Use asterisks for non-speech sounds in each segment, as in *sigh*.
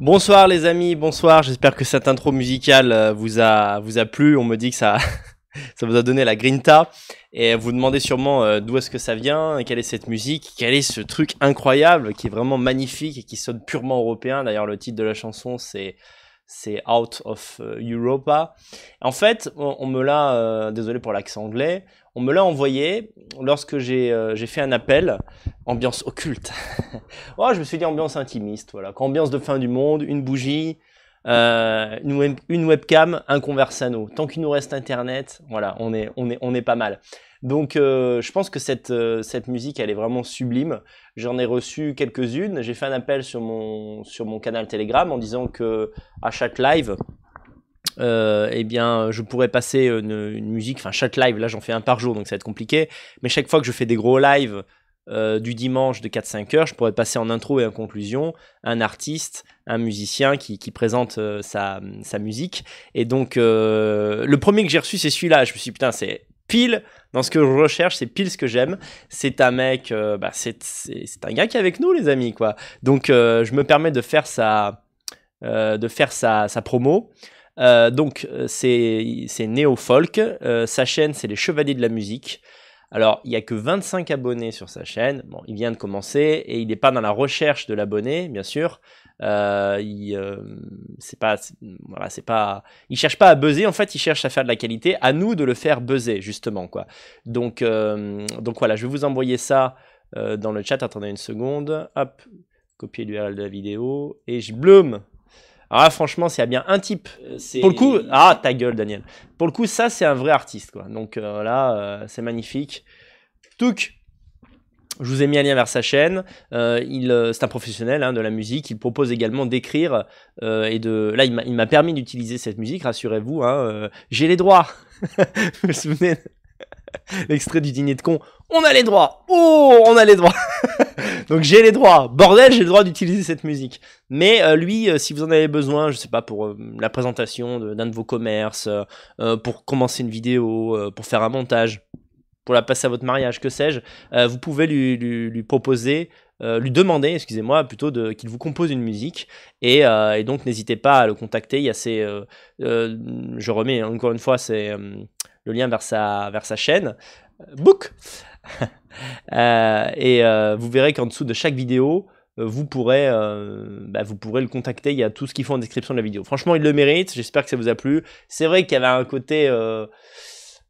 Bonsoir les amis, bonsoir. J'espère que cette intro musicale euh, vous a vous a plu. On me dit que ça *laughs* ça vous a donné la grinta et vous demandez sûrement euh, d'où est-ce que ça vient, quelle est cette musique, quel est ce truc incroyable qui est vraiment magnifique et qui sonne purement européen. D'ailleurs, le titre de la chanson c'est c'est Out of euh, Europa. En fait, on, me l'a, désolé pour l'accent anglais, on me l'a envoyé lorsque j'ai j'ai fait un appel ambiance occulte. *laughs* oh, je me suis dit ambiance intimiste, voilà. Ambiance de fin du monde, une bougie, euh, une, webcam, un conversano. Tant qu'il nous reste Internet, voilà, on est, pas mal. Donc, euh, je pense que cette, euh, cette musique, elle est vraiment sublime. J'en ai reçu quelques-unes. J'ai fait un appel sur mon, sur mon canal Telegram en disant que à chaque live, eh bien, je pourrais passer une, une musique, enfin chaque live, là j'en fais un par jour, donc ça va être compliqué, mais chaque fois que je fais des gros lives euh, du dimanche de 4-5 heures, je pourrais passer en intro et en conclusion un artiste, un musicien qui, présente euh, sa, musique. Et donc, euh, le premier que j'ai reçu, c'est celui-là. Je me suis dit, putain, c'est pile dans ce que je recherche, c'est pile ce que j'aime. C'est un mec, bah, c'est un gars qui est avec nous, les amis, quoi. Donc, je me permets de faire sa, de faire sa, sa promo. Donc, c'est Néo Folk. sa chaîne, c'est Les Chevaliers de la Musique. Alors, il n'y a que 25 abonnés sur sa chaîne. Bon, il vient de commencer et il n'est pas dans la recherche de l'abonné, bien sûr. Euh, il, euh, c'est pas, voilà, c'est pas, il cherche pas à buzzer. En fait, il cherche à faire de la qualité. À nous de le faire buzzer, justement, quoi. Donc, euh, donc voilà, je vais vous envoyer ça dans le chat. Attendez une seconde. Hop, copier l'URL de la vidéo et je bloom. Alors là, franchement, s'il y a bien un type, euh, pour le coup, ah ta gueule, Daniel. Pour le coup, ça, c'est un vrai artiste, quoi. Donc euh, là, euh, c'est magnifique. Touk, je vous ai mis un lien vers sa chaîne. il, c'est un professionnel hein, de la musique. Il propose également d'écrire et de. Là, il m'a, permis d'utiliser cette musique. Rassurez-vous, hein, j'ai les droits. *laughs* vous vous souvenez l'extrait du dîner de con. On a les droits. Oh, on a les droits. *laughs* Donc j'ai les droits. Bordel, j'ai le droit d'utiliser cette musique. Mais euh, lui, euh, si vous en avez besoin, je sais pas, pour euh, la présentation d'un de, vos commerces, pour commencer une vidéo, pour faire un montage, pour la passer à votre mariage, que sais-je, vous pouvez lui, proposer lui demander, excusez-moi, plutôt qu'il vous compose une musique et, donc n'hésitez pas à le contacter. Il y a ces, je remets encore une fois, c'est le lien vers sa vers sa chaîne, Book. *laughs* Euh, et euh, vous verrez qu'en dessous de chaque vidéo, euh, vous pourrez, bah, vous pourrez le contacter. Il y a tout ce qu'il faut en description de la vidéo. Franchement, il le mérite. J'espère que ça vous a plu. C'est vrai qu'il avait un côté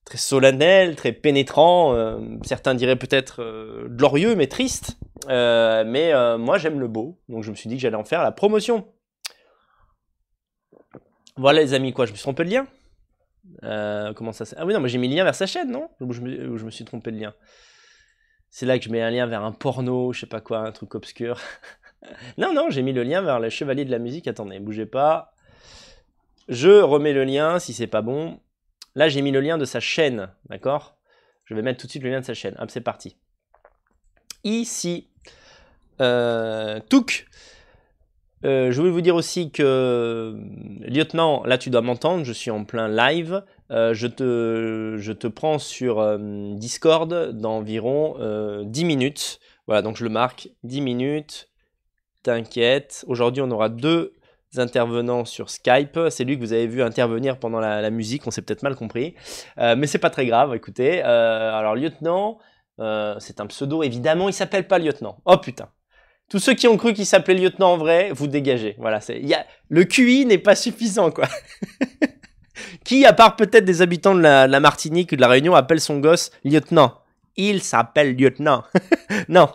très solennel, très pénétrant. certains diraient peut-être glorieux, mais triste. mais moi, j'aime le beau. Donc, je me suis dit que j'allais en faire la promotion. Voilà, les amis, quoi. Je me suis trompé de lien? Comment ça Ah oui, non, mais j'ai mis le lien vers sa chaîne, non? Ou je, me, je me suis trompé de lien? C'est là que je mets un lien vers un porno, je sais pas quoi, un truc obscur. *laughs* non, non, j'ai mis le lien vers le chevalier de la musique. Attendez, bougez pas. Je remets le lien si c'est pas bon. Là, j'ai mis le lien de sa chaîne, d'accord? Je vais mettre tout de suite le lien de sa chaîne. Hop, c'est parti. Ici, euh, Touk. Euh, je voulais vous dire aussi que, lieutenant, là tu dois m'entendre, je suis en plein live. Euh, je, te, je te prends sur euh, Discord d'environ 10 euh, minutes. Voilà, donc je le marque 10 minutes. T'inquiète. Aujourd'hui, on aura deux intervenants sur Skype. C'est lui que vous avez vu intervenir pendant la, musique. On s'est peut-être mal compris. mais c'est pas très grave, écoutez. alors, lieutenant, c'est un pseudo. Évidemment, il s'appelle pas lieutenant. Oh putain. Tous ceux qui ont cru qu'il s'appelait lieutenant en vrai, vous dégagez. Voilà, c'est, y a, le QI n'est pas suffisant, quoi. *laughs* Qui, à part peut-être des habitants de la, Martinique ou de la Réunion, appelle son gosse lieutenant? Il s'appelle lieutenant. *laughs* non.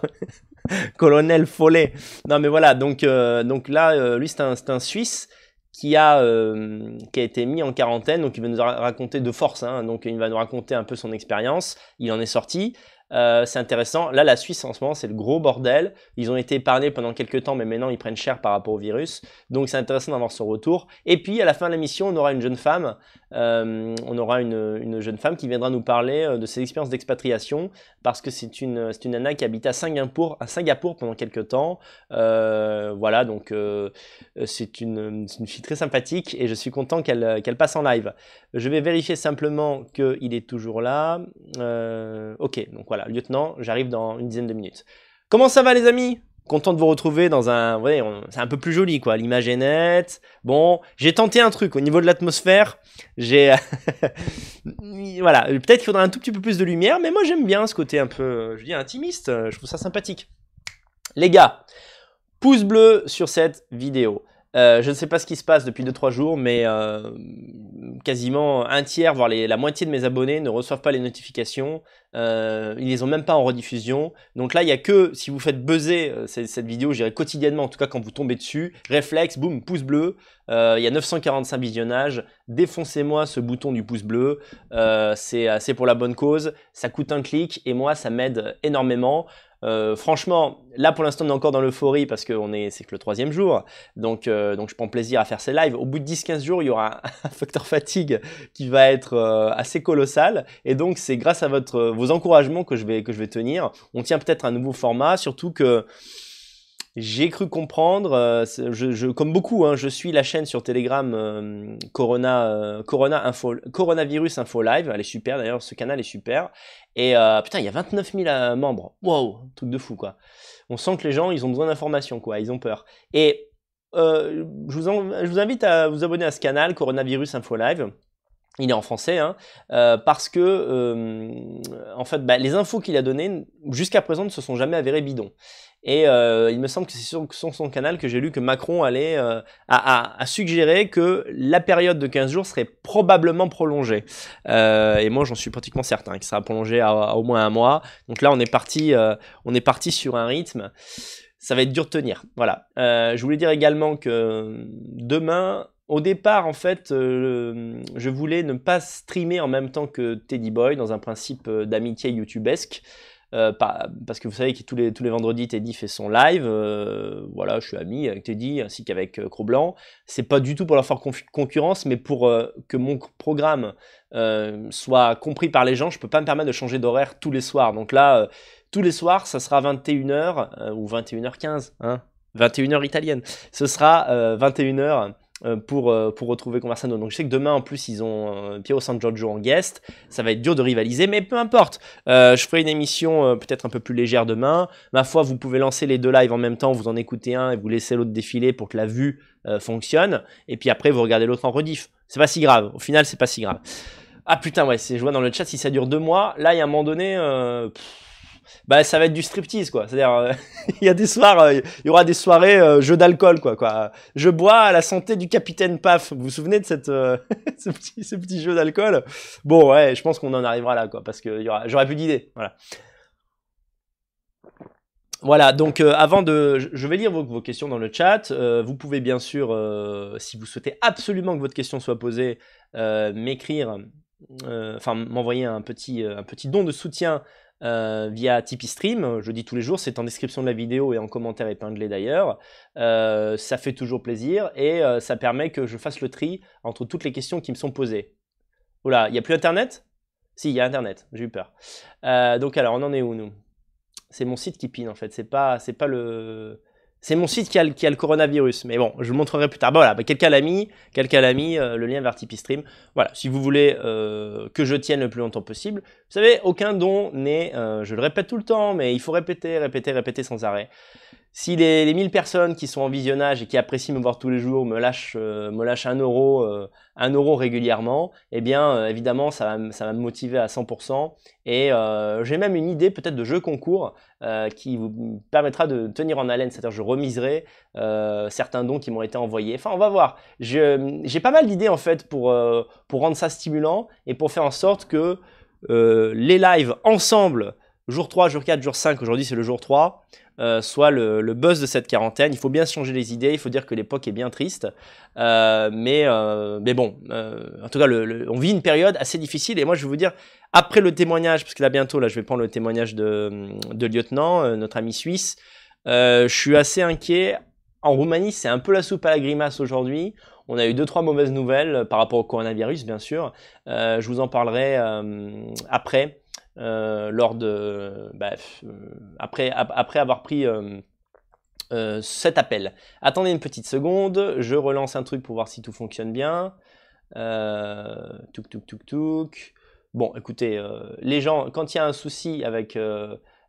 *laughs* Colonel Follet. Non, mais voilà, donc, euh, donc là, euh, lui, c'est un, un, Suisse qui a, euh, qui a été mis en quarantaine, donc il va nous raconter de force, hein, donc il va nous raconter un peu son expérience, il en est sorti, euh, c'est intéressant. Là, la Suisse en ce moment, c'est le gros bordel. Ils ont été épargnés pendant quelques temps, mais maintenant ils prennent cher par rapport au virus. Donc c'est intéressant d'avoir son retour. Et puis à la fin de la mission, on aura une jeune femme. Euh, une, jeune femme qui viendra nous parler euh, de ses expériences d'expatriation parce que c'est une, une qui habite à Singapour, pendant quelques temps. voilà, donc c'est une, fille très sympathique et je suis content qu'elle, qu'elle passe en live. Je vais vérifier simplement qu'il est toujours là. ok, donc voilà lieutenant, j'arrive dans une dizaine de minutes. Comment ça va les amis? Content de vous retrouver dans un. Ouais, c'est un peu plus joli, quoi. L'image est nette. Bon, j'ai tenté un truc au niveau de l'atmosphère. J'ai. *laughs* voilà, peut-être qu'il faudra un tout petit peu plus de lumière, mais moi j'aime bien ce côté un peu, je dis, intimiste. Je trouve ça sympathique. Les gars, pouce bleu sur cette vidéo. Euh, je ne sais pas ce qui se passe depuis 2-3 jours, mais euh, quasiment un tiers, voire la moitié de mes abonnés ne reçoivent pas les notifications. Euh, ils les ont même pas en rediffusion. Donc là, il y a que si vous faites buzzer cette, vidéo, j'irai quotidiennement, en tout cas quand vous tombez dessus, réflexe, boum, pouce bleu. il y a 945 visionnages. Défoncez-moi ce bouton du pouce bleu. c'est pour la bonne cause. Ça coûte un clic et moi, ça m'aide énormément. Euh, franchement, là pour l'instant on est encore dans l'euphorie parce que c'est que le troisième jour, donc, euh, donc je prends plaisir à faire ces lives. Au bout de 10-15 jours, il y aura *laughs* un facteur fatigue qui va être euh, assez colossal et donc c'est grâce à votre, encouragements que je vais, que je vais tenir. On tient peut-être un nouveau format, surtout que j'ai cru comprendre, euh, je, comme beaucoup, hein, je suis la chaîne sur Telegram euh, Corona, euh, Corona Info, Coronavirus Info Live. Elle est super d'ailleurs, ce canal est super. Et putain, il y a 29 000 membres. Wow, truc de fou quoi. On sent que les gens, ils ont besoin d'informations quoi, ils ont peur. Et je vous, je, vous invite à vous abonner à ce canal Coronavirus Info Live. Il est en français, hein, parce que en fait, bah, les infos qu'il a données jusqu'à présent ne se sont jamais avérées bidons. Et euh, il me semble que c'est sur, son canal que j'ai lu que Macron allait euh, a, suggéré que la période de 15 jours serait probablement prolongée. Euh, et moi, j'en suis pratiquement certain qu'il sera prolongé à, au moins un mois. Donc là, on est parti, on est parti sur un rythme. Ça va être dur de tenir. Voilà. je voulais dire également que demain, au départ, en fait, je voulais ne pas streamer en même temps que Teddy Boy dans un principe d'amitié youtubesque. Euh, parce que vous savez que tous les, tous les vendredis, Teddy fait son live. Euh, voilà, je suis ami avec Teddy ainsi qu'avec euh, Cro-Blanc. C'est pas du tout pour leur faire concurrence, mais pour que mon programme soit compris par les gens. Je peux pas me permettre de changer d'horaire tous les soirs. Donc là, tous les soirs, ça sera 21h ou 21h15, hein 21h italienne. Ce sera 21h euh, pour, euh, pour retrouver Conversano. Donc je sais que demain en plus ils ont euh, Piero San Giorgio en guest, ça va être dur de rivaliser, mais peu importe. je ferai une émission peut-être un peu plus légère demain. Ma foi, vous pouvez lancer les deux lives en même temps, vous en écoutez un et vous laissez l'autre défiler pour que la vue fonctionne. Et puis après vous regardez l'autre en rediff. C'est pas si grave. Au final c'est pas si grave. Ah putain ouais, c'est je vois dans le chat si ça dure deux mois. Là il y a un moment donné bah ça va être du striptease quoi. C'est-à-dire euh, *laughs* il y a des soirs, euh, il y aura des soirées euh, jeux d'alcool quoi quoi. Je bois à la santé du capitaine Paf. Vous vous souvenez de cette *laughs* ce petit ce petit jeu d'alcool? Bon ouais, je pense qu'on en arrivera là quoi parce que j'aurais plus d'idées. Voilà. Voilà, donc avant de... Je vais lire vos, questions dans le chat. vous pouvez bien sûr, si vous souhaitez absolument que votre question soit posée, m'écrire, enfin m'envoyer un petit, un petit don de soutien euh, via Tipeee Stream. Je dis tous les jours, c'est en description de la vidéo et en commentaire épinglé d'ailleurs. Euh, ça fait toujours plaisir et euh, ça permet que je fasse le tri entre toutes les questions qui me sont posées. Oula, il n'y a plus Internet? Si, il y a Internet, j'ai eu peur. donc alors, on en est où nous? C'est mon site qui pine en fait, c'est pas, c'est pas le... C'est mon site qui a, le, coronavirus, mais bon, je vous montrerai plus tard. voilà, bah, quelqu'un l'a mis, quelqu'un l'a mis, euh, le lien vers Tipeee Stream. Voilà, si vous voulez euh, que je tienne le plus longtemps possible. Vous savez, aucun don n'est, euh, je le répète tout le temps, mais il faut répéter, répéter, répéter sans arrêt. Si les, les 1000 personnes qui sont en visionnage et qui apprécient me voir tous les jours me lâchent, euh, me lâchent un euro, euh, un euro régulièrement, eh bien euh, évidemment ça va, ça va me motiver à 100%. Et j'ai même une idée peut-être de jeu concours qui vous permettra de tenir en haleine, c'est-à-dire je remiserai certains dons qui m'ont été envoyés. Enfin on va voir. J'ai pas mal d'idées en fait pour, pour rendre ça stimulant et pour faire en sorte que les lives ensemble jour 3, jour 4, jour 5, aujourd'hui c'est le jour 3, euh, soit le, buzz de cette quarantaine. Il faut bien changer les idées, il faut dire que l'époque est bien triste. Euh, mais, euh, mais bon, en tout cas, on vit une période assez difficile. Et moi, je vais vous dire, après le témoignage, parce que là bientôt, là, je vais prendre le témoignage de, de lieutenant, notre ami suisse, je suis assez inquiet. En Roumanie, c'est un peu la soupe à la grimace aujourd'hui. On a eu deux trois mauvaises nouvelles par rapport au coronavirus, bien sûr. je vous en parlerai après. Euh, lors de, bah, euh, après, après avoir pris euh, cet appel. Attendez une petite seconde, je relance un truc pour voir si tout fonctionne bien. touk touk touk touk. Bon, écoutez, les gens, quand il y a un souci avec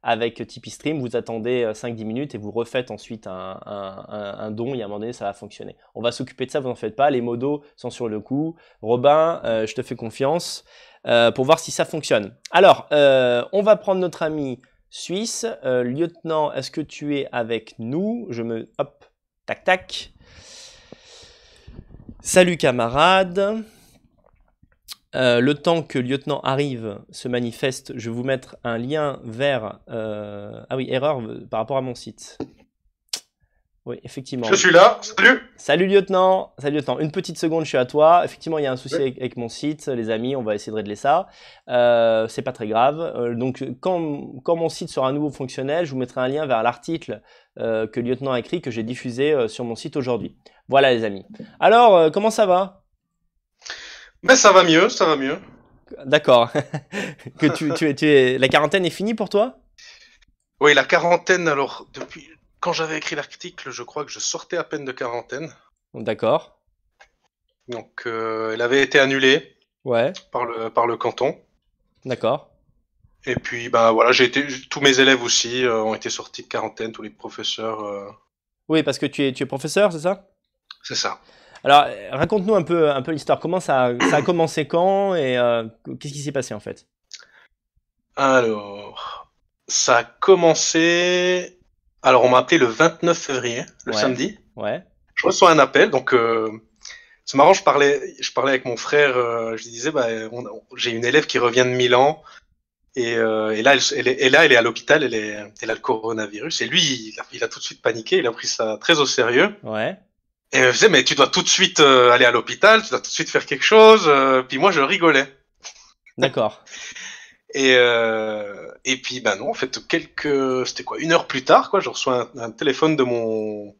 avec Tipeee Stream, vous attendez 5-10 minutes et vous refaites ensuite un, un, un, don, et à un moment donné, ça va fonctionner. On va s'occuper de ça, vous n'en faites pas, les modos sont sur le coup. Robin, je te fais confiance pour voir si ça fonctionne. Alors, on va prendre notre ami suisse. lieutenant, est-ce que tu es avec nous? Je me... Hop, tac, tac. Salut camarades. Euh, le temps que lieutenant arrive, se manifeste, je vais vous mettre un lien vers... Euh, ah oui, erreur par rapport à mon site. Oui, effectivement. Je suis là, salut Salut lieutenant Salut lieutenant, une petite seconde, je suis à toi. Effectivement, il y a un souci avec, mon site, les amis, on va essayer de régler ça. Euh, c'est pas très grave. Euh, donc, quand, quand, mon site sera à nouveau fonctionnel, je vous mettrai un lien vers l'article que le lieutenant a écrit, que j'ai diffusé sur mon site aujourd'hui. Voilà les amis. Alors, comment ça va? Ben ça va mieux, ça va mieux. D'accord. *laughs* que tu, tu, tu es, la quarantaine est finie pour toi? Oui, la quarantaine, alors, depuis quand j'avais écrit l'article, je crois que je sortais à peine de quarantaine. D'accord. Donc, euh, elle avait été annulée ouais. par, le, par le canton. D'accord. Et puis, ben voilà, j'ai été, tous mes élèves aussi euh, ont été sortis de quarantaine, tous les professeurs. Euh. Oui, parce que tu es, tu es professeur, c'est ça? C'est ça. Alors, raconte-nous un peu, un peu l'histoire. Comment ça, ça a commencé quand et qu'est-ce qui s'est passé en fait? Alors, ça a commencé. Alors, on m'a appelé le 29 février, le samedi. Ouais. Je reçois un appel, donc euh, c'est marrant. Je parlais, je parlais avec mon frère. Euh, je disais, bah, j'ai une élève qui revient de Milan. Et, et, là, elle, est, là, elle est à l'hôpital, elle, est, elle a le coronavirus. Et lui, il a, il a, tout de suite paniqué, il a pris ça très au sérieux. Ouais. Et me disait, mais tu dois tout de suite euh, aller à l'hôpital, tu dois tout de suite faire quelque chose. Euh, puis moi, je rigolais. D'accord. *laughs* et, euh, et puis, ben non, en fait, quelques, c'était quoi, une heure plus tard, quoi, je reçois un, téléphone de mon,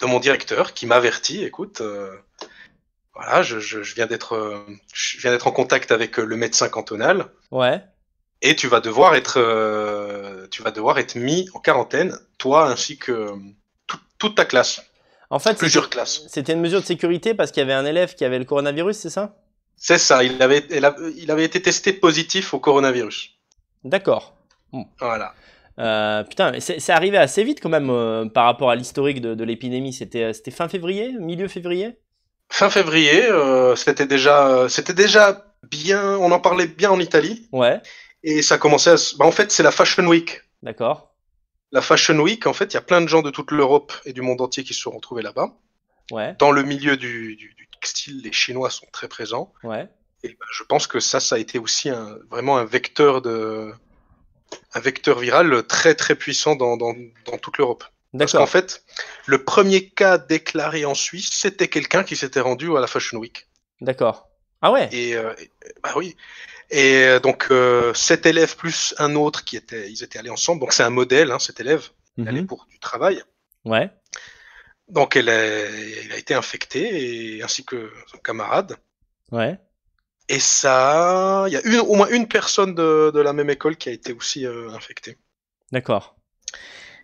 de mon directeur qui m'avertit, écoute, voilà, je, je, je viens d'être, je viens d'être en contact avec le médecin cantonal. Ouais. Et tu vas devoir être, tu vas devoir être mis en quarantaine, toi ainsi que toute ta classe. En fait, plusieurs classes. C'était une mesure de sécurité parce qu'il y avait un élève qui avait le coronavirus, c'est ça? C'est ça. Il avait, il avait été testé positif au coronavirus. D'accord. Voilà. Euh, putain, c'est arrivé assez vite quand même euh, par rapport à l'historique de, l'épidémie. C'était fin février, milieu février? Fin février, euh, c'était déjà, c'était déjà bien. On en parlait bien en Italie. Ouais. Et ça commençait. À, bah, en fait, c'est la Fashion Week. D'accord la Fashion Week, en fait, il y a plein de gens de toute l'Europe et du monde entier qui se sont retrouvés là-bas. Ouais. Dans le milieu du, du, textile, les Chinois sont très présents. Ouais. Et ben, je pense que ça, ça a été aussi un, vraiment un vecteur de, un vecteur viral très très puissant dans, dans, dans toute l'Europe. Parce qu'en fait, le premier cas déclaré en Suisse, c'était quelqu'un qui s'était rendu à la Fashion Week. D'accord. Ah ouais? Et euh, bah oui. Et euh, donc, euh, cet élève plus un autre qui était, ils étaient allés ensemble. Donc, c'est un modèle, hein, cet élève. Il mhm. allait pour du travail. Ouais. Donc, elle a, il a été infecté, et, ainsi que son camarade. Ouais. Et ça, il y a une, au moins une personne de, de la même école qui a été aussi euh, infectée. D'accord.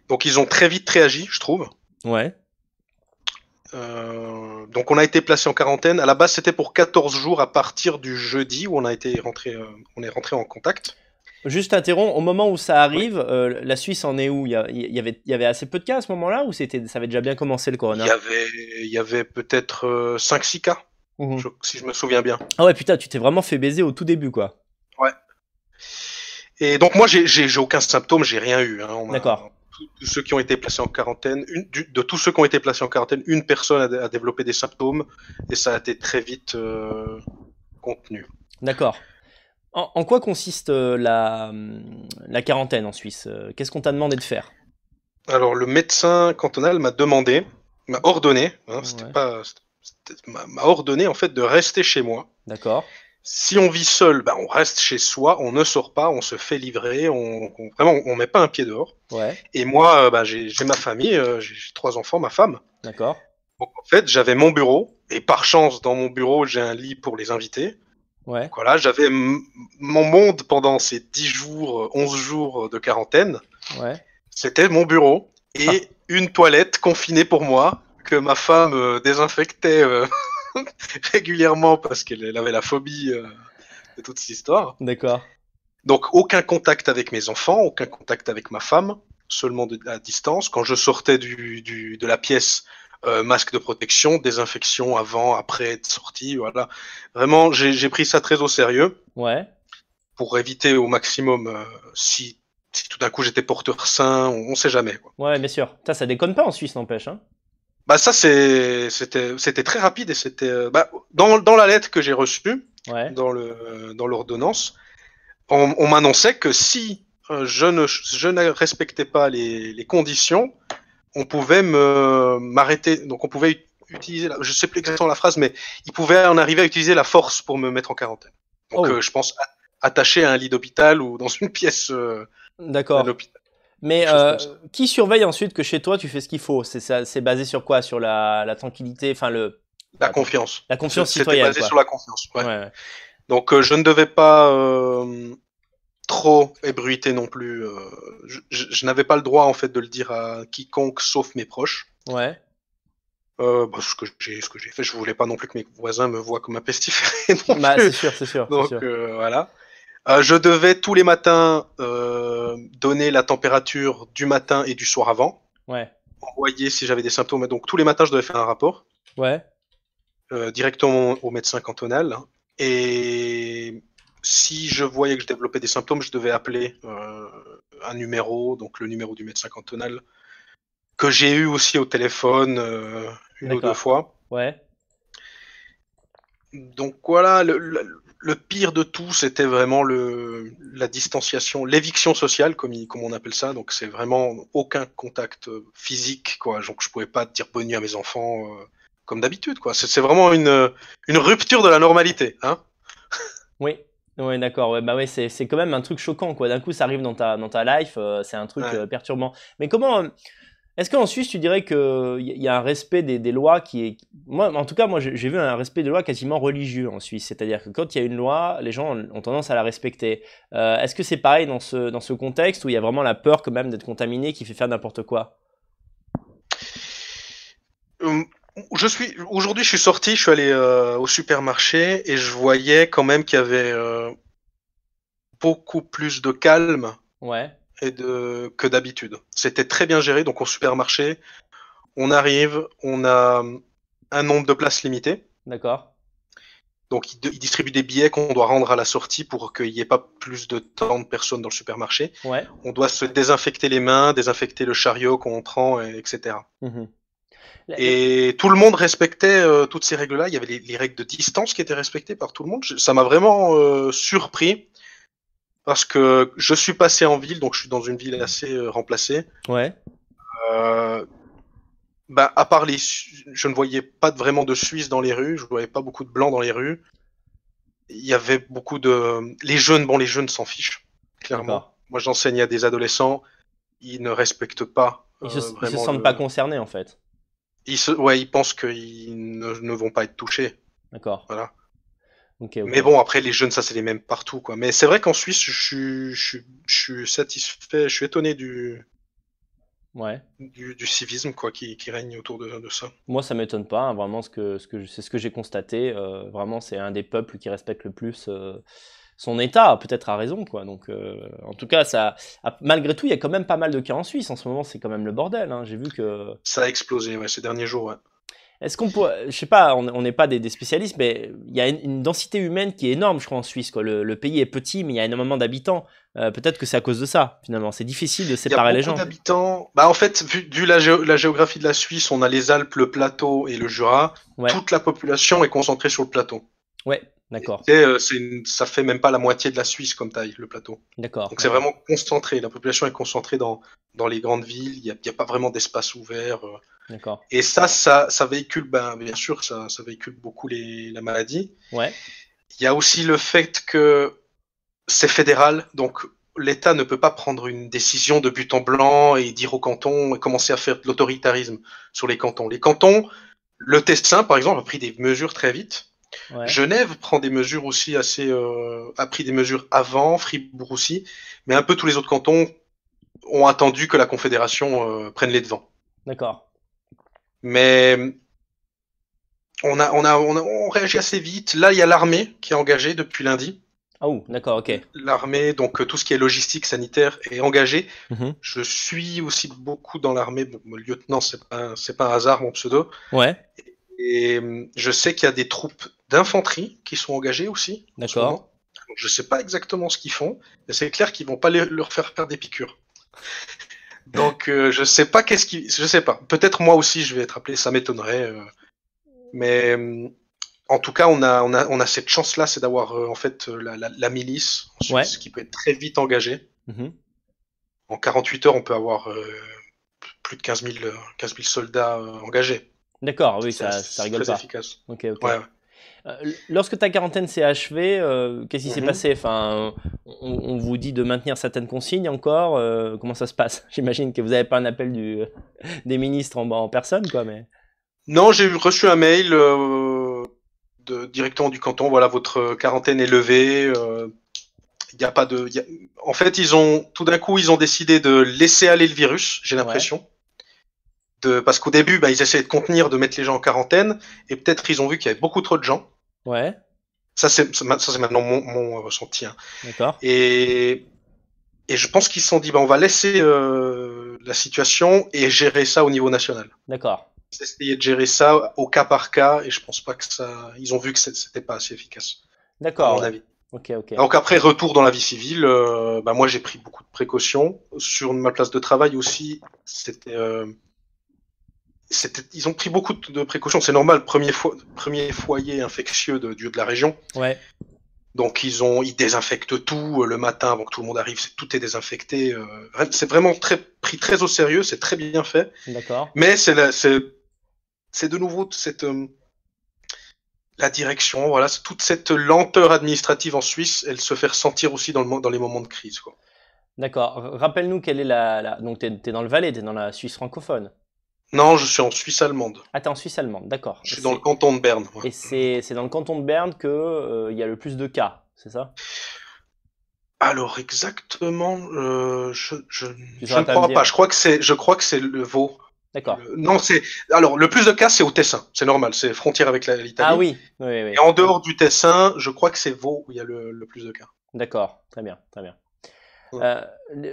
Donc, ils ont très vite réagi, je trouve. Ouais. Euh, donc on a été placé en quarantaine. À la base, c'était pour 14 jours à partir du jeudi où on a été rentré, euh, on est rentré en contact. Juste interrompt, au moment où ça arrive, euh, la Suisse en est où? Il y, avait, il y avait assez peu de cas à ce moment-là ou c'était, ça avait déjà bien commencé le corona? Il y avait, il y avait peut-être 5-6 cas, mmh si je me souviens bien. Ah ouais, putain, tu t'es vraiment fait baiser au tout début, quoi. Ouais. Et donc moi, j'ai aucun symptôme, j'ai rien eu. Hein. D'accord tous ceux qui ont été placés en quarantaine, une, de tous ceux qui ont été placés en quarantaine, une personne a, développé des symptômes et ça a été très vite euh, contenu. D'accord. En, quoi consiste euh, la, la, quarantaine en Suisse? Euh, Qu'est-ce qu'on t'a demandé de faire? Alors, le médecin cantonal m'a demandé, m'a ordonné, hein, c'était pas, m'a ordonné en fait de rester chez moi. D'accord si on vit seul, ben on reste chez soi, on ne sort pas, on se fait livrer, on, on vraiment on met pas un pied dehors. Ouais. Et moi, ben, j'ai ma famille, euh, j'ai trois enfants, ma femme. D'accord. Donc en fait, j'avais mon bureau et par chance dans mon bureau, j'ai un lit pour les invités. Ouais. Donc, voilà, j'avais mon monde pendant ces 10 jours, 11 jours de quarantaine. Ouais. C'était mon bureau et ah. une toilette confinée pour moi que ma femme euh, désinfectait euh, *laughs* régulièrement parce qu'elle avait la phobie euh, de toute cette histoire. D'accord. Donc aucun contact avec mes enfants, aucun contact avec ma femme, seulement de, à distance. Quand je sortais du, du de la pièce, euh, masque de protection, désinfection avant, après être sorti, voilà. Vraiment, j'ai pris ça très au sérieux. Ouais. Pour éviter au maximum euh, si, si tout d'un coup j'étais porteur sain, on, on, sait jamais. Quoi. Ouais, bien sûr. Ça, ça déconne pas en Suisse, n'empêche. Hein bah ça c'était très rapide et c'était euh, bah, dans dans la lettre que j'ai reçue ouais. dans le dans l'ordonnance on, on m'annonçait que si euh, je ne je ne respectais pas les, les conditions on pouvait me m'arrêter donc on pouvait utiliser la, je sais plus exactement la phrase mais il pouvait en arriver à utiliser la force pour me mettre en quarantaine donc Oh. euh, je pense attaché à un lit d'hôpital ou dans une pièce euh, D'accord. Mais euh, qui surveille ensuite que chez toi tu fais ce qu'il faut? C'est basé sur quoi? Sur la, la tranquillité, enfin le la confiance la confiance c'était citoyenne. basé quoi. sur la confiance ouais. Ouais, ouais. Donc euh, je ne devais pas trop ébruiter non plus. euh, je je- je n'avais pas le droit en fait de le dire à quiconque sauf mes proches. Ouais. Euh, bah, ce que j'ai ce que j'ai fait, je voulais pas non plus que mes voisins me voient comme un pestiféré *laughs* non Bah, plus. c'est sûr, c'est sûr. Donc sûr. euh, voilà. Euh, je devais tous les matins donner la température du matin et du soir avant, Ouais. envoyer si j'avais des symptômes. Donc tous les matins je devais faire un rapport. Ouais. directement au médecin cantonal. Et si je voyais que je développais des symptômes, je devais appeler euh, un numéro, donc le numéro du médecin cantonal, que j'ai eu aussi au téléphone euh, une ou deux fois. Ouais. Donc voilà, le, le- le pire de tout, c'était vraiment le, la distanciation, l'éviction sociale, comme, il- comme on appelle ça. Donc c'est vraiment aucun contact euh, physique, quoi. Donc je pouvais pas dire bonne nuit à mes enfants euh, comme d'habitude, quoi. C'est c'est vraiment une, une rupture de la normalité, hein. Oui. Ouais, d'accord. Ouais, bah ouais, c'est c'est quand même un truc choquant quoi. D'un coup, ça arrive dans ta dans ta life, euh, c'est un truc Ouais. euh, perturbant. Mais comment euh, est-ce qu'en Suisse, tu dirais que il y, a un respect des, des lois qui est moi en tout cas, moi j'ai vu un respect des lois quasiment religieux en Suisse, c'est-à-dire que quand il y a une loi, les gens ont tendance à la respecter. Euh, est-ce que c'est pareil dans ce dans ce contexte où il y a vraiment la peur quand même d'être contaminé qui fait faire n'importe quoi? Euh, Je suis aujourd'hui, je suis sorti, je suis allé euh, au supermarché et je voyais quand même qu'il y avait euh, beaucoup plus de calme Ouais. et de que d'habitude. C'était très bien géré. Donc au supermarché, on arrive, on a un nombre de places limité. D'accord. Donc ils, ils distribuent des billets qu'on doit rendre à la sortie pour qu'il n'y ait pas plus de tant de personnes dans le supermarché. Ouais. On doit se désinfecter les mains, désinfecter le chariot qu'on prend, et- etc. Et tout le monde respectait euh, toutes ces règles-là. Il y avait les, les règles de distance qui étaient respectées par tout le monde. Je- ça m'a vraiment euh, surpris parce que je suis passé en ville, donc je suis dans une ville assez euh, remplacée. Ouais. Bah, à part les, je ne voyais pas vraiment de Suisses dans les rues. Je ne voyais pas beaucoup de blancs dans les rues. Il y avait beaucoup de, les jeunes, bon, les jeunes s'en fichent clairement. Moi, j'enseigne à des adolescents. Ils ne respectent pas. Ils se, ils se sentent pas concernés en fait. Ils se, ouais, ils pensent qu'ils ne, ne vont pas être touchés. D'accord. Voilà. Mais bon, après, les jeunes, ça, c'est les mêmes partout, quoi. Mais c'est vrai qu'en Suisse, je suis, je, je suis satisfait, je suis étonné du, Ouais. du, du civisme, quoi, qui, qui règne autour de, de ça. Moi, ça m'étonne pas. hein, vraiment, ce que, ce que c'est ce que j'ai constaté. euh, vraiment, c'est un des peuples qui respecte le plus euh, son État, peut-être à raison, quoi. Donc, euh, en tout cas, ça, malgré tout, il y a quand même pas mal de cas en Suisse en ce moment. C'est quand même le bordel. hein. J'ai vu que. Ça a explosé, ouais, ces derniers jours, ouais. Est-ce qu'on pourrait, je sais pas, on n'est pas des, des spécialistes, mais il y a une, une densité humaine qui est énorme, je crois, en Suisse. Quoi. Le, le pays est petit, mais il y a énormément d'habitants. Euh, peut-être que c'est à cause de ça, finalement. C'est difficile de Il y a séparer les gens. d'habitants. Bah, en fait, vu, vu la, géo- la géographie de la Suisse, on a les Alpes, le plateau et le Jura. Ouais. Toute la population est concentrée sur le plateau. Ouais, d'accord, euh, ça fait même pas la moitié de la Suisse comme taille, le plateau. d'accord. Donc c'est vraiment concentré. La population est concentrée dans, dans les grandes villes. Il n'y a pas vraiment d'espace ouvert. euh. D'accord. Et ça, ça, ça véhicule, ben, bien sûr, ça, ça véhicule beaucoup les, la maladie. Ouais, Il y a aussi le fait que c'est fédéral, donc l'État ne peut pas prendre une décision de but en blanc et dire aux cantons et commencer à faire de l'autoritarisme sur les cantons. Les cantons, le Tessin, par exemple, a pris des mesures très vite. Ouais. Genève prend des mesures aussi assez, euh, a pris des mesures avant, Fribourg aussi, mais un peu tous les autres cantons ont attendu que la Confédération euh, prenne les devants. D'accord. Mais on a, on a, on a, on réagit assez vite. Là, il y a l'armée qui est engagée depuis lundi. Ah ou d'accord, ok. L'armée, donc euh, tout ce qui est logistique, sanitaire, est engagé. Mhm. Je suis aussi beaucoup dans l'armée. Bon, lieutenant, c'est pas, c'est pas un hasard mon pseudo. Ouais, Et je sais qu'il y a des troupes d'infanterie qui sont engagées aussi. ce D'accord. je sais pas exactement ce qu'ils font, mais c'est clair qu'ils vont pas les- leur faire faire des piqûres. *laughs* Donc euh, je sais pas qu'est-ce qui, je sais pas. Peut-être moi aussi je vais être appelé, ça m'étonnerait. euh. Mais hum, en tout cas, on a, on a, on a cette chance-là, c'est d'avoir euh, en fait euh, la, la, la milice Ouais. qui peut être très vite engagée. Mhm. En 48 heures, on peut avoir euh, plus de 15 000, euh, 15 000 soldats euh, engagés. D'accord, oui, ça, ça rigole très pas. efficace. Ok, ok. Ouais, ouais. Euh, lorsque ta quarantaine s'est achevée, euh, qu'est-ce qui s'est Mhm. passé? Enfin, on, on vous dit de maintenir certaines consignes encore euh, Comment ça se passe? *laughs* J'imagine que vous n'avez pas un appel du, *laughs* des ministres en, en personne, quoi, mais... Non, j'ai reçu un mail euh, de, directement du canton. Voilà, votre quarantaine est levée. Il y a pas de. il y a- En fait, ils ont tout d'un coup, ils ont décidé de laisser aller le virus. J'ai l'impression. De... Parce qu'au début, bah, ils essayaient de contenir, de mettre les gens en quarantaine, et peut-être ils ont vu qu'il y avait beaucoup trop de gens. Ouais, Ça, c'est ça, c'est maintenant mon, mon ressenti. hein. d'accord. Et, et je pense qu'ils se sont dit, bah, on va laisser euh, la situation et gérer ça au niveau national. D'accord. Essayé de gérer ça au cas par cas, et je pense pas que ça. Ils ont vu que c'était pas assez efficace, à D'accord. mon ouais. avis. Ok, ok. Donc après, retour dans la vie civile, euh, bah, moi j'ai pris beaucoup de précautions. Sur ma place de travail aussi, c'était. euh, c'était- ils ont pris beaucoup de précautions, c'est normal, premier, fo- premier foyer infectieux de, du- de la région. Ouais, Donc ils ont, ils désinfectent tout euh, le matin avant que tout le monde arrive, tout est désinfecté. euh, c'est vraiment très, pris très au sérieux, c'est très bien fait. d'accord. Mais c'est de nouveau cette euh, la direction, voilà, toute cette lenteur administrative en Suisse, elle se fait ressentir aussi dans, le, mo- dans les moments de crise. D'accord. Rappelle-nous quelle est la... la... Donc, tu es, dans le Valais, tu es dans la Suisse francophone. Non, je suis en Suisse allemande. Ah, t'es en Suisse allemande, d'accord. Je suis dans le canton de Berne. Et c'est c'est dans le canton de Berne qu'il il y a le plus de cas, c'est ça? Alors exactement, euh, je, je, je ne crois pas. Je crois que c'est, je crois que c'est le Vaud. D'accord. Le- non, c'est alors le plus de cas, c'est au Tessin. C'est normal, c'est frontière avec la- l'Italie. Ah oui, oui, oui. Et en dehors du Tessin, je crois que c'est Vaud où il y a le, le plus de cas. D'accord, très bien, très bien. Ouais. Euh,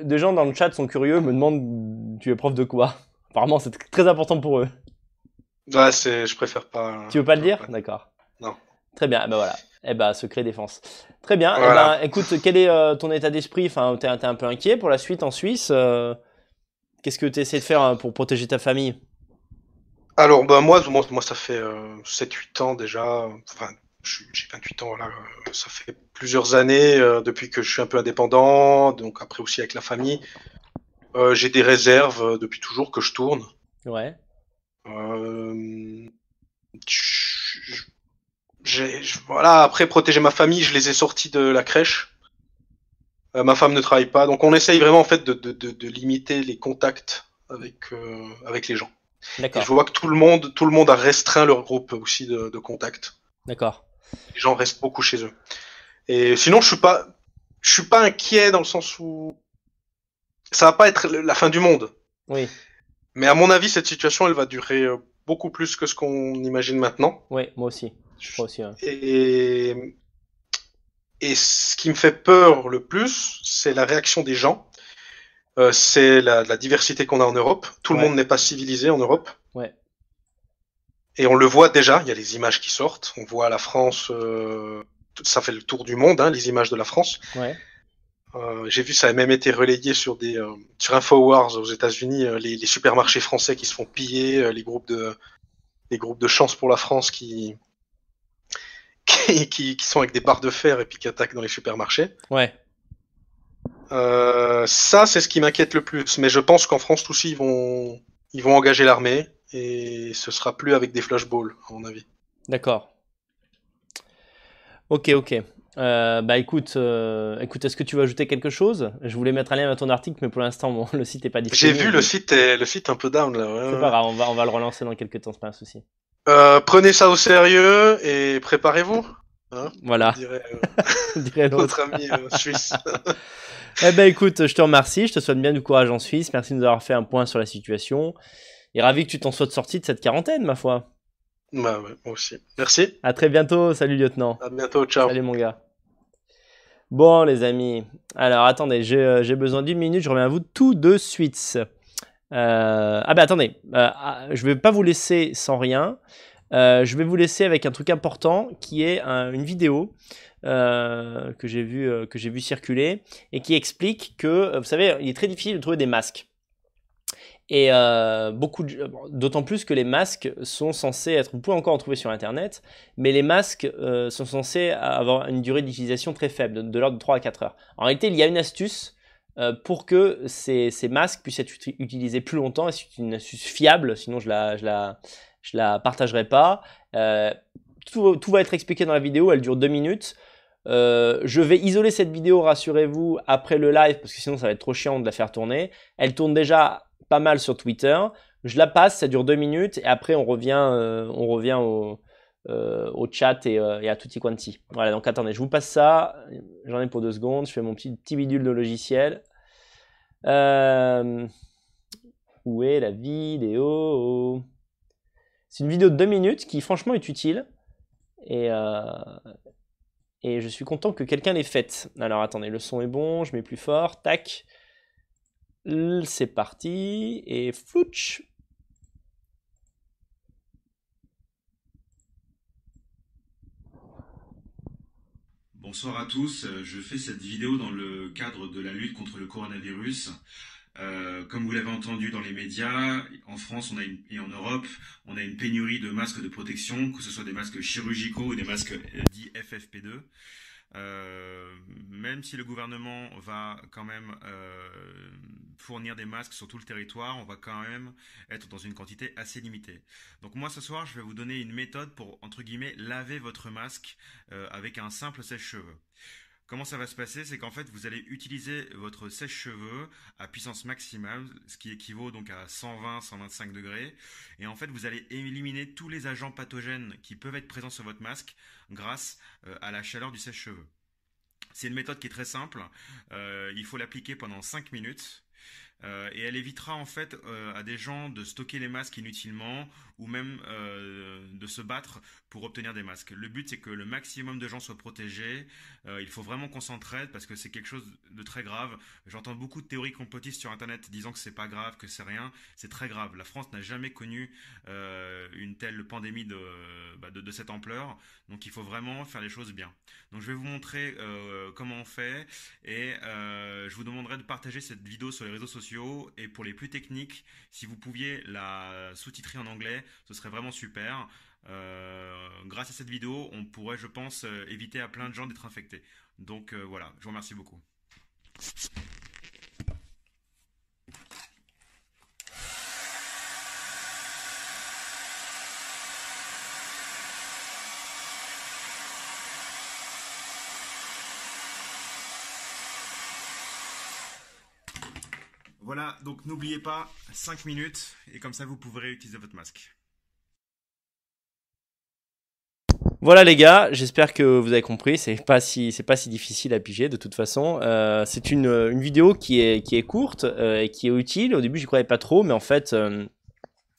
des gens dans le chat sont curieux, me demandent tu es prof de quoi? Apparemment, c'est très important pour eux. Ouais, c'est, je préfère pas. Tu veux pas le dire? D'accord. Non. Très bien, ben voilà. Eh ben, secret défense. Très bien. Eh Voilà. ben, écoute, quel est euh, ton état d'esprit? Enfin, t'es un peu inquiet pour la suite en Suisse euh, Qu'est-ce que tu essaies de faire hein, pour protéger ta famille? Alors, bah, moi, moi, moi, ça fait euh, 7-8 ans déjà. Enfin, j'ai 28 ans, là. euh, Ça fait plusieurs années euh, depuis que je suis un peu indépendant. Donc, après aussi avec la famille. Euh, j'ai des réserves euh, depuis toujours que je tourne. Ouais. Euh, voilà, après protéger ma famille, je les ai sortis de la crèche. Euh, ma femme ne travaille pas, donc on essaye vraiment en fait de, de, de, de limiter les contacts avec euh, avec les gens. Et D'accord. je vois que tout le monde tout le monde a restreint leur groupe aussi de, de contacts. D'accord. Les gens restent beaucoup chez eux. Et sinon, je suis pas je suis pas inquiet dans le sens où ça va pas être la fin du monde. Oui. Mais à mon avis, cette situation, elle va durer euh, beaucoup plus que ce qu'on imagine maintenant. Oui, moi aussi. Je crois aussi. hein. Et, et ce qui me fait peur le plus, c'est la réaction des gens. Euh, c'est la, la diversité qu'on a en Europe. Tout Ouais. le monde n'est pas civilisé en Europe. Ouais. Et on le voit déjà, il y a les images qui sortent. On voit la France, euh, ça fait le tour du monde, hein, les images de la France. Ouais. Euh, J'ai vu ça a même été relayé sur des euh, sur Infowars aux États-Unis, euh, les, les supermarchés français qui se font piller, les groupes de les groupes de chance pour la France qui *laughs* qui, qui qui sont avec des barres de fer et puis qui attaquent dans les supermarchés. Ouais. Ça, c'est ce qui m'inquiète le plus. Mais je pense qu'en France, tous ils vont ils vont engager l'armée et ce sera plus avec des flashballs, à mon avis. D'accord. Ok, ok. Euh, bah écoute, euh, écoute, est-ce que tu veux ajouter quelque chose? Je voulais mettre un lien à ton article, mais pour l'instant, bon, *laughs* le site n'est pas J'ai disponible. vu le site est le site un peu down là. ouais, C'est ouais. pas grave, on va, on va le relancer dans quelques temps, c'est pas un souci. Euh, prenez ça au sérieux et préparez-vous. Voilà, *laughs* dirait *laughs* dirait notre ami suisse. Eh ben écoute, je te remercie, je te souhaite bien du courage en Suisse, merci de nous avoir fait un point sur la situation. Et ravi que tu t'en sois sorti de cette quarantaine, ma foi. Bah ouais, moi aussi. Merci. À très bientôt, salut lieutenant. À bientôt. Ciao. Salut mon gars. Bon, les amis. Alors, attendez, j'ai besoin d'une minute. Je reviens à vous tout de suite. ah ben, attendez. Ah, je vais pas vous laisser sans rien. je vais vous laisser avec un truc important qui est une vidéo que j'ai vu, que j'ai vu circuler et qui explique que, vous savez, il est très difficile de trouver des masques. Et euh, beaucoup, d'autant plus que les masques sont censés être, vous pouvez encore en trouver sur Internet, mais les masques euh, sont censés avoir une durée d'utilisation très faible, de, l'ordre de 3 à 4 heures. En réalité, il y a une astuce euh, pour que ces, masques puissent être utilisés plus longtemps, et c'est une astuce fiable, sinon je la, je la, je la partagerai pas. Tout, tout, va être expliqué dans la vidéo, elle dure 2 minutes. je vais isoler cette vidéo, rassurez-vous, après le live, parce que sinon ça va être trop chiant de la faire tourner. Elle tourne déjà pas mal sur Twitter. Je la passe, ça dure deux minutes et après on revient, euh, on revient au, euh, chat et, euh, et, à tutti quanti. Voilà, donc attendez, je vous passe ça. J'en ai pour deux secondes. Je fais mon petit, petit bidule de logiciel. où est la vidéo? C'est une vidéo de deux minutes qui franchement est utile. Et, et je suis content que quelqu'un l'ait faite. Alors attendez, le son est bon, je mets plus fort. Tac. C'est parti et flouch. Bonsoir à tous, je fais cette vidéo dans le cadre de la lutte contre le coronavirus. Euh, comme vous l'avez entendu dans les médias, en France et en Europe, on a une pénurie de masques de protection, que ce soit des masques chirurgicaux ou des masques dits FFP2. Euh, même si le gouvernement va quand même euh, fournir des masques sur tout le territoire, on va quand même être dans une quantité assez limitée. Donc moi ce soir, je vais vous donner une méthode pour entre guillemets laver votre masque euh, avec un simple sèche-cheveux. Comment ça va se passer? C'est qu'en fait, vous allez utiliser votre sèche-cheveux à puissance maximale, ce qui équivaut donc à 120-125 degrés. Et en fait, vous allez éliminer tous les agents pathogènes qui peuvent être présents sur votre masque grâce euh, à la chaleur du sèche-cheveux. C'est une méthode qui est très simple. Euh, il faut l'appliquer pendant 5 minutes. Euh, et elle évitera en fait euh, à des gens de stocker les masques inutilement ou même euh, de se battre pour obtenir des masques. Le but c'est que le maximum de gens soient protégés. il faut vraiment qu'on s'entraide parce que c'est quelque chose de très grave. J'entends beaucoup de théories complotistes sur internet disant que c'est pas grave, que c'est rien. C'est très grave. La France n'a jamais connu une telle pandémie bah, de, de, cette ampleur. Donc il faut vraiment faire les choses bien. Donc je vais vous montrer comment on fait et je vous demanderai de partager cette vidéo sur les réseaux sociaux et pour les plus techniques, si vous pouviez la sous-titrer en anglais, ce serait vraiment super. Euh, grâce à cette vidéo, on pourrait, je pense, euh, éviter à plein de gens d'être infectés. Donc euh, voilà, je vous remercie beaucoup. Voilà, donc n'oubliez pas 5 minutes et comme ça vous pourrez réutiliser votre masque. Voilà les gars, j'espère que vous avez compris. C'est pas si difficile à piger de toute façon. Euh, c'est une, vidéo qui est courte euh, et qui est utile. Au début j'y croyais pas trop, mais en fait euh,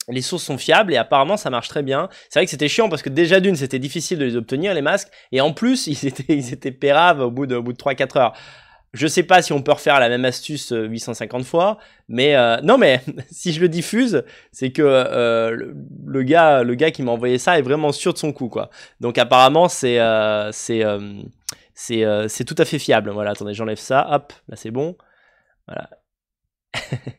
les sources sont fiables et apparemment ça marche très bien. C'est vrai que c'était chiant parce que déjà d'une c'était difficile de les obtenir les masques et en plus *laughs* ils étaient ils péraves au bout de au bout de 3-4 heures. Je sais pas si on peut refaire la même astuce 850 euh, fois, mais euh, *laughs* non, mais *laughs* si je le diffuse, c'est que euh, le, gars, le gars qui m'a envoyé ça est vraiment sûr de son coup, quoi. Donc apparemment, c'est c'est c'est tout à fait fiable. Voilà, attendez, j'enlève ça, hop, là c'est bon. Voilà. *laughs*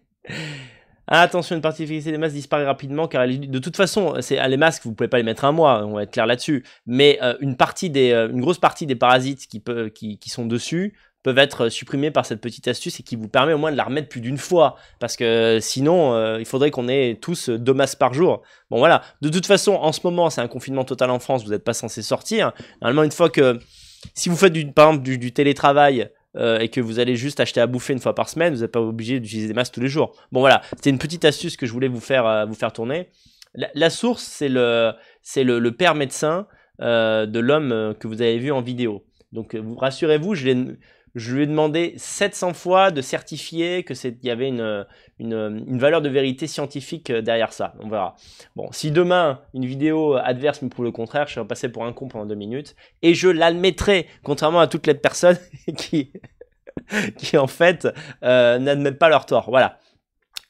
Attention, une partie des masques disparaît rapidement car de toute façon, c'est les masques, vous pouvez pas les mettre un mois, on va être clair là-dessus. Mais une partie des, une grosse partie des parasites qui, qui sont dessus peuvent être supprimés par cette petite astuce et qui vous permet au moins de la remettre plus d'une fois. Parce que sinon, euh, il faudrait qu'on ait tous deux masques par jour. Bon voilà, de toute façon, en ce moment, c'est un confinement total en France, vous n'êtes pas censé sortir. Normalement, une fois que, si vous faites du, par exemple du, télétravail, euh, et que vous allez juste acheter à bouffer une fois par semaine, vous n'êtes pas obligé d'utiliser des masques tous les jours. Bon voilà, c'était une petite astuce que je voulais vous faire, euh, vous faire tourner. La, source, c'est le, c'est le, père médecin de l'homme que vous avez vu en vidéo. Donc rassurez-vous, je l'ai Je lui ai demandé 700 fois de certifier que c'est, y avait une, une, valeur de vérité scientifique euh, derrière ça. On verra. Bon, si demain une vidéo adverse me prouve le contraire, je serai passé pour un con pendant deux minutes et je l'admettrai, contrairement à toutes les personnes *laughs* qui, qui en fait euh, n'admettent pas leur tort. Voilà.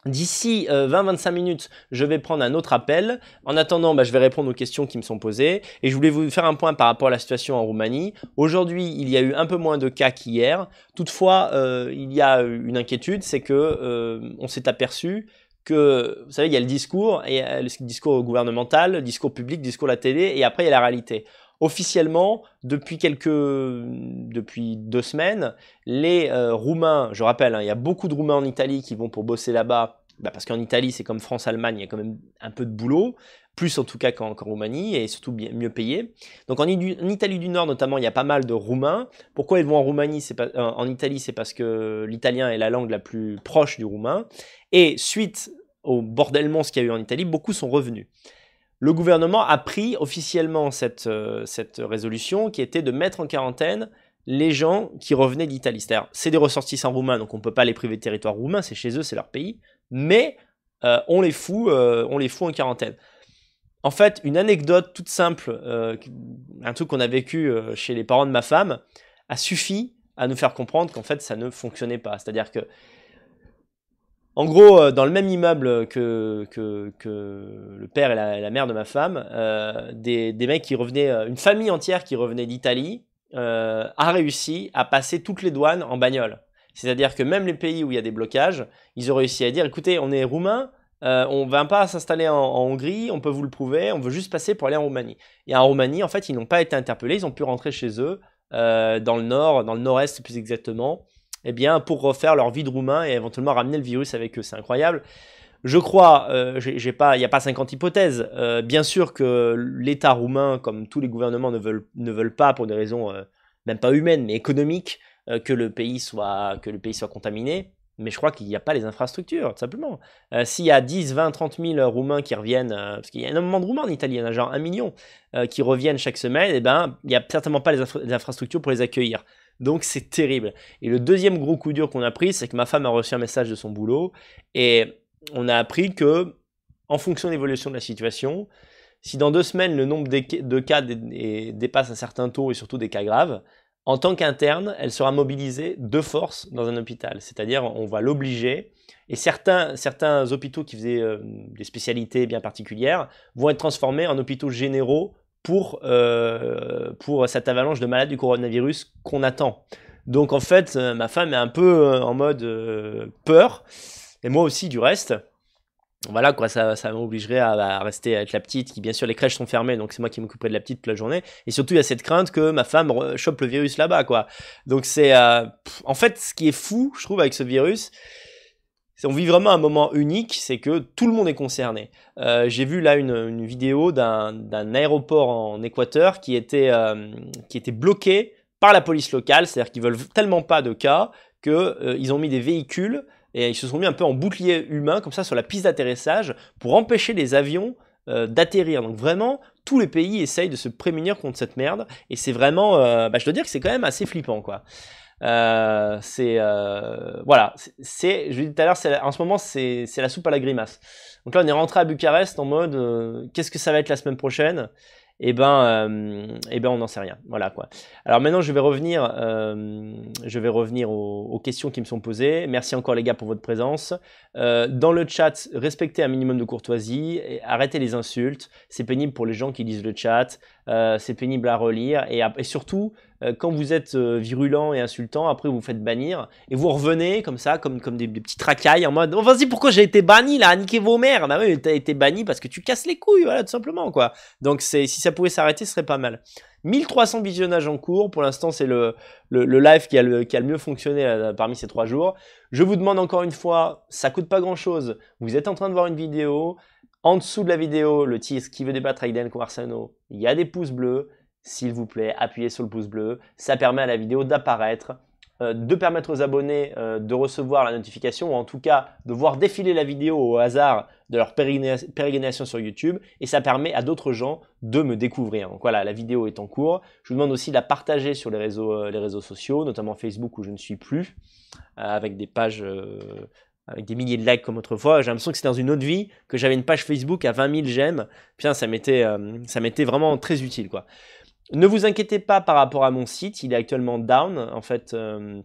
D'ici 20-25 euh, minutes, je vais prendre un autre appel. En attendant, bah, je vais répondre aux questions qui me sont posées. Et je voulais vous faire un point par rapport à la situation en Roumanie. Aujourd'hui, il y a eu un peu moins de cas qu'hier. Toutefois, euh, il y a une inquiétude, c'est que euh, on s'est aperçu que, vous savez, il y a le discours, et le discours gouvernemental, discours public, discours à la télé, et après il y a la réalité. Officiellement, depuis quelques, depuis deux semaines, les euh, Roumains, je rappelle, hein, il y a beaucoup de Roumains en Italie qui vont pour bosser là-bas, bah, parce qu'en Italie, c'est comme France-Allemagne, il y a quand même un peu de boulot, plus en tout cas qu'en Roumanie, et surtout mieux payé. Donc en, Italie du Nord, notamment, il y a pas mal de Roumains. Pourquoi ils vont en Roumanie, euh, en Italie, c'est parce que l'italien est la langue la plus proche du roumain. Et suite au bordellement ce qu'il y a eu en Italie, beaucoup sont revenus le gouvernement a pris officiellement cette, euh, cette résolution qui était de mettre en quarantaine les gens qui revenaient d'Italie. C'est-à-dire, c'est des ressortissants roumains, donc on ne peut pas les priver de territoire roumain, c'est chez eux, c'est leur pays, mais euh, on, les fout, euh, on les fout en quarantaine. En fait, une anecdote toute simple, un truc qu'on a vécu chez les parents de ma femme, a suffi à nous faire comprendre qu'en fait, ça ne fonctionnait pas. C'est-à-dire que en gros, euh, dans le même immeuble que, le père et la, mère de ma femme, euh, des, mecs qui revenaient, euh, une famille entière qui revenait d'Italie, a réussi à passer toutes les douanes en bagnole. C'est-à-dire que même les pays où il y a des blocages, ils ont réussi à dire, écoutez, on est roumain, on ne va pas s'installer en, en, Hongrie, on peut vous le prouver, on veut juste passer pour aller en Roumanie. Et en Roumanie, en fait, ils n'ont pas été interpellés, ils ont pu rentrer chez eux, dans le nord, dans le nord-est plus exactement, eh bien, pour refaire leur vie de roumain et éventuellement ramener le virus avec eux. C'est incroyable. Je crois, euh, j'ai pas, il n'y a pas 50 hypothèses. Euh, bien sûr que l'État roumain, comme tous les gouvernements, ne veulent, ne veulent pas, pour des raisons euh, même pas humaines, mais économiques, que, le pays soit, que le pays soit contaminé. Mais je crois qu'il n'y a pas les infrastructures, tout simplement. S'il y a 10, 20, 30 000 Roumains qui reviennent, parce qu'il y a énormément de Roumains en Italie, il y en a genre un million, qui reviennent chaque semaine, eh ben, il n'y a certainement pas les infrastructures pour les accueillir. Donc c'est terrible. Et le deuxième gros coup dur qu'on a pris, c'est que ma femme a reçu un message de son boulot et on a appris que, en fonction de l'évolution de la situation, si dans deux semaines le nombre de cas dépasse un certain taux et surtout des cas graves, en tant qu'interne, elle sera mobilisée de force dans un hôpital. C'est-à-dire, on va l'obliger. Et certains, certains hôpitaux qui faisaient euh, des spécialités bien particulières vont être transformés en hôpitaux généraux pour, euh, pour cette avalanche de malades du coronavirus qu'on attend. Donc en fait, euh, ma femme est un peu euh, en mode peur, et moi aussi du reste. Voilà quoi, ça, ça m'obligerait à, rester avec la petite, qui bien sûr les crèches sont fermées, donc c'est moi qui m'occuperai de la petite toute la journée. Et surtout il y a cette crainte que ma femme chope le virus là-bas quoi. Donc c'est, en fait, ce qui est fou, je trouve, avec ce virus, on vit vraiment un moment unique, c'est que tout le monde est concerné. Euh, j'ai vu là une, vidéo d'un aéroport en Équateur qui était, euh, qui était bloqué par la police locale, c'est-à-dire qu'ils veulent tellement pas de cas qu'ils euh, ont mis des véhicules et ils se sont mis un peu en bouclier humain comme ça sur la piste d'atterrissage pour empêcher les avions d'atterrir. Donc vraiment, tous les pays essayent de se prémunir contre cette merde et c'est vraiment, bah, je dois dire que c'est quand même assez flippant quoi. Euh, c'est euh, voilà, c'est je vous dis tout à l'heure, en ce moment c'est la soupe à la grimace. Donc là on est rentré à Bucarest en mode euh, qu'est-ce que ça va être la semaine prochaine? Et eh ben, et ben on n'en sait rien. Voilà quoi. Alors maintenant je vais revenir, je vais revenir aux, aux, questions qui me sont posées. Merci encore les gars pour votre présence. dans le chat, respectez un minimum de courtoisie, et arrêtez les insultes. C'est pénible pour les gens qui lisent le chat. C'est pénible à relire et, et surtout euh, quand vous êtes euh, virulent et insultant, après vous faites bannir et vous revenez comme ça, comme, comme des, petits tracailles en mode oh, vas-y, pourquoi j'ai été banni là? Niquez vos mères Bah oui, t'as été banni parce que tu casses les couilles, voilà, tout simplement quoi. Donc si ça pouvait s'arrêter, ce serait pas mal. 1300 visionnages en cours. Pour l'instant, c'est le, le, live qui a le, qui a le mieux fonctionné euh, parmi ces trois jours. Je vous demande encore une fois, ça coûte pas grand chose. Vous êtes en train de voir une vidéo. En dessous de la vidéo, le titre qui veut débattre avec Dan Conversano, il y a des pouces bleus s'il vous plaît, appuyez sur le pouce bleu. Ça permet à la vidéo d'apparaître euh, de permettre aux abonnés euh, de recevoir la notification ou en tout cas de voir défiler la vidéo au hasard de leur pérégrination sur YouTube et ça permet à d'autres gens de me découvrir. Donc voilà, la vidéo est en cours. Je vous demande aussi de la partager sur les réseaux, euh, les réseaux sociaux, notamment Facebook où je ne suis plus, avec des pages avec des milliers de likes comme autrefois. J'ai l'impression que c'était dans une autre vie, que j'avais une page Facebook à 20 000 j'aime. Putain, ça m'était, ça m'était vraiment très utile. Ne vous inquiétez pas par rapport à mon site, il est actuellement down. En fait, euh,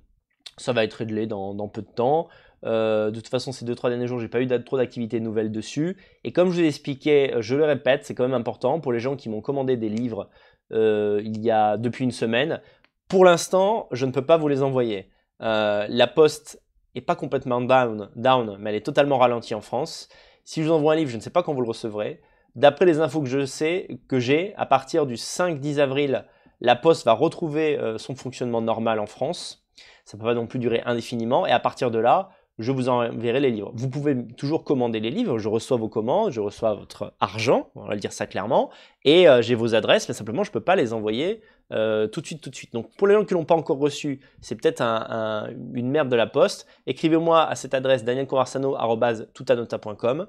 ça va être réglé dans, peu de temps. Euh, de toute façon, ces 2-3 derniers jours, j'ai pas eu trop d'activités nouvelles dessus. Et comme je vous l'expliquais, je le répète, c'est quand même important pour les gens qui m'ont commandé des livres euh, il y a depuis une semaine. Pour l'instant, je ne peux pas vous les envoyer. la poste pas complètement down, down, mais elle est totalement ralentie en France. Si je vous envoie un livre, je ne sais pas quand vous le recevrez. D'après les infos que je sais, que j'ai, à partir du 5-10 avril, la Poste va retrouver euh, son fonctionnement normal en France. Ça ne peut pas non plus durer indéfiniment. Et à partir de là, je vous enverrai les livres. Vous pouvez toujours commander les livres. Je reçois vos commandes, je reçois votre argent, on va le dire ça clairement. Et euh, j'ai vos adresses, mais simplement, je ne peux pas les envoyer euh, tout de suite, tout de suite. Donc, pour les gens qui ne l'ont pas encore reçu, c'est peut-être une merde de la poste. Écrivez-moi à cette adresse danielconversano.com.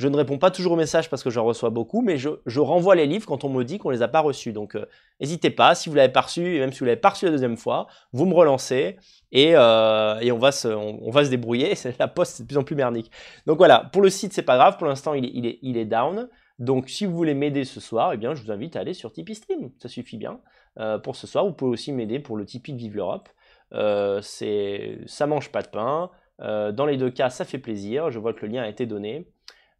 Je ne réponds pas toujours aux messages parce que j'en reçois beaucoup, mais je, renvoie les livres quand on me dit qu'on ne les a pas reçus. Donc euh, n'hésitez pas, si vous l'avez pas reçu, et même si vous l'avez pas reçu la deuxième fois, vous me relancez et, euh, on, va se, on, va se débrouiller. *laughs* La poste, c'est de plus en plus merdique. Donc voilà, pour le site, c'est pas grave, pour l'instant, il est, il, est, il est down. Donc si vous voulez m'aider ce soir, eh bien, je vous invite à aller sur Tipeee Stream, ça suffit bien. Euh, pour ce soir, vous pouvez aussi m'aider pour le Tipeee de Vive l'Europe. Euh, ça mange pas de pain. dans les deux cas, ça fait plaisir. Je vois que le lien a été donné.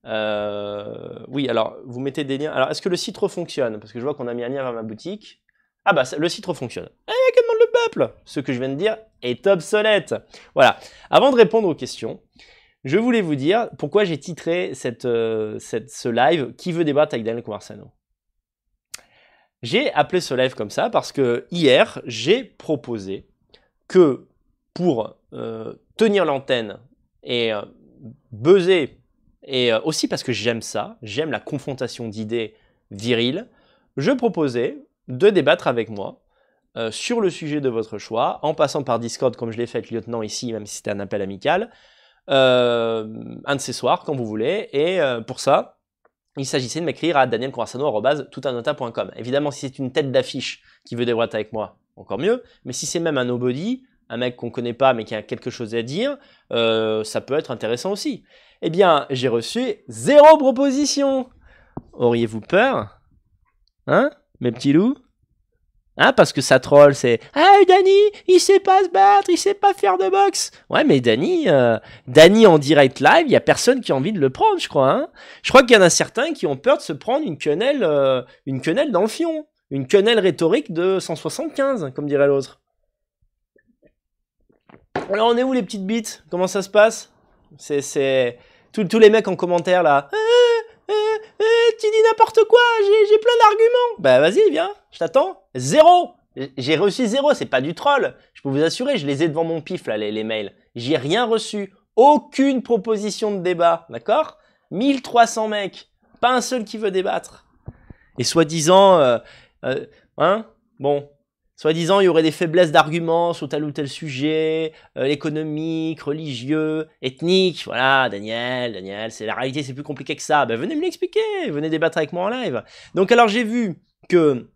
Euh, oui, alors vous mettez des liens. Alors est-ce que le site refonctionne? Parce que je vois qu'on a mis un lien vers ma boutique. Ah bah le site refonctionne. Eh, que demande le peuple? Ce que je viens de dire est obsolète. Voilà. Avant de répondre aux questions, je voulais vous dire pourquoi j'ai titré cette, euh, cette, ce live Qui veut débattre avec Daniel Conversano J'ai appelé ce live comme ça parce que hier, j'ai proposé que pour euh, tenir l'antenne et buzzer et euh, aussi parce que j'aime ça, j'aime la confrontation d'idées viriles, je proposais de débattre avec moi euh, sur le sujet de votre choix, en passant par Discord comme je l'ai fait avec lieutenant ici, même si c'était un appel amical, euh, un de ces soirs, quand vous voulez. Et pour ça, il s'agissait de m'écrire à danielconversano.com. Évidemment, si c'est une tête d'affiche qui veut débattre avec moi, encore mieux. Mais si c'est même un nobody, un mec qu'on connaît pas mais qui a quelque chose à dire, ça peut être intéressant aussi. Eh bien, j'ai reçu zéro proposition. Auriez-vous peur? Hein, mes petits loups? Hein, parce que ça troll, c'est Ah, Danny, il sait pas se battre, il sait pas faire de boxe. Ouais, mais Danny, euh, Danny en direct live, il y a personne qui a envie de le prendre, je crois. Hein je crois qu'il y en a certains qui ont peur de se prendre une quenelle, euh, une quenelle dans le fion. Une quenelle rhétorique de 175, comme dirait l'autre. Alors, on est où les petites bites? Comment ça se passe? C'est, tous, les mecs en commentaire là. Tu dis n'importe quoi, j'ai plein d'arguments. Bah vas-y, viens, je t'attends. Zéro. J'ai reçu zéro, c'est pas du troll. Je peux vous assurer, je les ai devant mon pif là, les, mails. J'ai rien reçu. Aucune proposition de débat, d'accord? 1300 mecs. Pas un seul qui veut débattre. Et soi-disant, euh, euh, hein? Bon, Soi-disant, il y aurait des faiblesses d'arguments sur tel ou tel sujet, euh, économique, religieux, ethnique. Voilà, Daniel, Daniel, c'est la réalité, c'est plus compliqué que ça. Ben, venez me l'expliquer, venez débattre avec moi en live. Donc, alors, j'ai vu que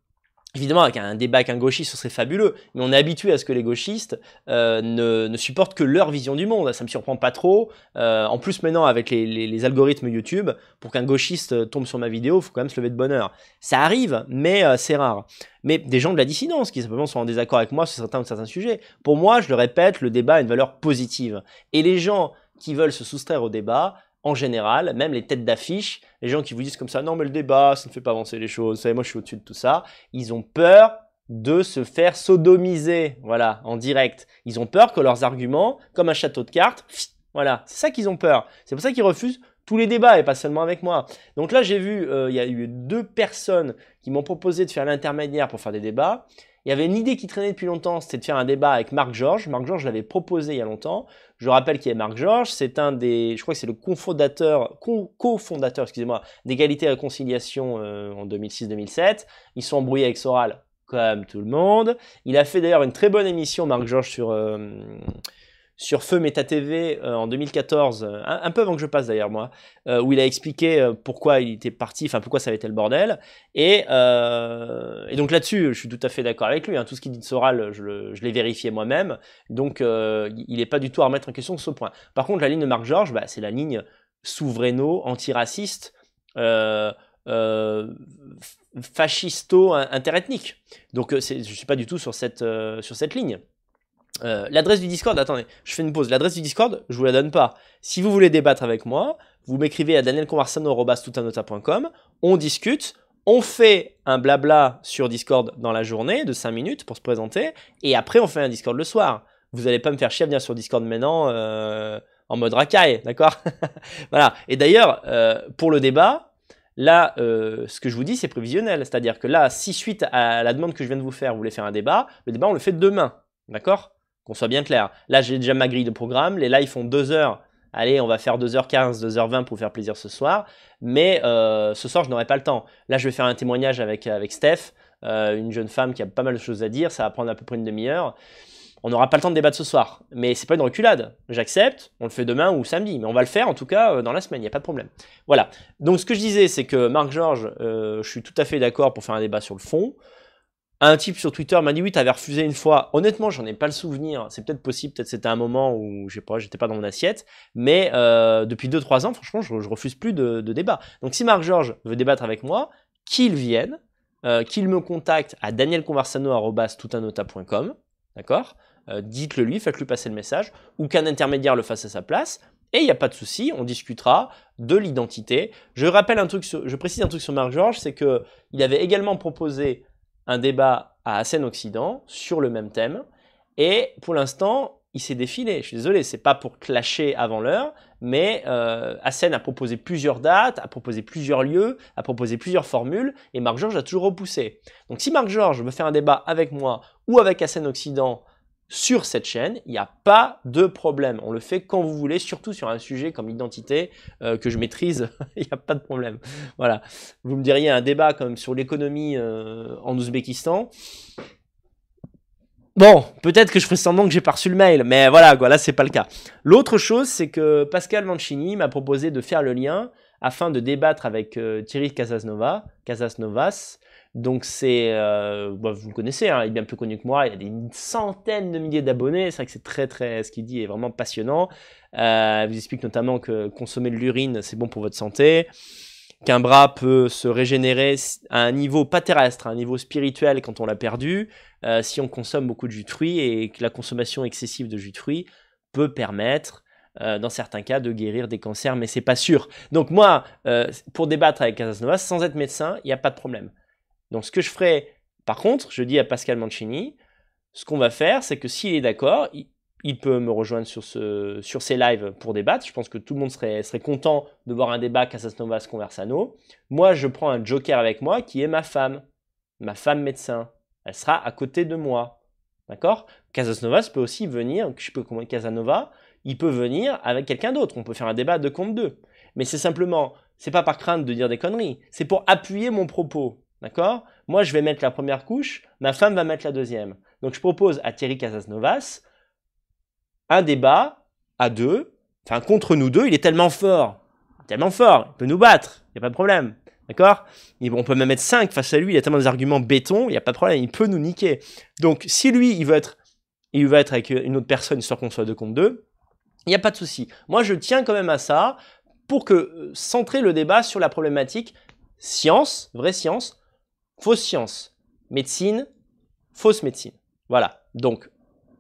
Évidemment, avec un débat avec un gauchiste, ce serait fabuleux, mais on est habitué à ce que les gauchistes euh, ne, ne, supportent que leur vision du monde. Ça me surprend pas trop. Euh, en plus, maintenant, avec les, les, les algorithmes YouTube, pour qu'un gauchiste tombe sur ma vidéo, faut quand même se lever de bonne heure. Ça arrive, mais euh, c'est rare. Mais des gens de la dissidence qui simplement sont en désaccord avec moi sur certains ou certains sujets. Pour moi, je le répète, le débat a une valeur positive. Et les gens qui veulent se soustraire au débat, en général, même les têtes d'affiche, les gens qui vous disent comme ça, non mais le débat, ça ne fait pas avancer les choses, vous savez, moi je suis au-dessus de tout ça, ils ont peur de se faire sodomiser, voilà, en direct. Ils ont peur que leurs arguments, comme un château de cartes, voilà, c'est ça qu'ils ont peur. C'est pour ça qu'ils refusent tous les débats et pas seulement avec moi. Donc là, j'ai vu, euh, il y a eu deux personnes qui m'ont proposé de faire l'intermédiaire pour faire des débats. Il y avait une idée qui traînait depuis longtemps, c'était de faire un débat avec Marc Georges. Marc Georges l'avait proposé il y a longtemps. Je rappelle qui est Marc Georges, c'est un des, je crois que c'est le cofondateur, co-fondateur, excusez-moi, d'égalité et réconciliation euh, en 2006-2007. Ils sont embrouillés avec Soral, comme tout le monde. Il a fait d'ailleurs une très bonne émission, Marc Georges, sur, euh, sur Feu Méta TV euh, en 2014, euh, un, peu avant que je passe d'ailleurs moi, où il a expliqué pourquoi il était parti, enfin pourquoi ça avait été le bordel. Et, donc là-dessus, je suis tout à fait d'accord avec lui. Hein. tout ce qu'il dit de Soral, je, l'ai vérifié moi-même. Donc il n'est pas du tout à remettre en question ce point. Par contre, la ligne de Marc Georges, bah, c'est la ligne souveraino, antiraciste. Euh, euh, fascisto-interethnique. Donc euh, je ne suis pas du tout sur cette, euh, sur cette ligne. L'adresse du Discord, attendez, je fais une pause. L'adresse du Discord, je vous la donne pas. Si vous voulez débattre avec moi, vous m'écrivez à danielconversano.com, on discute, on fait un blabla sur Discord dans la journée de 5 minutes pour se présenter, et après on fait un Discord le soir. Vous n'allez pas me faire chier à venir sur Discord maintenant en mode racaille, d'accord? *laughs* Voilà. Et d'ailleurs, pour le débat, Là, euh, ce que je vous dis, c'est prévisionnel. C'est-à-dire que là, si suite à la demande que je viens de vous faire, vous voulez faire un débat, le débat, on le fait demain. D'accord? Qu'on soit bien clair. Là, j'ai déjà ma grille de programme. Les lives font 2 heures. Allez, on va faire 2h15, 2h20 pour faire plaisir ce soir. Mais euh, ce soir, je n'aurai pas le temps. Là, je vais faire un témoignage avec, Steph, euh, une jeune femme qui a pas mal de choses à dire. Ça va prendre à peu près une demi-heure. On n'aura pas le temps de débattre ce soir. Mais c'est pas une reculade. J'accepte, on le fait demain ou samedi. Mais on va le faire en tout cas euh, dans la semaine, il n'y a pas de problème. Voilà. Donc ce que je disais, c'est que Marc Georges, euh, je suis tout à fait d'accord pour faire un débat sur le fond. Un type sur Twitter m'a dit oui, tu avais refusé une fois. Honnêtement, j'en ai pas le souvenir. C'est peut-être possible, peut-être c'était un moment où je sais pas, j'étais pas dans mon assiette. Mais euh, depuis 2-3 ans, franchement, je, refuse plus de, débat. Donc si Marc Georges veut débattre avec moi, qu'il vienne, qu'il me contacte à danielconversano.com, d'accord? Euh, dites-le lui, faites-lui passer le message, ou qu'un intermédiaire le fasse à sa place, et il n'y a pas de souci, on discutera de l'identité. Je rappelle un truc, je précise un truc sur Marc Georges, c'est qu'il avait également proposé un débat à Assen Occident sur le même thème, et pour l'instant, il s'est défilé. Je suis désolé, c'est pas pour clasher avant l'heure, mais euh, a proposé plusieurs dates, a proposé plusieurs lieux, a proposé plusieurs formules, et Marc Georges a toujours repoussé. Donc si Marc Georges veut faire un débat avec moi ou avec Assen Occident sur cette chaîne, il n'y a pas de problème. On le fait quand vous voulez, surtout sur un sujet comme l'identité euh, que je maîtrise, *laughs* il n'y a pas de problème. Voilà. Vous me diriez un débat comme sur l'économie euh, en Ouzbékistan. Bon, peut-être que je ferai semblant que j'ai pas reçu le mail, mais voilà, quoi, là c'est pas le cas. L'autre chose, c'est que Pascal Mancini m'a proposé de faire le lien afin de débattre avec euh, Thierry Casasnova, Casasnovas, donc c'est, euh, bah, vous le connaissez, hein, il est bien plus connu que moi, il a des centaines de milliers d'abonnés, c'est vrai que c'est très très, ce qu'il dit est vraiment passionnant. Euh, il vous explique notamment que consommer de l'urine c'est bon pour votre santé, qu'un bras peut se régénérer à un niveau pas terrestre, à un niveau spirituel quand on l'a perdu, euh, si on consomme beaucoup de jus de fruits et que la consommation excessive de jus de fruits peut permettre dans certains cas, de guérir des cancers, mais c'est pas sûr. Donc moi, pour débattre avec Casasnovas, sans être médecin, il n'y a pas de problème. Donc ce que je ferai, par contre, je dis à Pascal Mancini, ce qu'on va faire, c'est que s'il est d'accord, il, peut me rejoindre sur, ce, sur ces lives pour débattre. Je pense que tout le monde serait, serait content de voir un débat Casas Novas Conversano. Moi, je prends un joker avec moi qui est ma femme, ma femme médecin. Elle sera à côté de moi. D'accord? Casas peut aussi venir, je peux comment Casanova, il peut venir avec quelqu'un d'autre. On peut faire un débat de compte deux. Mais c'est simplement, c'est pas par crainte de dire des conneries, c'est pour appuyer mon propos. D'accord? Moi, je vais mettre la première couche, ma femme va mettre la deuxième. Donc, je propose à Thierry Casasnovas un débat à deux, enfin, contre nous deux. Il est tellement fort, tellement fort, il peut nous battre, il n'y a pas de problème. D'accord? On peut même mettre cinq face à lui, il a tellement des arguments béton, il n'y a pas de problème, il peut nous niquer. Donc, si lui, il veut être, il veut être avec une autre personne, histoire qu'on soit deux contre deux, il n'y a pas de souci. Moi, je tiens quand même à ça pour que euh, centrer le débat sur la problématique science, vraie science, fausse science, médecine, fausse médecine. Voilà. Donc,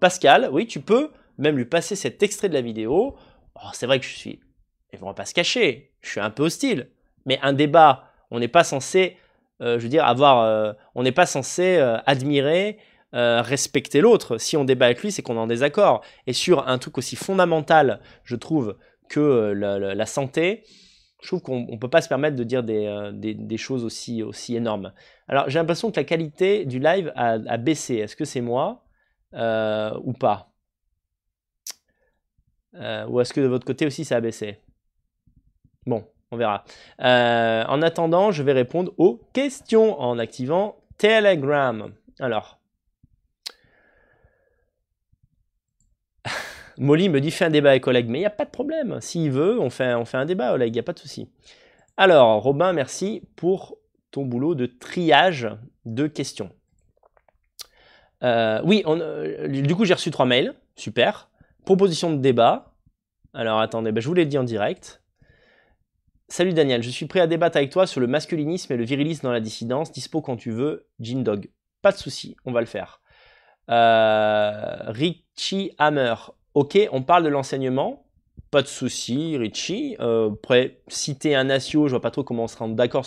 Pascal, oui, tu peux même lui passer cet extrait de la vidéo. Oh, c'est vrai que je suis, ils vont pas se cacher, je suis un peu hostile. Mais un débat, on n'est pas censé, euh, je veux dire, avoir, euh, on n'est pas censé euh, admirer, respecter l'autre. Si on débat avec lui, c'est qu'on est en désaccord. Et sur un truc aussi fondamental, je trouve, que la santé, je trouve qu'on ne peut pas se permettre de dire des, euh, choses aussi, aussi énormes. Alors j'ai l'impression que la qualité du live a, baissé. Est-ce que c'est moi euh, ou pas? Euh, Ou est-ce que de votre côté aussi ça a baissé? Bon, on verra. en attendant, je vais répondre aux questions en activant Telegram. Alors. *laughs* Molly me dit fais un débat avec Oleg, mais il n'y a pas de problème. S'il veut, on fait, on fait un débat, Oleg, il n'y a pas de souci. Alors, Robin, merci pour boulot de triage de questions. Euh, oui, euh, du coup, j'ai reçu trois mails. Super. Proposition de débat. Alors, attendez, ben, je vous l'ai dit en direct. Salut Daniel, je suis prêt à débattre avec toi sur le masculinisme et le virilisme dans la dissidence. Dispo quand tu veux, Jean Dog. Pas de souci, on va le faire. Euh, Richie Hammer. Ok, on parle de l'enseignement. Pas de souci, Richie. Euh, après, citer un asio, je vois pas trop comment on sera en, d'accord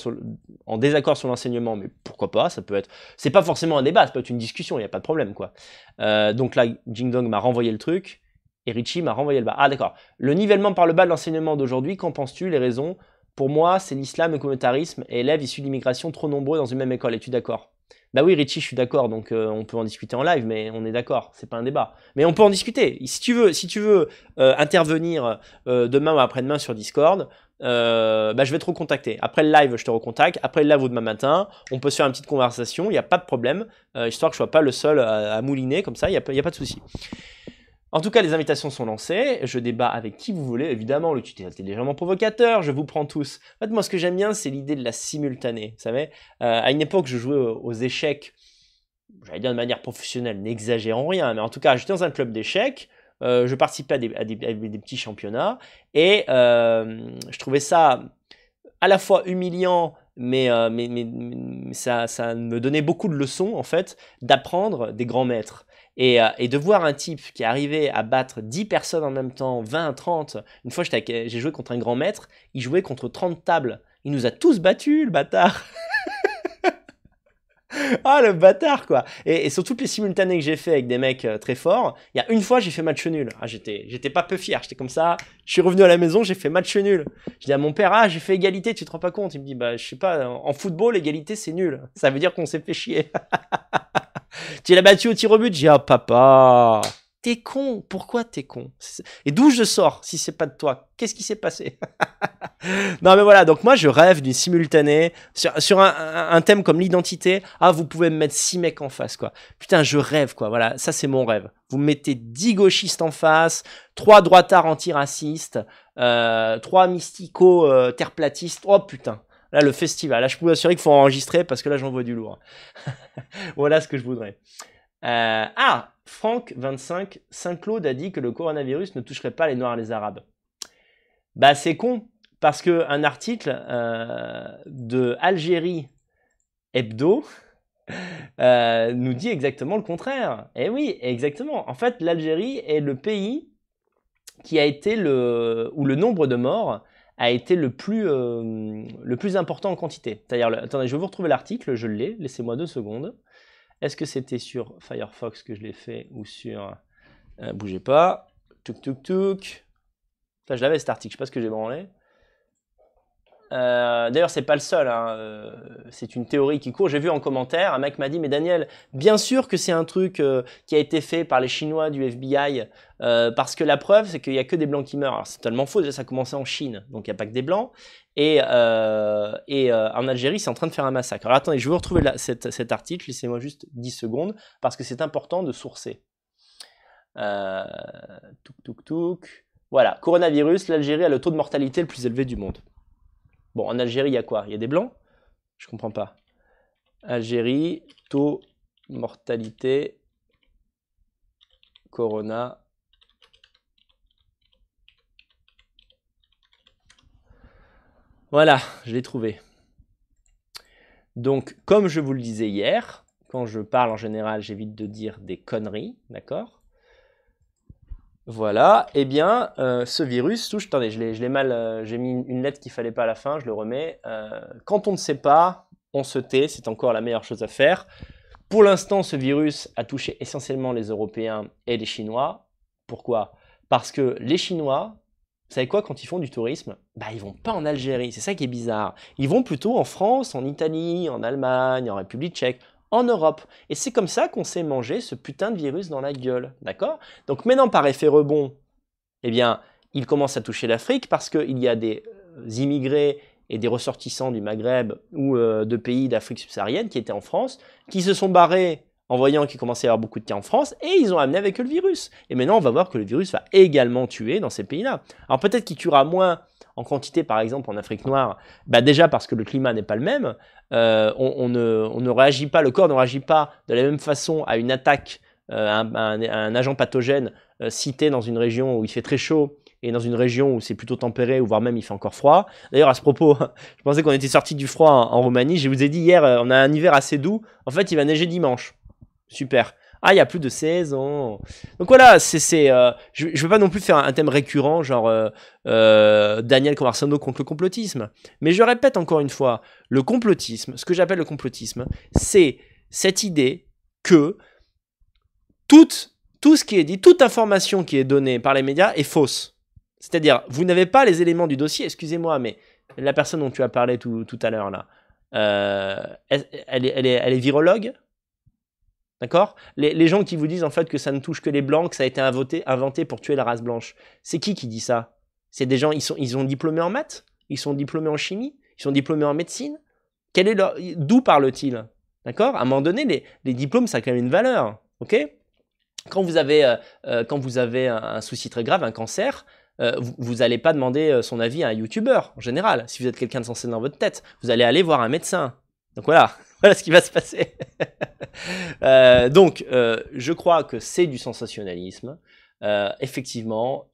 en désaccord sur l'enseignement, mais pourquoi pas Ça peut être. C'est pas forcément un débat, ça peut être une discussion, il n'y a pas de problème, quoi. Euh, donc là, Jing Dong m'a renvoyé le truc et Richie m'a renvoyé le bas. Ah d'accord. Le nivellement par le bas de l'enseignement d'aujourd'hui, qu'en penses-tu Les raisons? Pour moi, c'est l'islam, le communautarisme et élèves issus d'immigration trop nombreux dans une même école. Es-tu d'accord? Bah oui, Richie, je suis d'accord. Donc euh, on peut en discuter en live, mais on est d'accord. C'est pas un débat. Mais on peut en discuter. Si tu veux, si tu veux euh, intervenir euh, demain ou après-demain sur Discord. bah, je vais te recontacter. Après le live, je te recontacte. Après le live ou demain matin, on peut se faire une petite conversation. Il n'y a pas de problème. histoire que je sois pas le seul à, mouliner comme ça. Il n'y a, pas de souci. En tout cas, les invitations sont lancées. Je débat avec qui vous voulez. Évidemment, le tutoriel est légèrement provocateur. Je vous prends tous. En fait, moi, ce que j'aime bien, c'est l'idée de la simultanée. Vous savez, euh, à une époque, je jouais aux échecs. J'allais dire de manière professionnelle, n'exagérons rien. Mais en tout cas, j'étais dans un club d'échecs. Euh, je participais à des, petits championnats. Et euh, je trouvais ça à la fois humiliant, mais, ça, ça me donnait beaucoup de leçons, en fait, d'apprendre des grands maîtres. Euh, et, de voir un type qui arrivait à battre 10 personnes en même temps, 20, 30. Une fois, j'ai joué contre un grand maître, il jouait contre 30 tables. Il nous a tous battus, le bâtard. *laughs* ah, le bâtard, quoi. Et, sur toutes les simultanés que j'ai fait avec des mecs euh, très forts, il y a une fois, j'ai fait match nul. Ah, j'étais, pas peu fier. J'étais comme ça. Je suis revenu à la maison, j'ai fait match nul. Je dis à mon père, ah, j'ai fait égalité, tu te rends pas compte. Il me dit, bah, je sais pas, en football, égalité, c'est nul. Ça veut dire qu'on s'est fait chier. *laughs* tu l'as battu au tir au but? J'ai ah papa, t'es con. Pourquoi t'es con? Et d'où je sors si c'est pas de toi? Qu'est-ce qui s'est passé? *laughs* Non mais voilà. Donc moi je rêve d'une simultanée sur, un, thème comme l'identité. Ah vous pouvez me mettre six mecs en face quoi. Putain je rêve quoi. Voilà ça c'est mon rêve. Vous mettez dix gauchistes en face, trois droitards antiracistes, euh, trois mysticos euh, terreplatistes. Oh putain. Là, le festival. Là, je peux vous assurer qu'il faut enregistrer parce que là, j'envoie du lourd. *laughs* voilà ce que je voudrais. Euh, ah, Franck25, Saint-Claude a dit que le coronavirus ne toucherait pas les Noirs et les Arabes. Bah, c'est con parce que un article euh, de Algérie Hebdo *laughs* euh, nous dit exactement le contraire. Eh oui, exactement. En fait, l'Algérie est le pays qui a été le où le nombre de morts a été le plus, euh, le plus important en quantité. C'est-à-dire, attendez, je vais vous retrouver l'article, je l'ai, laissez-moi deux secondes. Est-ce que c'était sur Firefox que je l'ai fait ou sur... Euh, bougez pas. Tuk tuk tuk. Enfin, je l'avais cet article, je sais pas ce que j'ai branlé. Euh, d'ailleurs, c'est pas le seul. Hein, euh, c'est une théorie qui court. J'ai vu en commentaire, un mec m'a dit, mais Daniel, bien sûr que c'est un truc euh, qui a été fait par les Chinois du FBI, parce que la preuve, c'est qu'il y a que des blancs qui meurent. Alors, c'est tellement faux. ça a commencé en Chine, donc il n'y a pas que des blancs. Et, en Algérie, c'est en train de faire un massacre. Alors attendez, je vais vous retrouver cet, article. Laissez-moi juste 10 secondes, parce que c'est important de sourcer. touk touk touk. Voilà, coronavirus, l'Algérie a le taux de mortalité le plus élevé du monde. Bon, en Algérie, il y a quoi? Il y a des blancs? Je comprends pas. Algérie, taux, mortalité, corona. Voilà, je l'ai trouvé. Donc, comme je vous le disais hier, quand je parle en général, j'évite de dire des conneries, d'accord? Voilà, eh bien, euh, ce virus touche. Attendez, je l'ai mal. Euh, j'ai mis une lettre qu'il fallait pas à la fin, je le remets. Euh, quand on ne sait pas, on se tait, c'est encore la meilleure chose à faire. Pour l'instant, ce virus a touché essentiellement les Européens et les Chinois. Pourquoi? Parce que les Chinois, vous savez quoi, quand ils font du tourisme, bah ils vont pas en Algérie, c'est ça qui est bizarre. Ils vont plutôt en France, en Italie, en Allemagne, en République tchèque en Europe. Et c'est comme ça qu'on s'est mangé ce putain de virus dans la gueule. D'accord? Donc maintenant, par effet rebond, eh bien, il commence à toucher l'Afrique parce qu'il y a des euh, immigrés et des ressortissants du Maghreb ou euh, de pays d'Afrique subsaharienne qui étaient en France, qui se sont barrés en voyant qu'il commençait à y avoir beaucoup de cas en France, et ils ont amené avec eux le virus. Et maintenant, on va voir que le virus va également tuer dans ces pays-là. Alors peut-être qu'il tuera moins en quantité, par exemple, en Afrique noire, bah déjà parce que le climat n'est pas le même, euh, on, ne, réagit pas, le corps ne réagit pas de la même façon à une attaque, euh, un, un, agent pathogène euh, cité dans une région où il fait très chaud et dans une région où c'est plutôt tempéré, ou voire même il fait encore froid. D'ailleurs, à ce propos, *laughs* je pensais qu'on était sorti du froid en, Roumanie. Je vous ai dit hier, on a un hiver assez doux. En fait, il va neiger dimanche. Super. Ah, il y a plus de saison. Donc voilà, c'est, euh, je ne veux pas non plus faire un, thème récurrent, genre euh, euh, Daniel Conversano contre le complotisme. Mais je répète encore une fois, le complotisme, ce que j'appelle le complotisme, c'est cette idée que toute, tout ce qui est dit, toute information qui est donnée par les médias est fausse. C'est-à-dire, vous n'avez pas les éléments du dossier, excusez-moi, mais la personne dont tu as parlé tout, tout à l'heure là, elle, elle, est, elle est virologue? D'accord? Les, gens qui vous disent en fait que ça ne touche que les blancs, que ça a été inventé, pour tuer la race blanche, c'est qui qui dit ça? C'est des gens, ils sont, ils ont diplômé en maths? Ils sont diplômés en chimie? Ils sont diplômés en médecine? Quel est leur, D'où parlent-ils? D'accord? À un moment donné, les, les, diplômes, ça a quand même une valeur. Ok? Quand vous avez, euh, euh, quand vous avez un, souci très grave, un cancer, euh, vous n'allez pas demander son avis à un youtubeur en général. Si vous êtes quelqu'un de sensé dans votre tête, vous allez aller voir un médecin. Donc voilà, *laughs* voilà ce qui va se passer. *laughs* Euh, donc, euh, je crois que c'est du sensationnalisme. Euh, effectivement,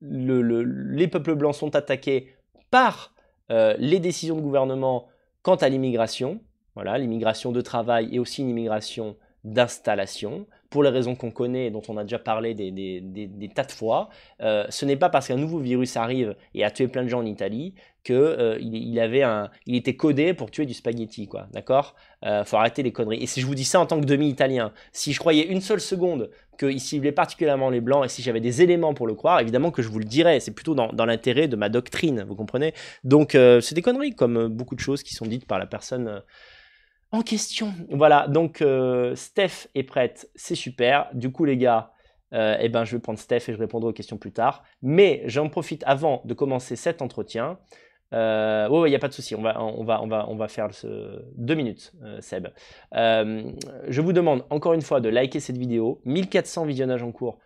les peuples blancs sont attaqués par les décisions de gouvernement quant à l'immigration. Voilà, l'immigration de travail et aussi l'immigration d'installation pour les raisons qu'on connaît et dont on a déjà parlé des, tas de fois. Euh, ce n'est pas parce qu'un nouveau virus arrive et a tué plein de gens en Italie qu'il euh, il, avait un, il était codé pour tuer du spaghetti, quoi. D'accord? Euh, Faut arrêter les conneries. Et si je vous dis ça en tant que demi-italien, si je croyais une seule seconde qu'il ciblait particulièrement les blancs et si j'avais des éléments pour le croire, évidemment que je vous le dirais. C'est plutôt dans, dans l'intérêt de ma doctrine, vous comprenez? Donc euh, c'est des conneries, comme beaucoup de choses qui sont dites par la personne en question. Voilà, donc euh, Steph est prête, c'est super. Du coup, les gars, euh, eh ben, je vais prendre Steph et je répondrai aux questions plus tard. Mais j'en profite avant de commencer cet entretien. Euh, il n'y a pas de souci, on va, on, va, on, va, on va faire ce... deux minutes, euh, Seb. je vous demande encore une fois de liker cette vidéo. 1400 visionnages en cours,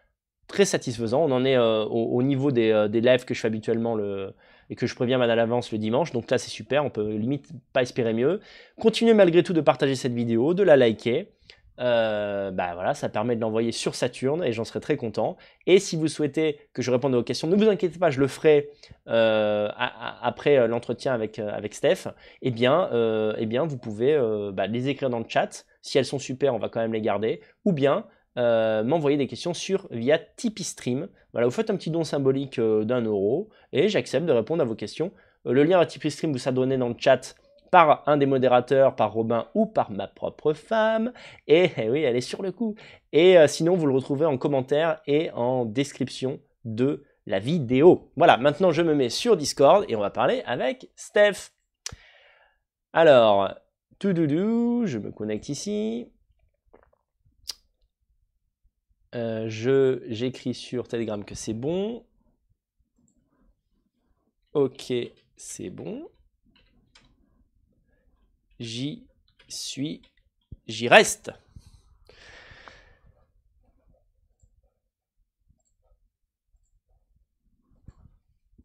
très satisfaisant. On en est au, niveau des, des lives que je fais habituellement le, et que je préviens à l'avance le dimanche. Donc là, c'est super, on peut limite pas espérer mieux. Continuez malgré tout de partager cette vidéo, de la liker. Euh, bah voilà, ça permet de l'envoyer sur Saturne et j'en serai très content. Et si vous souhaitez que je réponde à vos questions, ne vous inquiétez pas, je le ferai euh, après euh, l'entretien avec, avec Steph. Eh bien, eh bien vous pouvez bah, les écrire dans le chat. Si elles sont super, on va quand même les garder. Ou bien euh, m'envoyer des questions sur via Tipeee Stream. Voilà, vous faites un petit don symbolique euh, d'un euro et j'accepte de répondre à vos questions. Euh, le lien à Tipeee Stream vous sera donné dans le chat par un des modérateurs, par Robin ou par ma propre femme. Et *laughs* eh oui, elle est sur le coup. Et sinon, vous le retrouvez en commentaire et en description de la vidéo. Voilà, maintenant je me mets sur Discord et on va parler avec Steph. Alors, tout doudou, je me connecte ici. Euh, je j'écris sur Telegram que c'est bon. Ok, c'est bon. J'y suis, j'y reste.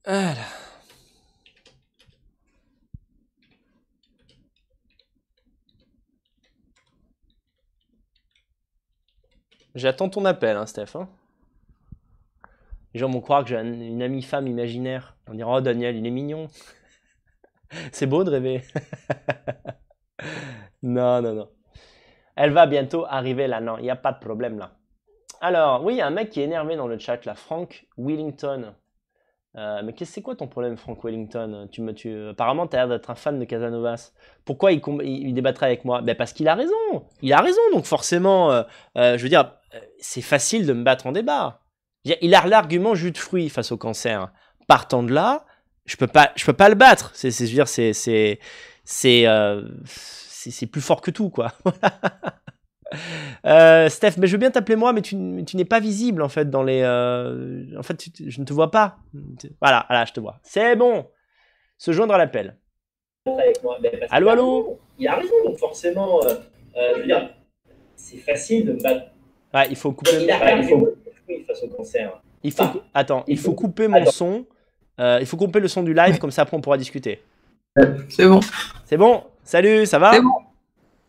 Voilà. J'attends ton appel, hein, Steph. Hein. Les gens vont croire que j'ai une amie femme imaginaire. On dira, oh Daniel, il est mignon. *laughs* C'est beau de rêver. *laughs* non, non, non. Elle va bientôt arriver là. Non, il n'y a pas de problème là. Alors, oui, il y a un mec qui est énervé dans le chat là. Frank Willington. Euh, mais c'est quoi ton problème, Frank Wellington? Tu me, tu... Apparemment, tu as l'air d'être un fan de Casanovas. Pourquoi il, il, débattrait avec moi? Ben Parce qu'il a raison. Il a raison. Donc forcément, euh, euh, je veux dire, c'est facile de me battre en débat. Il a l'argument jus de fruits face au cancer. Partant de là, je peux pas, peux pas le battre. C'est, c'est, c'est, c'est, c'est, c'est, plus fort que tout, quoi. *laughs* Euh, Steph, mais je veux bien t'appeler moi, mais tu, n'es pas visible en fait dans les. Euh, en fait, je ne te vois pas. Voilà, là, je te vois. C'est bon. Se joindre à l'appel. Allô, allô. Il a raison, donc forcément, euh, je veux dire, c'est facile de me battre. Ouais, il faut couper. Il a pas, il faut au. Il attends, il faut couper mon son. Euh, il faut couper le son du live, comme ça après on pourra discuter. C'est bon. C'est bon? Salut, ça va? C'est bon.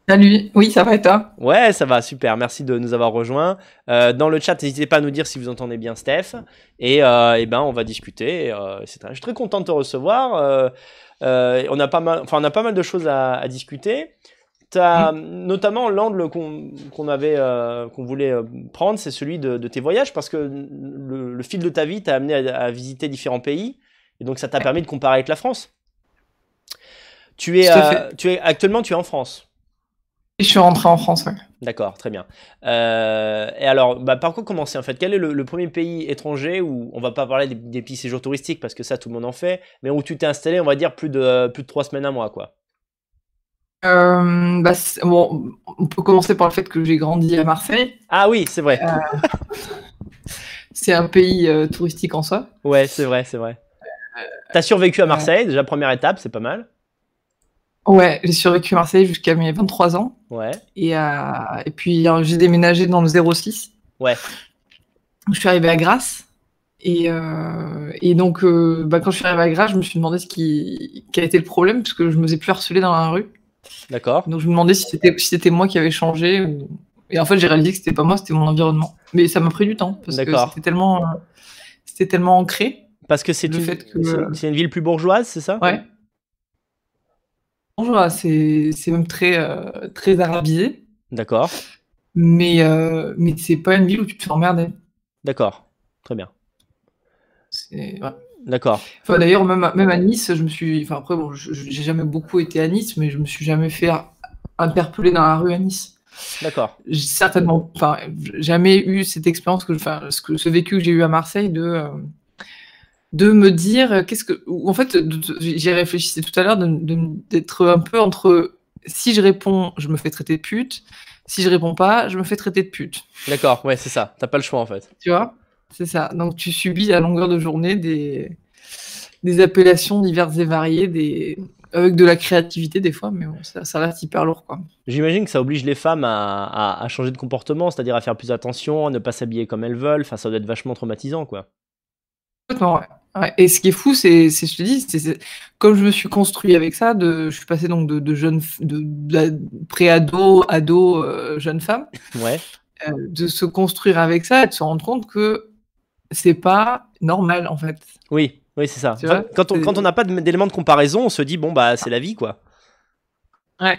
Salut, oui, ça va et toi? Ouais, ça va, super. Merci de nous avoir rejoints. Euh, dans le chat, n'hésitez pas à nous dire si vous entendez bien Steph. Et, euh, et ben, on va discuter. Euh, je suis très content de te recevoir. On, a pas mal, enfin, on a pas mal de choses à, à discuter. As, notamment l'angle qu'on avait, qu'on voulait prendre, c'est celui de, de, tes voyages, parce que le, le fil de ta vie t'a amené à, à, visiter différents pays, et donc ça t'a permis de comparer avec la France. Tu es, tu es actuellement, tu es en France. Je suis rentré en France, ouais. D'accord, très bien. Euh, et alors, bah, par quoi commencer en fait? Quel est le, le, premier pays étranger où on va pas parler des, des petits séjours touristiques parce que ça tout le monde en fait, mais où tu t'es installé, on va dire plus de plus de trois semaines, un mois, quoi? Euh, bah, bon, on peut commencer par le fait que j'ai grandi à Marseille. Ah oui, c'est vrai. Euh, c'est un pays touristique en soi. Ouais, c'est vrai, c'est vrai. T'as survécu à Marseille, déjà première étape, c'est pas mal. Ouais, j'ai survécu à Marseille jusqu'à mes 23 ans. Ouais. Et, euh, et puis j'ai déménagé dans le 06. Ouais. Je suis arrivé à Grasse. Et, euh, et donc, euh, bah, quand je suis arrivé à Grasse, je me suis demandé ce qui, quel était le problème, parce que je me faisais plus harceler dans la rue. D'accord. Donc je me demandais si c'était si moi qui avais changé. Ou... Et en fait, j'ai réalisé que c'était pas moi, c'était mon environnement. Mais ça m'a pris du temps, parce que c'était tellement, c'était tellement ancré. Parce que c'est une, que... une ville plus bourgeoise, c'est ça? Ouais. Bonjour, c'est même très, euh, très arabisé. D'accord. Mais, euh, mais c'est pas une ville où tu te fais emmerder. D'accord, très bien. Ouais. D'accord. Enfin, D'ailleurs, même, même à Nice, je me suis. Enfin, après, bon, j'ai jamais beaucoup été à Nice, mais je me suis jamais fait interpeller dans la rue à Nice. D'accord. J'ai certainement. Enfin, jamais eu cette expérience, que, enfin, ce, que, ce vécu que j'ai eu à Marseille de. Euh, de me dire qu'est-ce que en fait j'y réfléchissais tout à l'heure d'être un peu entre si je réponds je me fais traiter de pute si je réponds pas je me fais traiter de pute. D'accord ouais c'est ça. T'as pas le choix en fait. Tu vois? C'est ça. Donc tu subis à longueur de journée des des appellations diverses et variées des avec de la créativité des fois mais bon, ça, ça reste hyper lourd quoi. J'imagine que ça oblige les femmes à, à, à changer de comportement c'est-à-dire à faire plus attention à ne pas s'habiller comme elles veulent. Enfin ça doit être vachement traumatisant quoi. Complètement, ouais. Ouais, et ce qui est fou, c'est, je te dis, c'est comme je me suis construit avec ça, de, je suis passé donc de, de jeune, de, de pré-ado, ado, euh, jeune femme, ouais. euh, de se construire avec ça et de se rendre compte que c'est pas normal en fait. Oui, oui, c'est ça. Enfin, quand on quand on n'a pas d'éléments de comparaison, on se dit bon bah c'est la vie quoi. Ouais.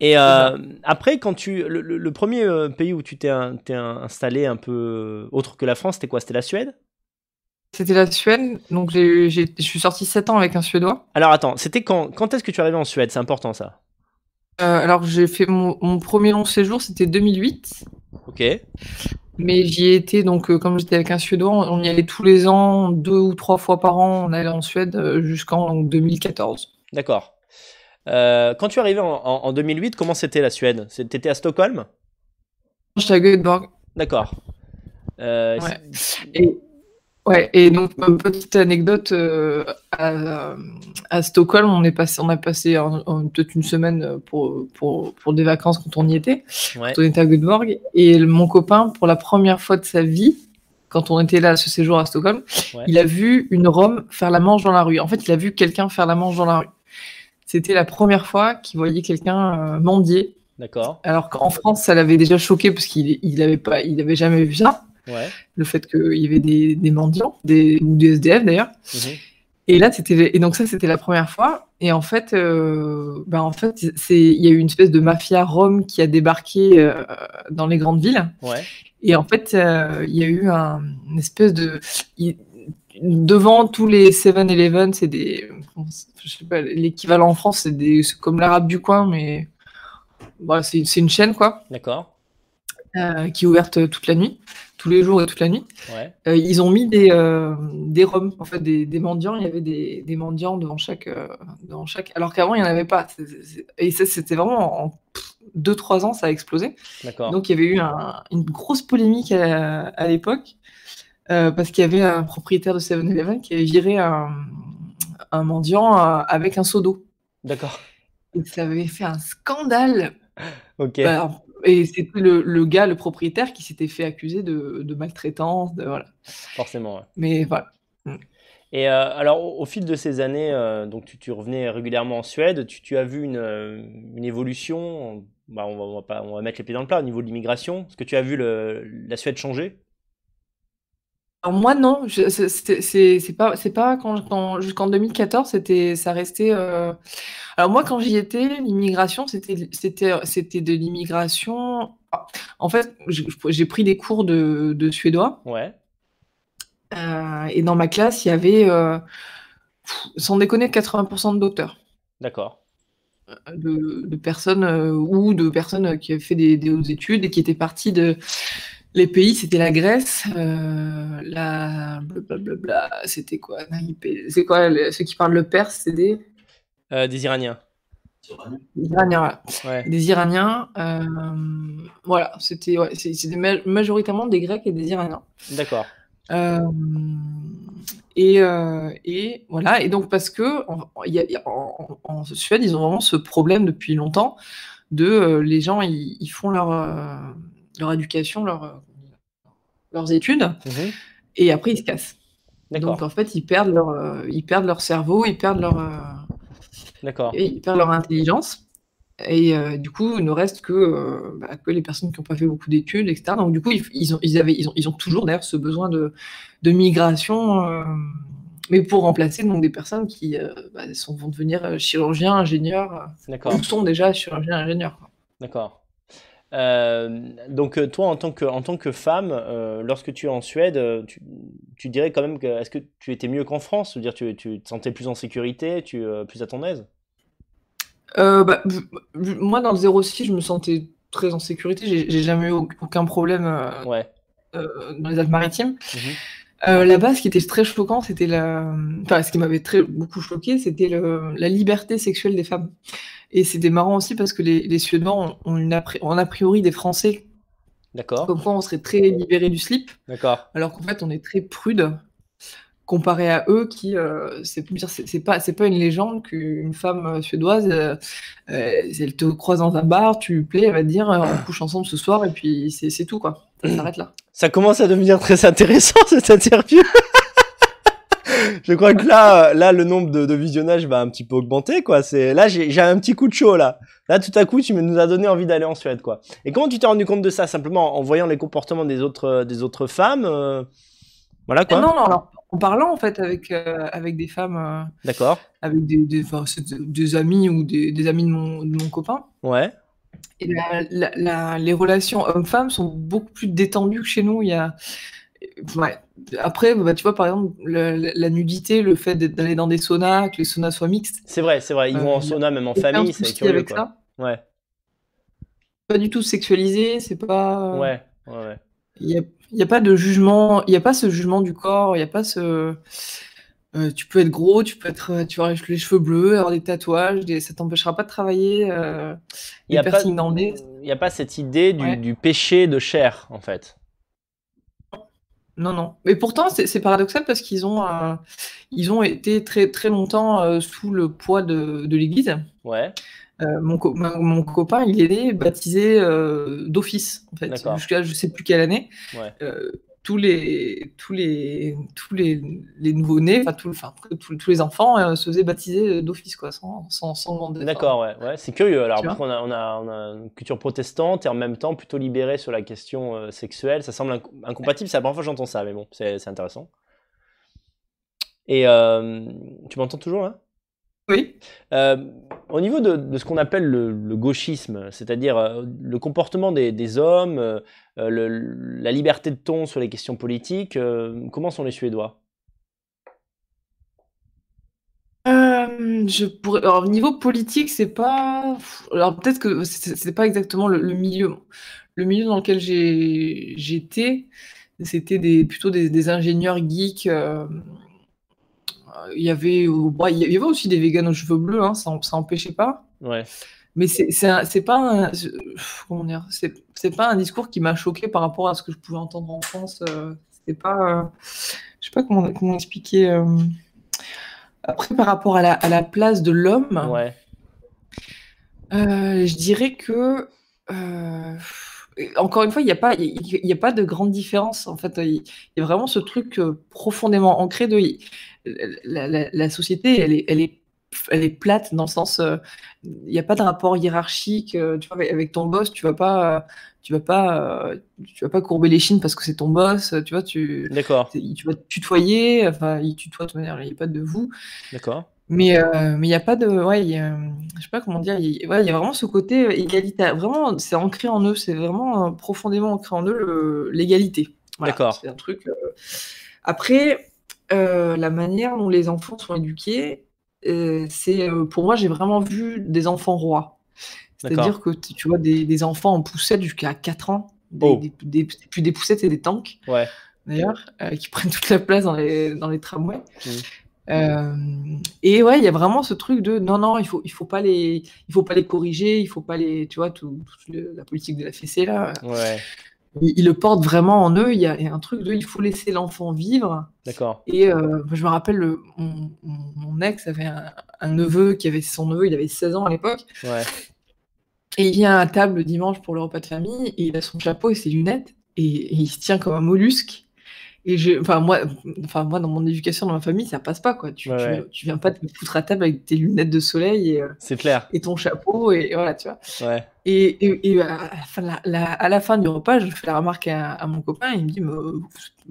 Et euh, après, quand tu le, premier pays où tu t'es installé un peu autre que la France, c'était quoi? C'était la Suède? C'était la Suède, donc je suis sorti 7 ans avec un Suédois. Alors attends, c'était quand, quand est-ce que tu es arrivé en Suède? C'est important ça. Euh, alors j'ai fait mon, mon, premier long séjour, c'était 2008. Ok. Mais j'y ai été, donc euh, comme j'étais avec un Suédois, on, on y allait tous les ans, deux ou trois fois par an, on allait en Suède euh, jusqu'en 2014. D'accord. Quand tu es arrivé en, en, en 2008, comment c'était la Suède? T'étais à Stockholm? J'étais à Göteborg. D'accord. ouais. Et Ouais, et donc petite anecdote euh, à, à, Stockholm, on est passé, on a passé peut-être une semaine pour, pour, pour des vacances quand on y était, ouais. quand on était à Göteborg, et mon copain, pour la première fois de sa vie, quand on était là ce séjour à Stockholm, ouais. il a vu une Rome faire la manche dans la rue. En fait, il a vu quelqu'un faire la manche dans la rue. C'était la première fois qu'il voyait quelqu'un euh, mendier. D'accord. Alors qu'en France, ça l'avait déjà choqué parce qu'il il avait pas, il avait jamais vu ça. Ouais. Le fait qu'il y avait des, des mendiants, des, ou des SDF d'ailleurs. Mmh. Et là, c'était et donc ça, c'était la première fois. Et en fait, euh, ben en fait, c'est il y a eu une espèce de mafia rome qui a débarqué euh, dans les grandes villes. Ouais. Et en fait, euh, il y a eu un, une espèce de devant tous les 7-Eleven, c'est des je sais pas l'équivalent en France, c'est des comme l'arabe du coin, mais voilà, c'est une chaîne quoi. D'accord. Qui est ouverte toute la nuit, tous les jours et toute la nuit. Ouais. Euh, ils ont mis des, euh, des roms, en fait, des, des, mendiants. Il y avait des, des mendiants devant chaque, euh, devant chaque. Alors qu'avant, il n'y en avait pas. C est, c est... Et ça, c'était vraiment en 2-3 ans, ça a explosé. Donc, il y avait eu un, une grosse polémique à, à l'époque euh, parce qu'il y avait un propriétaire de 7-Eleven qui avait viré un, un mendiant avec un seau d'eau. D'accord. Et ça avait fait un scandale. Ok. Bah, et c'était le, le gars, le propriétaire, qui s'était fait accuser de, de maltraitance, de, voilà. Forcément, ouais. Mais voilà. Mm. Et euh, alors, au, au fil de ces années, euh, donc tu, tu revenais régulièrement en Suède, tu, tu as vu une, euh, une évolution, bah, on, va, on, va pas, on va mettre les pieds dans le plat au niveau de l'immigration. Est-ce que tu as vu le, la Suède changer? Alors moi non, c'est pas c'est pas quand, quand- jusqu'en 2014 c'était ça restait. euh, Alors moi quand j'y étais, l'immigration c'était de l'immigration. En fait, j'ai pris des cours de, de suédois Ouais, euh, et dans ma classe il y avait euh, sans déconner 80% de docteurs, d'accord. de, de personnes euh, ou de personnes qui avaient fait des, des hautes études et qui étaient parties de Les pays, c'était la Grèce, euh, la blablabla, c'était quoi C'est quoi ceux qui parlent le perse C'est des, Euh, des Iraniens. des Iraniens, voilà. Ouais, Des Iraniens, euh, voilà, c'était ouais, majoritairement des Grecs et des Iraniens. d'accord. Euh, et, et voilà, et donc parce que en, y a- Suède, ils ont vraiment ce problème depuis longtemps de les gens, ils, ils font leur, leur éducation, leur, leurs études, Mhm. et après ils se cassent. Donc en fait, ils perdent leur, ils perdent leur cerveau, ils perdent leur. Et ils perdent leur intelligence. Et euh, du coup, il ne reste que, euh, bah, que les personnes qui n'ont pas fait beaucoup d'études, etc. Donc du coup, ils, ils ont, ils, avaient, ils, ont, ils ont toujours d'ailleurs ce besoin de, de migration, euh, mais pour remplacer donc, des personnes qui bah, sont, vont devenir chirurgiens, ingénieurs, ou sont déjà chirurgiens, ingénieurs. d'accord. Euh, donc euh, toi, en tant que, en tant que femme, euh, lorsque tu es en Suède, tu, tu dirais quand même que est-ce que tu étais mieux qu'en France? C'est-à-dire tu, tu te sentais plus en sécurité, tu, euh, plus à ton aise? Bah, moi, dans le 06, je me sentais très en sécurité. J'ai jamais eu au- aucun problème Ouais. dans les Alpes-Maritimes. Euh, là-bas, ce qui était très choquant, c'était la... Enfin, ce qui m'avait très beaucoup choqué, c'était le- la liberté sexuelle des femmes. Et c'était marrant aussi parce que les, les Suédois ont, une ont a priori des Français, D'accord, comme quoi on serait très libérés du slip, d'accord. alors qu'en fait, on est très prude comparé à eux qui, euh, c'est pas, c'est pas une légende qu'une femme euh, suédoise, euh, euh, elle te croise dans un bar, tu lui plais, elle va te dire, on couche ensemble ce soir, et puis c'est c'est tout, quoi. Ça s'arrête là. Ça commence à devenir très intéressant cette interview. *laughs* Je crois que là, là, le nombre de, de visionnages va un petit peu augmenter, quoi. C'est là, j'ai un petit coup de chaud là. Là, tout à coup, tu me- nous as donné envie d'aller en Suède, quoi. Et comment tu t'es rendu compte de ça Simplement en voyant les comportements des autres, des autres femmes, euh, voilà Ah quoi. non, non, alors, en parlant, en fait, avec, euh, avec des femmes... euh, D'accord. avec des, des, enfin, amis ou des, des amis de mon, de mon copain. Ouais. Et la- la- la- les relations hommes-femmes sont beaucoup plus détendues que chez nous. Il y a... ouais. Après, bah, tu vois, par exemple, le- la, nudité, le fait d'aller dans des saunas, que les saunas soient mixtes, C'est vrai, c'est vrai. Ils Euh, vont en sauna même en famille, c'est curieux, avec quoi. ça. Ouais. Pas du tout sexualisé, c'est pas... Ouais. Ouais. ouais. Il n'y a, y a pas de jugement, il n'y a pas ce jugement du corps, il n'y a pas ce... euh, tu peux être gros, tu peux être, tu avoir les cheveux bleus, avoir des tatouages, des- ça t'empêchera pas de travailler, euh, Il y a pas, a pas cette idée du, Ouais. du péché de chair, en fait. Non, non. Mais pourtant, c'est paradoxal parce qu'ils ont, euh, ils ont été très, très longtemps euh, sous le poids de, de l'Église. Ouais. Euh, mon, co- mon copain, il est né baptisé d'office, en fait. Jusqu'à je sais plus quelle année. Ouais. Euh, tous les, tous les, tous les, les nouveaux-nés, enfin, tout- enfin, tous, tous les enfants euh, se faisaient baptiser d'office, quoi, sans, sans, sans demander. D'accord, ouais, ouais, c'est curieux. Alors, qu'on a, on a, on a une culture protestante et en même temps plutôt libérée sur la question euh, sexuelle. Ça semble inc- incompatible. C'est la première fois que j'entends ça, mais bon, c'est c'est intéressant. Et euh, tu m'entends toujours là? Oui. Euh, Au niveau de, de ce qu'on appelle le, le gauchisme, c'est-à-dire euh, le comportement des, des hommes, euh, le- la liberté de ton sur les questions politiques, euh, comment sont les Suédois? Je pourrais... Alors, niveau politique, c'est pas. Alors, peut-être que c'est pas exactement le, le milieu. Le milieu dans lequel j'ai j'étais, c'était des, plutôt des, des ingénieurs geeks. Euh, Il y avait, euh, bon, il y avait aussi des véganes aux cheveux bleus, hein, ça, ça empêchait pas. Ouais, Mais c'est pas c'est pas un discours qui m'a choqué par rapport à ce que je pouvais entendre en France. euh, C'était pas, je sais pas comment comment expliquer. Après, par rapport à la, à la place de l'homme, ouais, euh, je dirais que euh, encore une fois, il n'y a, pas- il a pas de grande différence. En fait, il y a vraiment ce truc euh, profondément ancré de la, la- la société, elle est, elle est, elle est plate dans le sens, euh, il n'y a pas de rapport hiérarchique. euh, tu vois, avec, ton boss, tu vas pas, euh, tu vas pas, euh, tu vas pas courber les chines parce que c'est ton boss. Tu vois, tu, D'accord, tu vas te tutoyer. Enfin, il tutoie de manière, il n'y a pas de vous. d'accord. Mais euh, mais il y a pas de ouais, y a, je sais pas comment dire, il y, ouais, il y a vraiment ce côté euh, égalitaire. Vraiment, c'est ancré en eux, c'est vraiment euh, profondément ancré en eux l'égalité. Voilà, D'accord. c'est un truc. euh. Après, euh, la manière dont les enfants sont éduqués, c'est pour moi, j'ai vraiment vu des enfants rois. C'est-à-dire que tu vois des, des enfants en poussette jusqu'à 4 ans, des, Oh. des, plus des poussettes, c'est des tanks Ouais, d'ailleurs, euh, qui *laughs* prennent toute la place dans les, dans les tramways. Mhm. Euh, et ouais, il y a vraiment ce truc de non, non, il faut, il faut pas les, il faut pas les corriger, il faut pas les, tu vois, tout, tout le- la politique de la fessée là, ouais, ils, ils le portent vraiment en eux. Il y a, il y a un truc de, il faut laisser l'enfant vivre. d'accord. Et euh, je me rappelle, le- mon, mon- mon ex avait un, un neveu qui avait son neveu, il avait 16 ans à l'époque, Ouais, et il vient à table le dimanche pour le repas de famille, et il a son chapeau et ses lunettes, et, et il se tient comme un mollusque. Et je, enfin moi, enfin moi dans mon éducation dans ma famille, ça passe pas quoi. Tu, Ouais, tu, ouais. tu viens pas te foutre à table avec tes lunettes de soleil et, euh, c'est clair. et ton chapeau et voilà tu vois. Ouais, Et, et, et à, la fin, de la- la- à la fin du repas, je fais la remarque à, à mon copain, il me dit, mais, euh,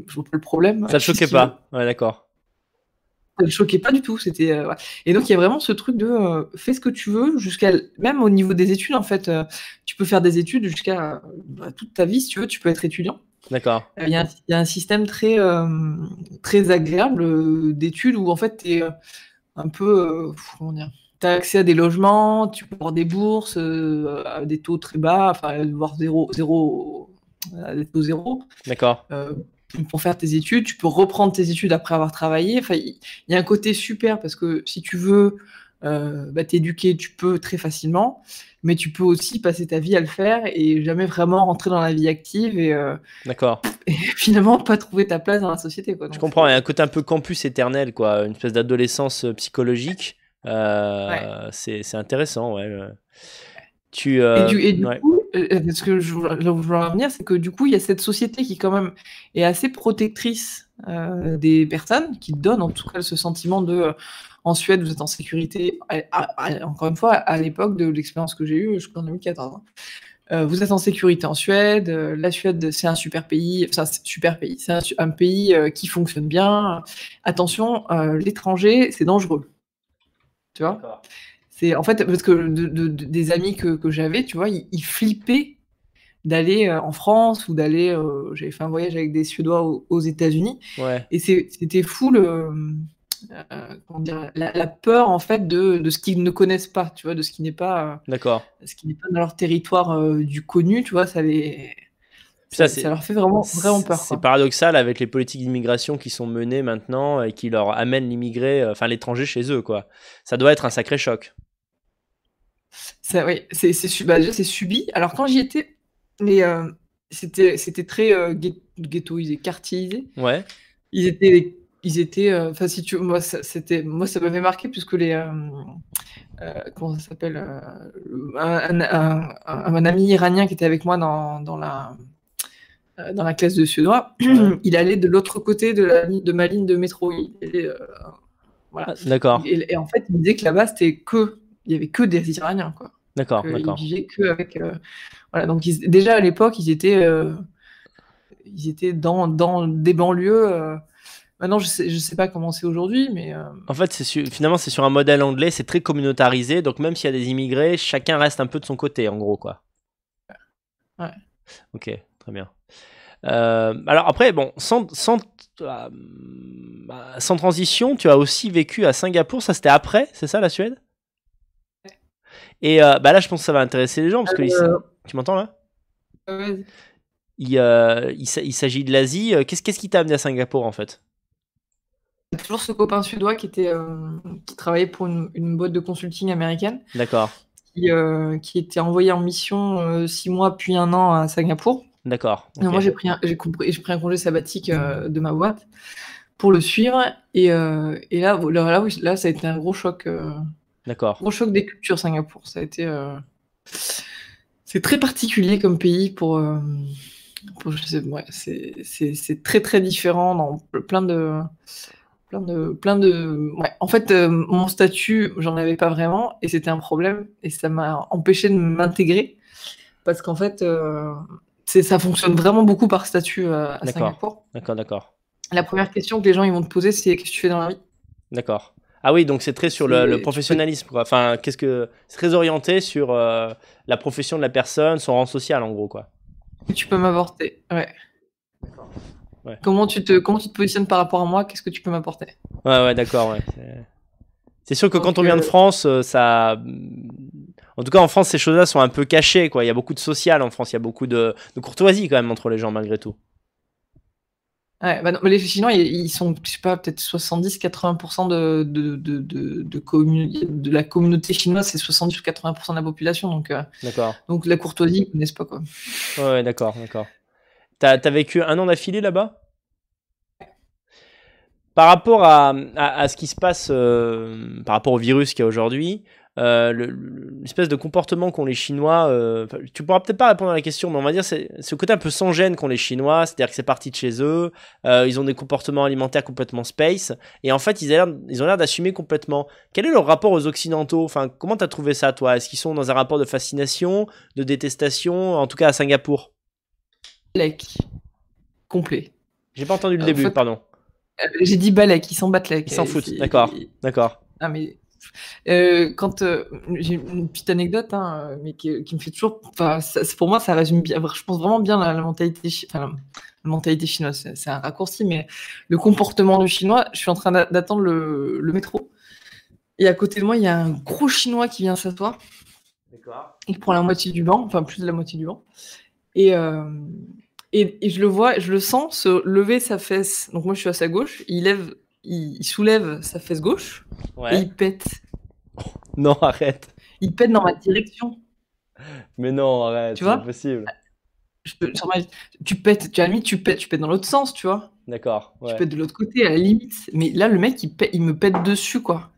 je vois pas le problème. ça te choquait pas. Ouais, d'accord. ça le choquait pas du tout. C'était euh, et donc il y a vraiment ce truc de euh, fais ce que tu veux jusqu'à même au niveau des études en fait. euh, tu peux faire des études jusqu'à euh, bah, toute ta vie si tu veux. Tu peux être étudiant. D'accord. Euh, Il y, a un- il y a un système très euh, très agréable euh, d'études où en fait tu es un peu euh, comment dire. Tu as accès à des logements, tu peux avoir des bourses euh, à des taux très bas, enfin voire zéro, zéro, à des taux zéro D'accord. euh, pour faire tes études. Tu peux reprendre tes études après avoir travaillé. Enfin, il il y a un côté super parce que si tu veux euh, bah, t'éduquer, tu peux très facilement, mais tu peux aussi passer ta vie à le faire et jamais vraiment rentrer dans la vie active et, euh, D'accord. *laughs* et finalement pas trouver ta place dans la société. Quoi. Je comprends. Il y a un côté un peu campus éternel, quoi. Une espèce d'adolescence euh, psychologique. Euh, c'est, c'est intéressant, ouais. Tu. Et du, et du ouais. coup, ce que je, là où je veux en venir, c'est que du coup, il y a cette société qui quand même est assez protectrice euh, des personnes, qui donne en tout cas ce sentiment de en Suède, vous êtes en sécurité. Encore une fois, à l'époque de l'expérience que j'ai eue, je crois en 2014. hein. Euh, vous êtes en sécurité en Suède. euh, la Suède, c'est un super pays. Enfin, c'est un super pays. C'est un, pays euh, qui fonctionne bien. Attention, euh, l'étranger, c'est dangereux. Tu vois? C'est en fait parce que de- de- de- des amis que, que j'avais, tu vois, ils, ils flippaient d'aller en France ou d'aller. euh, J'avais fait un voyage avec des Suédois aux, aux États-Unis Ouais. et c'était fou le, euh, dire, la, la peur en fait de, de ce qu'ils ne connaissent pas, tu vois, de ce qui n'est pas, D'accord. euh, ce qui n'est pas dans leur territoire euh, du connu, tu vois, ça les, Ça, ça, leur fait vraiment vraiment peur. C'est paradoxal avec les politiques d'immigration qui sont menées maintenant et qui leur amènent l'immigré, enfin l'étranger chez eux, quoi. Ça doit être un sacré choc. Ça, oui, c'est bah, subi. Alors quand j'y étais, mais euh, c'était c'était très euh, ghet- ghettoisé, quartierisé. Ouais. Ils étaient, ils étaient, euh, enfin si tu, moi ça, c'était, moi ça m'avait marqué puisque les, euh, euh, comment ça s'appelle, euh, un, un- un- un- ami iranien qui était avec moi dans, dans la, euh, dans la classe de suédois, *clears throat* il allait de l'autre côté de la de ma ligne de métro. Voilà. Ah, D'accord. Et, et en fait, il disait que là-bas c'était que, il y avait que des Iraniens quoi. D'accord. Ils vivaient que avec, voilà. Donc ils- déjà à l'époque, ils étaient, ils étaient dans, dans des banlieues. Maintenant, je sais, je sais pas comment c'est aujourd'hui, mais euh, En fait, c'est finalement, c'est sur un modèle anglais, c'est très communautarisé, donc même s'il y a des immigrés, chacun reste un peu de son côté, en gros, quoi. Ouais. Ok, très bien. Euh, alors après, bon, sans, sans, euh, sans transition, tu as aussi vécu à Singapour, ça c'était après, c'est ça la Suède? Et euh, bah là, je pense que ça va intéresser les gens, parce que ici- tu m'entends là? ouais, il, il, il s'agit de l'Asie. Qu'est-ce qui t'a amené à Singapour en fait? Toujours ce copain suédois qui était, euh, qui travaillait pour une, une boîte de consulting américaine, D'accord, qui, euh, qui était envoyé en mission euh, six mois puis un an à Singapour. d'accord. Moi, j'ai pris, un, j'ai compris, j'ai pris un congé sabbatique euh, de ma boîte pour le suivre. Et, euh, et là, là, là, oui, là, ça a été un gros choc. euh, D'accord. Gros choc des cultures Singapour. Ça a été, c'est très particulier comme pays pour. pour- je sais- ouais, c'est c'est- c'est très très différent dans plein de. Plein de, plein de... Ouais. En fait, euh, mon statut, j'en avais pas vraiment, et c'était un problème, et ça m'a empêché de m'intégrer, parce qu'en fait, euh, c'est- ça fonctionne vraiment beaucoup par statut euh, à D'accord. Singapour. D'accord, d'accord. La première question que les gens ils vont te poser, c'est qu'est-ce que tu fais dans la vie? D'accord. Ah oui, donc c'est très sur le, professionnalisme, quoi. Enfin, qu'est-ce que c'est très orienté sur la profession de la personne, son rang social, en gros, quoi. tu peux m'apporter. Ouais. Ouais. Comment tu te comment tu te positionnes par rapport à moi? Qu'est-ce que tu peux m'apporter? Ouais, ouais, d'accord, ouais. C'est- sûr que Donc, quand on vient de euh, France, euh, ça. En tout cas, en France, ces choses-là sont un peu cachées, quoi. Il y a beaucoup de social en France, il y a beaucoup de, de courtoisie quand même entre les gens, malgré tout. Ouais, bah non, mais les Chinois, ils, sont, je sais pas, peut-être 70-80% de, de, de, de, de, commu- de la communauté chinoise, c'est 70 ou 80% de la population. Donc, euh, D'accord. donc la courtoisie, ils connaissent pas, quoi. Ouais, d'accord, d'accord. T'as as vécu un an d'affilée là-bas? Par rapport à, ce qui se passe, euh, par rapport au virus qu'il y a aujourd'hui, euh, le- le- l'espèce de comportement qu'ont les Chinois, euh, tu pourras peut-être pas répondre à la question, mais on va dire c'est ce côté un peu sans gêne qu'ont les Chinois, c'est-à-dire que c'est parti de chez eux, ils ont des comportements alimentaires complètement space, et en fait ils ont l'air d'assumer complètement. Quel est leur rapport aux Occidentaux? Enfin, comment t'as trouvé ça toi? Est-ce qu'ils sont dans un rapport de fascination, de détestation, en tout cas à Singapour? Balek. Complet. J'ai pas entendu le début, fait- pardon. Euh, J'ai dit Balek, ils s'en battent Ils s'en foutent, d'accord. D'accord. Ah, mais. euh, quand euh, j'ai une petite anecdote, hein, mais qui, qui me fait toujours. Ça- pour moi, ça résume bien. Je pense vraiment bien la, la mentalité, chi- enfin, la, la mentalité chinoise. C'est un raccourci, mais le comportement du chinois. Je suis en train d'a- d'attendre le, le métro. Et à côté de moi, il y a un gros chinois qui vient s'asseoir. D'accord. Il prend la moitié du banc, enfin plus de la moitié du banc. Et, euh, et, et je le vois, je le sens se lever sa fesse. Donc moi, je suis à sa gauche. Il lève, il, il soulève sa fesse gauche et Ouais. il pète. *laughs* Non, arrête. Il pète dans ma direction. Mais non, arrête. Tu c'est vois impossible. Je ma- tu pètes, tu la limite, tu pètes, tu pètes dans l'autre sens, tu vois? D'accord. Ouais. Tu pètes de l'autre côté, à la limite. Mais là, le mec, il, pète- il me pète dessus, quoi.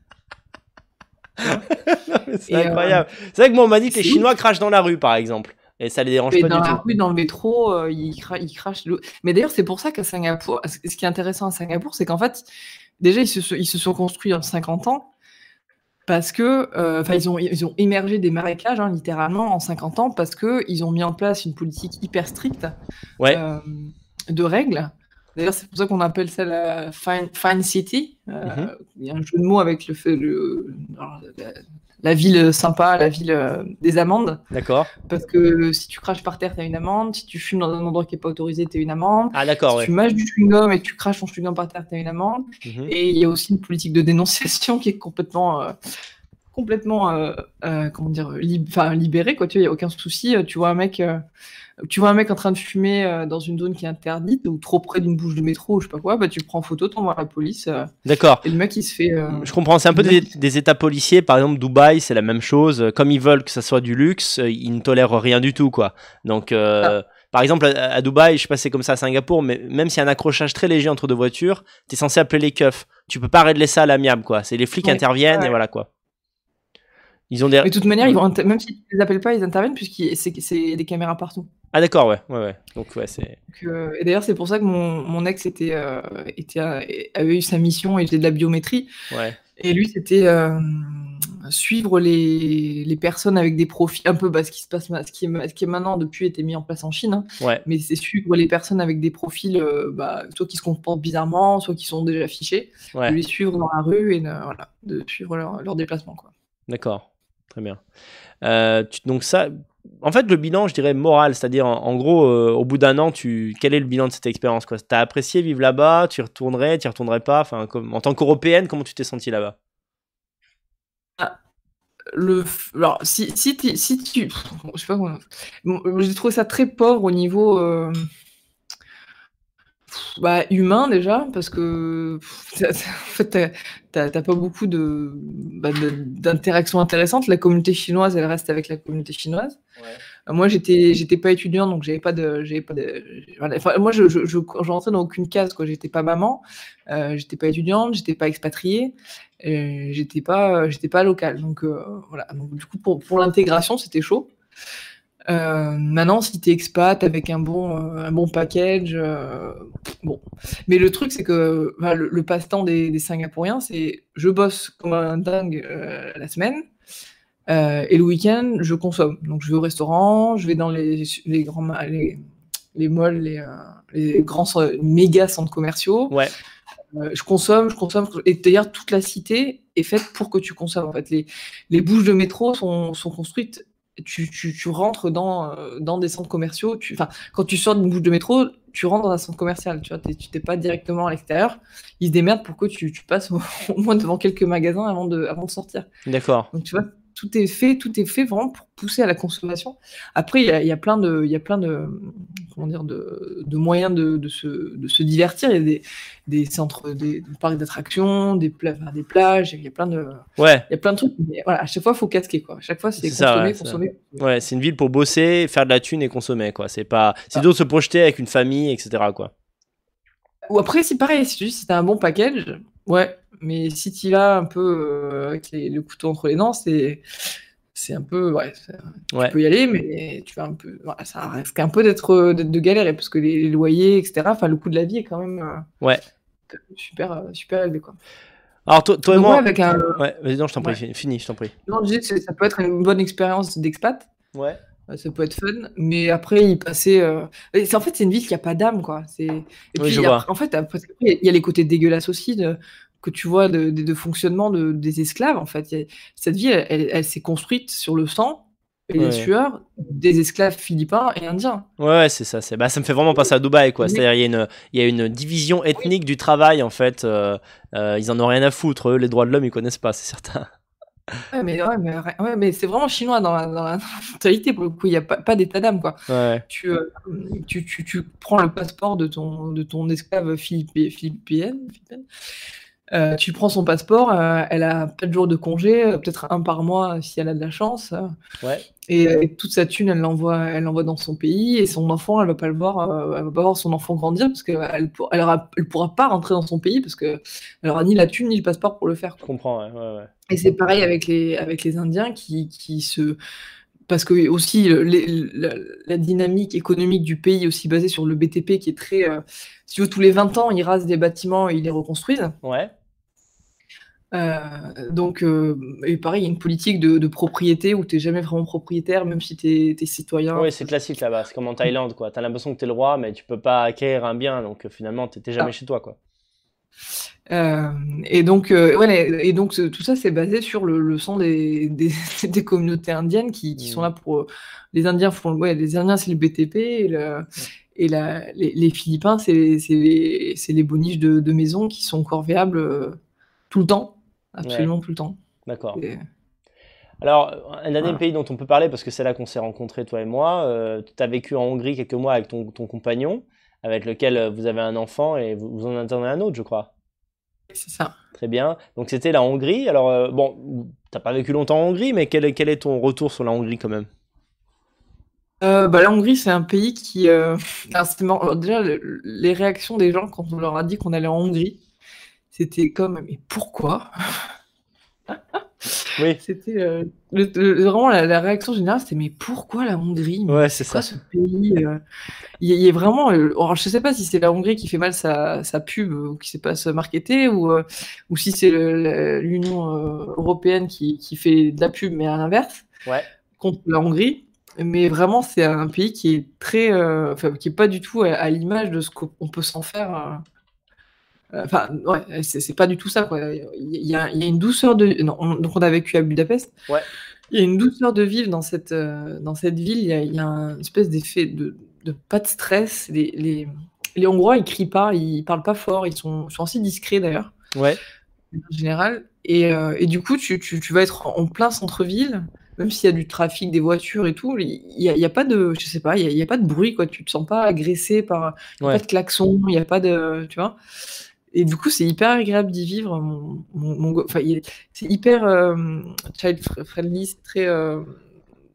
*laughs* C'est Et, euh, incroyable. C'est vrai que moi, on m'a dit que les Chinois crachent dans la rue, par exemple. Et ça les dérange Et pas dans du la tout. rue, dans le métro, euh, il, cra- il crache de l'eau. Mais d'ailleurs, c'est pour ça qu'à Singapour, ce qui est intéressant à Singapour, c'est qu'en fait, déjà, ils se, sont- ils se sont construits en 50 ans parce que, euh, enfin, ils, ont, ils ont émergé des marécages, hein, littéralement, en 50 ans, parce qu'ils ont mis en place une politique hyper stricte Ouais. euh, de règles. D'ailleurs, c'est pour ça qu'on appelle ça la Fine, fine City. Euh, Mhm. Il y a un jeu de mots avec le, fait- le- alors, la, la ville sympa, la ville euh, des amendes. D'accord. Parce que si tu craches par terre, t'as une amende. Si tu fumes dans un endroit qui n'est pas autorisé, t'as une amende. Ah, d'accord, si ouais. tu mâches du chewing-gum et que tu craches ton chewing-gum par terre, t'as une amende. Mhm. Et il y a aussi une politique de dénonciation qui est complètement, euh, complètement, euh, euh, comment dire, lib- libérée. Quoi, tu il n'y a aucun souci. Euh, Tu vois un mec, euh, tu vois un mec en train de fumer euh, dans une zone qui est interdite ou trop près d'une bouche de métro ou je sais pas quoi, bah, tu prends photo, t'envoies à la police. euh, D'accord. et le mec, il se fait. euh, Je comprends, c'est un peu des, des états policiers. Par exemple, Dubaï, c'est la même chose. Comme ils veulent que ça soit du luxe, ils ne tolèrent rien du tout, quoi. Donc, euh, par exemple, à, à Dubaï, je sais pas c'est comme ça à Singapour, mais même s'il y a un accrochage très léger entre deux voitures, t'es censé appeler les keufs. Tu peux pas régler ça à l'amiable, quoi. C'est les flics Ouais. interviennent Ouais. et voilà, quoi. Ils ont des. Mais de toute manière, ils vont inter- même s'ils ne les appellent pas, ils interviennent puisqu'il c'est des caméras partout. Ah, d'accord, ouais, ouais, ouais. Donc, ouais, c'est. Euh, et d'ailleurs, c'est pour ça que mon, mon ex était, euh, était, euh, avait eu sa mission et faisait de la biométrie. Ouais. Et lui, c'était euh, suivre les, les personnes avec des profils, un peu bah, ce, qui se passe, ce, qui est, ma- ce qui est maintenant depuis été mis en place en Chine, hein. Ouais. mais c'est suivre les personnes avec des profils, bah, soit qui se comportent bizarrement, soit qui sont déjà fichés, Ouais. de les suivre dans la rue et de, voilà, de suivre leur, leur déplacement. Quoi. D'accord, très bien. Euh, donc ça, en fait, le bilan, je dirais moral, c'est-à-dire en, gros, euh, au bout d'un an, tu, quel est le bilan de cette expérience quoi? T'as apprécié vivre là-bas? Tu y retournerais? Tu y retournerais pas? En tant qu'européenne, comment tu t'es sentie là-bas? Le f- alors si si, tu je sais pas j'ai trouvé ça très pauvre au niveau euh, bah, humain déjà parce que pff, en fait t'as- pas beaucoup de bah, d'interactions intéressantes. La communauté chinoise elle reste avec la communauté chinoise. Euh, moi j'étais j'étais pas étudiant donc j'avais pas de j'avais pas de. Enfin, moi je je, je, je rentrais dans aucune case quoi. J'étais pas maman euh, j'étais pas étudiante j'étais pas expatriée euh, j'étais pas j'étais pas locale. Donc euh, voilà. Donc du coup pour, pour l'intégration c'était chaud Euh, maintenant, si tu es expat avec un bon, euh, un bon package, euh, bon. Mais le truc, c'est que enfin, le, le passe-temps des, des Singapouriens, c'est je bosse comme un dingue euh, la semaine et le week-end, je consomme. Donc, je vais au restaurant, je vais dans les, les grands les, les malls, les, les grands méga centres commerciaux. Ouais. Euh, je consomme, je consomme. Et d'ailleurs, toute la cité est faite pour que tu consommes. En fait, les, les bouches de métro sont, sont construites. Tu, tu, tu rentres dans, euh, dans des centres commerciaux. Tu, enfin, quand tu sors d'une bouche de métro, tu rentres dans un centre commercial. Tu vois, t'es pas directement à l'extérieur. Ils se démerdent pour que tu, tu passes au, *laughs* au moins devant quelques magasins avant de, avant de sortir. D'accord. Donc tu vois, tout est fait, tout est fait vraiment pour pousser à la consommation. Après, il y a, il y a plein de, il y a plein de, comment dire, de, de moyens de, de se, de se divertir. Il y a des, des centres, des, des parcs d'attractions, des, pla- enfin, des plages. Il y a plein de, Ouais. il y a plein de trucs. Mais voilà, à chaque fois, il faut casquer quoi. À chaque fois, c'est consommer, ouais, ça. consommer. Ouais, c'est une ville pour bosser, faire de la thune et consommer, quoi. C'est pas, c'est Ah. d'autres se projeter avec une famille, etc., quoi. Ou après, c'est pareil. Si tu dis, si t'as un bon package, ouais. Mais si tu vas un peu euh, avec les- le couteau entre les dents, c'est, c'est un peu, ouais. c'est- Ouais. Tu peux y aller, mais tu vas un peu. voilà, ça risque un peu d'être euh, de galère, et parce que les, loyers, etc. Enfin, le coût de la vie est quand même euh, Ouais. super, super élevé, quoi. Alors, toi, toi et moi. avec un. Ouais, vas-y, non, je t'en prie, Ouais. fini, je t'en prie. Non, je c'est- ça peut être une bonne expérience d'expat. Ouais. Ça peut être fun, mais après y passer. euh, en fait c'est une ville qui a pas d'âme quoi. C'est et Oui, je après- vois. en fait après, il y a les côtés dégueulasses aussi de- que tu vois de, de- de fonctionnement de, des esclaves en fait. A- cette ville elle, elle- elle s'est construite sur le sang et Ouais. les sueurs des esclaves philippins et indiens. Ouais, c'est ça. C'est, bah, ça me fait vraiment penser à Dubaï, quoi. C'est-à-dire, il y a une, il y a une division ethnique du travail, en fait. euh, euh, ils en ont rien à foutre. Eux, les droits de l'homme, ils connaissent pas, c'est certain. Ouais, mais, ouais, mais, ouais, mais c'est vraiment chinois dans la, dans la *laughs* totalité pour le coup. Il n'y a pas, pas d'état d'âme quoi. Ouais. tu, euh, tu, tu, tu prends le passeport de ton, de ton esclave philippi- philippienne, philippienne. Euh, tu prends son passeport, euh, elle a 4 jours de congé, euh, peut-être un par mois si elle a de la chance. Ouais. et, et toute sa thune, elle l'envoie, elle l'envoie dans son pays. Et son enfant, elle va pas le voir, elle va pas voir son enfant grandir parce qu'elle elle, pour- elle, aura- elle pourra pas rentrer dans son pays parce que elle aura ni la thune ni le passeport pour le faire. Je comprends, ouais, ouais, ouais. Et c'est pareil avec les, avec les Indiens qui, qui se. Parce que aussi les- la, la dynamique économique du pays aussi basée sur le BTP qui est très. euh, si tu veux, tous les 20 ans, ils rasent des bâtiments et ils les reconstruisent. Ouais. Euh, donc, euh, et pareil, il y a une politique de, de propriété où tu n'es jamais vraiment propriétaire, même si tu es, citoyen. Oui, c'est classique là-bas. C'est comme en Thaïlande, quoi. T'as l'impression que t'es le roi, mais tu peux pas acquérir un bien, donc finalement, t'étais jamais Ah. chez toi, quoi. Euh, et donc, euh, ouais, et donc tout ça, c'est basé sur le, le sang des, *laughs* des, des communautés indiennes qui, qui sont là pour. euh, Les Indiens font. Ouais, les Indiens, c'est le BTP, et, le- et la, les, les Philippins, c'est les, les, boniches de, de maison qui sont corvéables euh, tout le temps, absolument tout le temps. D'accord. Et- Alors, un dernier pays dont on peut parler, parce que c'est là qu'on s'est rencontrés, toi et moi. Tu as vécu en Hongrie quelques mois avec ton, ton compagnon, avec lequel vous avez un enfant et vous, vous en attendez un autre, je crois. C'est ça. Très bien. Donc, c'était la Hongrie. Alors, euh, bon, t'as pas vécu longtemps en Hongrie, mais quel est, quel est ton retour sur la Hongrie quand même? Euh, bah, la Hongrie, c'est un pays qui. euh, *laughs* alors, déjà, le- les réactions des gens quand on leur a dit qu'on allait en Hongrie, c'était comme Mais pourquoi? *laughs* Oui. C'était euh, vraiment la, la réaction générale, c'était mais pourquoi la Hongrie? Ouais, c'est ça. ce pays? euh? Il a vraiment. euh, alors, je sais pas si c'est la Hongrie qui fait mal sa, sa pub ou qui sait pas se marketer ou, euh, ou si c'est l'Union européenne qui, qui fait de la pub mais à l'inverse Ouais. contre la Hongrie. Mais vraiment, c'est un pays qui est très, enfin, qui est pas du tout à, à l'image de ce qu'on peut s'en faire. Euh, Enfin, ouais, c'est pas du tout ça, quoi. Il y a, il y a une douceur de. non, on- donc, on a vécu à Budapest. Ouais. Il y a une douceur de vivre dans cette, euh, dans cette ville. Il y a, il y a une espèce d'effet de, de pas de stress. Les, les, les Hongrois, ils crient pas, ils parlent pas fort, ils sont, sont assez discrets d'ailleurs, Ouais. en général. Et, euh, et du coup, tu, tu, tu vas être en, plein centre-ville, même s'il y a du trafic, des voitures et tout, il y a, y a pas de, je sais pas, il y a, il y a pas de bruit, quoi. Tu te sens pas agressé par, il y a Ouais. pas de klaxon, il n'y a pas de, tu vois. Et du coup, c'est hyper agréable d'y vivre. Mon, enfin, c'est hyper euh, child friendly, c'est très, euh,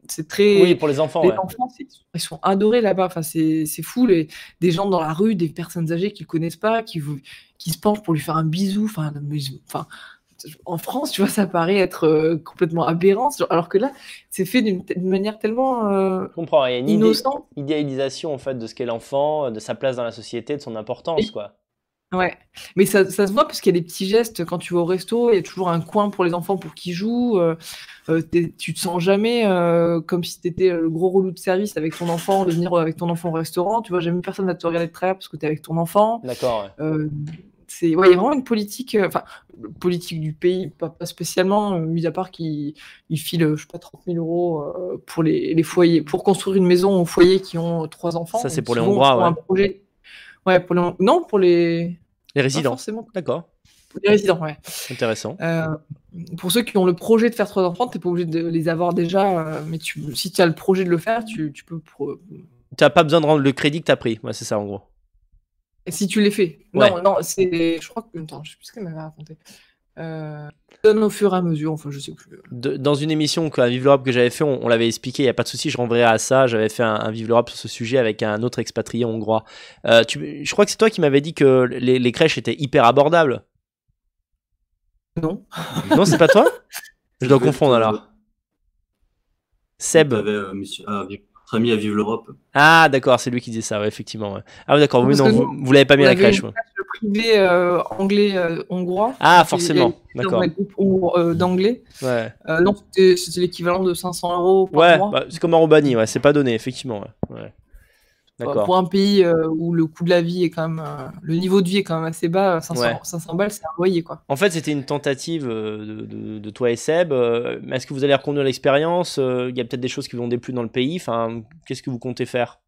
c'est très. Oui, pour les enfants, les ouais. enfants, c'est- ils sont adorés là-bas. Enfin, c'est c'est fou. Les, des gens dans la rue, des personnes âgées qui le connaissent pas, qui, qui se penchent pour lui faire un bisou. Enfin, mais- enfin en France, tu vois, ça paraît être euh, complètement aberrant, alors que là, c'est fait d'une manière tellement euh, Je comprends, il y a une idéalisation en fait de ce qu'est l'enfant, de sa place dans la société, de son importance quoi. Ouais, mais ça, ça se voit parce qu'il y a des petits gestes. Quand tu vas au resto, il y a toujours un coin pour les enfants pour qu'ils jouent. euh, euh, t'es- tu te sens jamais euh, comme si tu étais le gros relou de service avec ton enfant, de venir avec ton enfant au restaurant. Tu vois, jamais personne va te regarder de travers parce que tu es avec ton enfant. D'accord. ouais. Euh, c'est ouais, il y a vraiment une politique, euh, enfin, politique du pays, pas, pas spécialement, euh, mis à part qu'ils ils filent, je sais pas, 30 000 euros euh, pour les, les foyers, pour construire une maison aux foyers qui ont trois enfants. Ça, c'est pour les Hongrois, un ouais. projet. Ouais, pour les... non, pour les. Les pas résidents. forcément. D'accord. Pour les résidents, ouais. Intéressant. Euh, pour ceux qui ont le projet de faire trois enfants, t'es pas obligé de les avoir déjà, euh, mais tu, si tu as le projet de le faire, tu, tu peux. Tu n'as pas besoin de rendre le crédit que tu as pris. Ouais, c'est ça en gros. Si tu les fais. Ouais. Non, non, c'est. Je crois que. Attends, je sais plus ce qu'elle m'avait raconté. Euh, donne au fur et à mesure, enfin, je sais plus. De- dans une émission à Vive l'Europe que j'avais fait, on, on l'avait expliqué, il n'y a pas de souci, je renverrai à ça. J'avais fait un, un Vive l'Europe sur ce sujet avec un autre expatrié hongrois. Euh, tu, je crois que c'est toi qui m'avais dit que les, les crèches étaient hyper abordables. Non. *laughs* Non, c'est pas toi? *laughs* Je dois confondre alors. Seb. T'avais, euh, monsieur- ah, ami à Vive l'Europe. Ah, d'accord, c'est lui qui disait ça, ouais, effectivement. ouais. Ah, oui, d'accord, oui, non, vous, vous l'avez pas mis à la crèche. une ouais. Privé euh, anglais euh, hongrois. Ah, forcément, d'accord. euh, d'anglais. Ouais, non, c'était l'équivalent de 500 euros par ouais mois. bah, c'est comme en Roumanie, ouais, c'est pas donné, effectivement. Ouais. D'accord. Pour un pays où le coût de la vie est quand même. le niveau de vie est quand même assez bas, 500, Ouais. 500 balles, c'est un loyer, quoi. En fait, c'était une tentative de, de- de toi et Seb. Est-ce que vous allez reconduire l'expérience Il y a peut-être des choses qui vous ont déplu dans le pays. Enfin, qu'est-ce que vous comptez faire?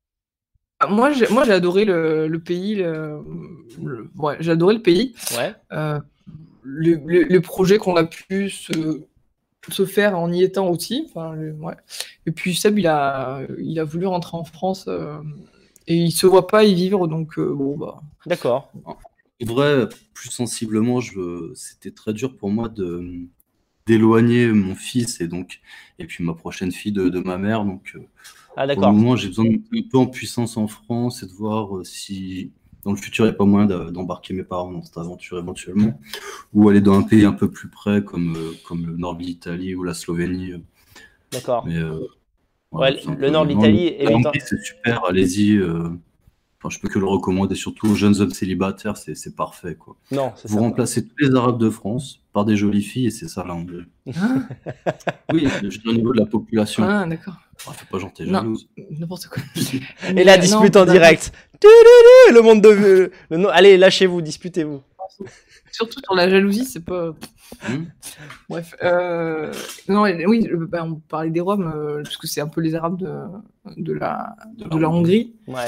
Moi, j'ai moi, j'ai adoré le, le pays. le- le- ouais, j'ai adoré le pays. Ouais. Euh, le, le- le projet qu'on a pu se, se faire en y étant aussi. Enfin, le- ouais. Et puis Seb, il a, il a voulu rentrer en France euh, et il se voit pas y vivre, donc euh, bon bah. D'accord. En vrai, plus sensiblement, je... c'était très dur pour moi de d'éloigner mon fils et donc et puis ma prochaine fille de, de ma mère. Donc Ah, pour le d'accord. moment, j'ai besoin de un peu en puissance en France et de voir euh, si dans le futur il n'y a pas moyen d'embarquer mes parents dans cette aventure éventuellement ou aller dans un pays un peu plus près comme euh, comme le nord de l'Italie ou la Slovénie. D'accord. Mais euh, Ouais, le nord de l'Italie est c'est super, allez-y. euh, Enfin, je peux que le recommander, surtout aux jeunes hommes célibataires, c'est c'est parfait. Quoi. Non, Vous ça. remplacez tous les Arabes de France par des jolies filles et c'est ça la Hongrie. *laughs* Oui, je dis au niveau de la population. Ah, d'accord. Ah, fais pas genre t'es Non. jalouse. N'importe quoi. *laughs* Et la dispute non, en direct. Le monde de. le nom- Allez, lâchez-vous, disputez-vous. Surtout sur la jalousie, c'est pas. Hmm Bref. euh, Non, oui, bah, on parlait des Roms, euh, parce que c'est un peu les Arabes de, de, la, de la Hongrie. Ouais.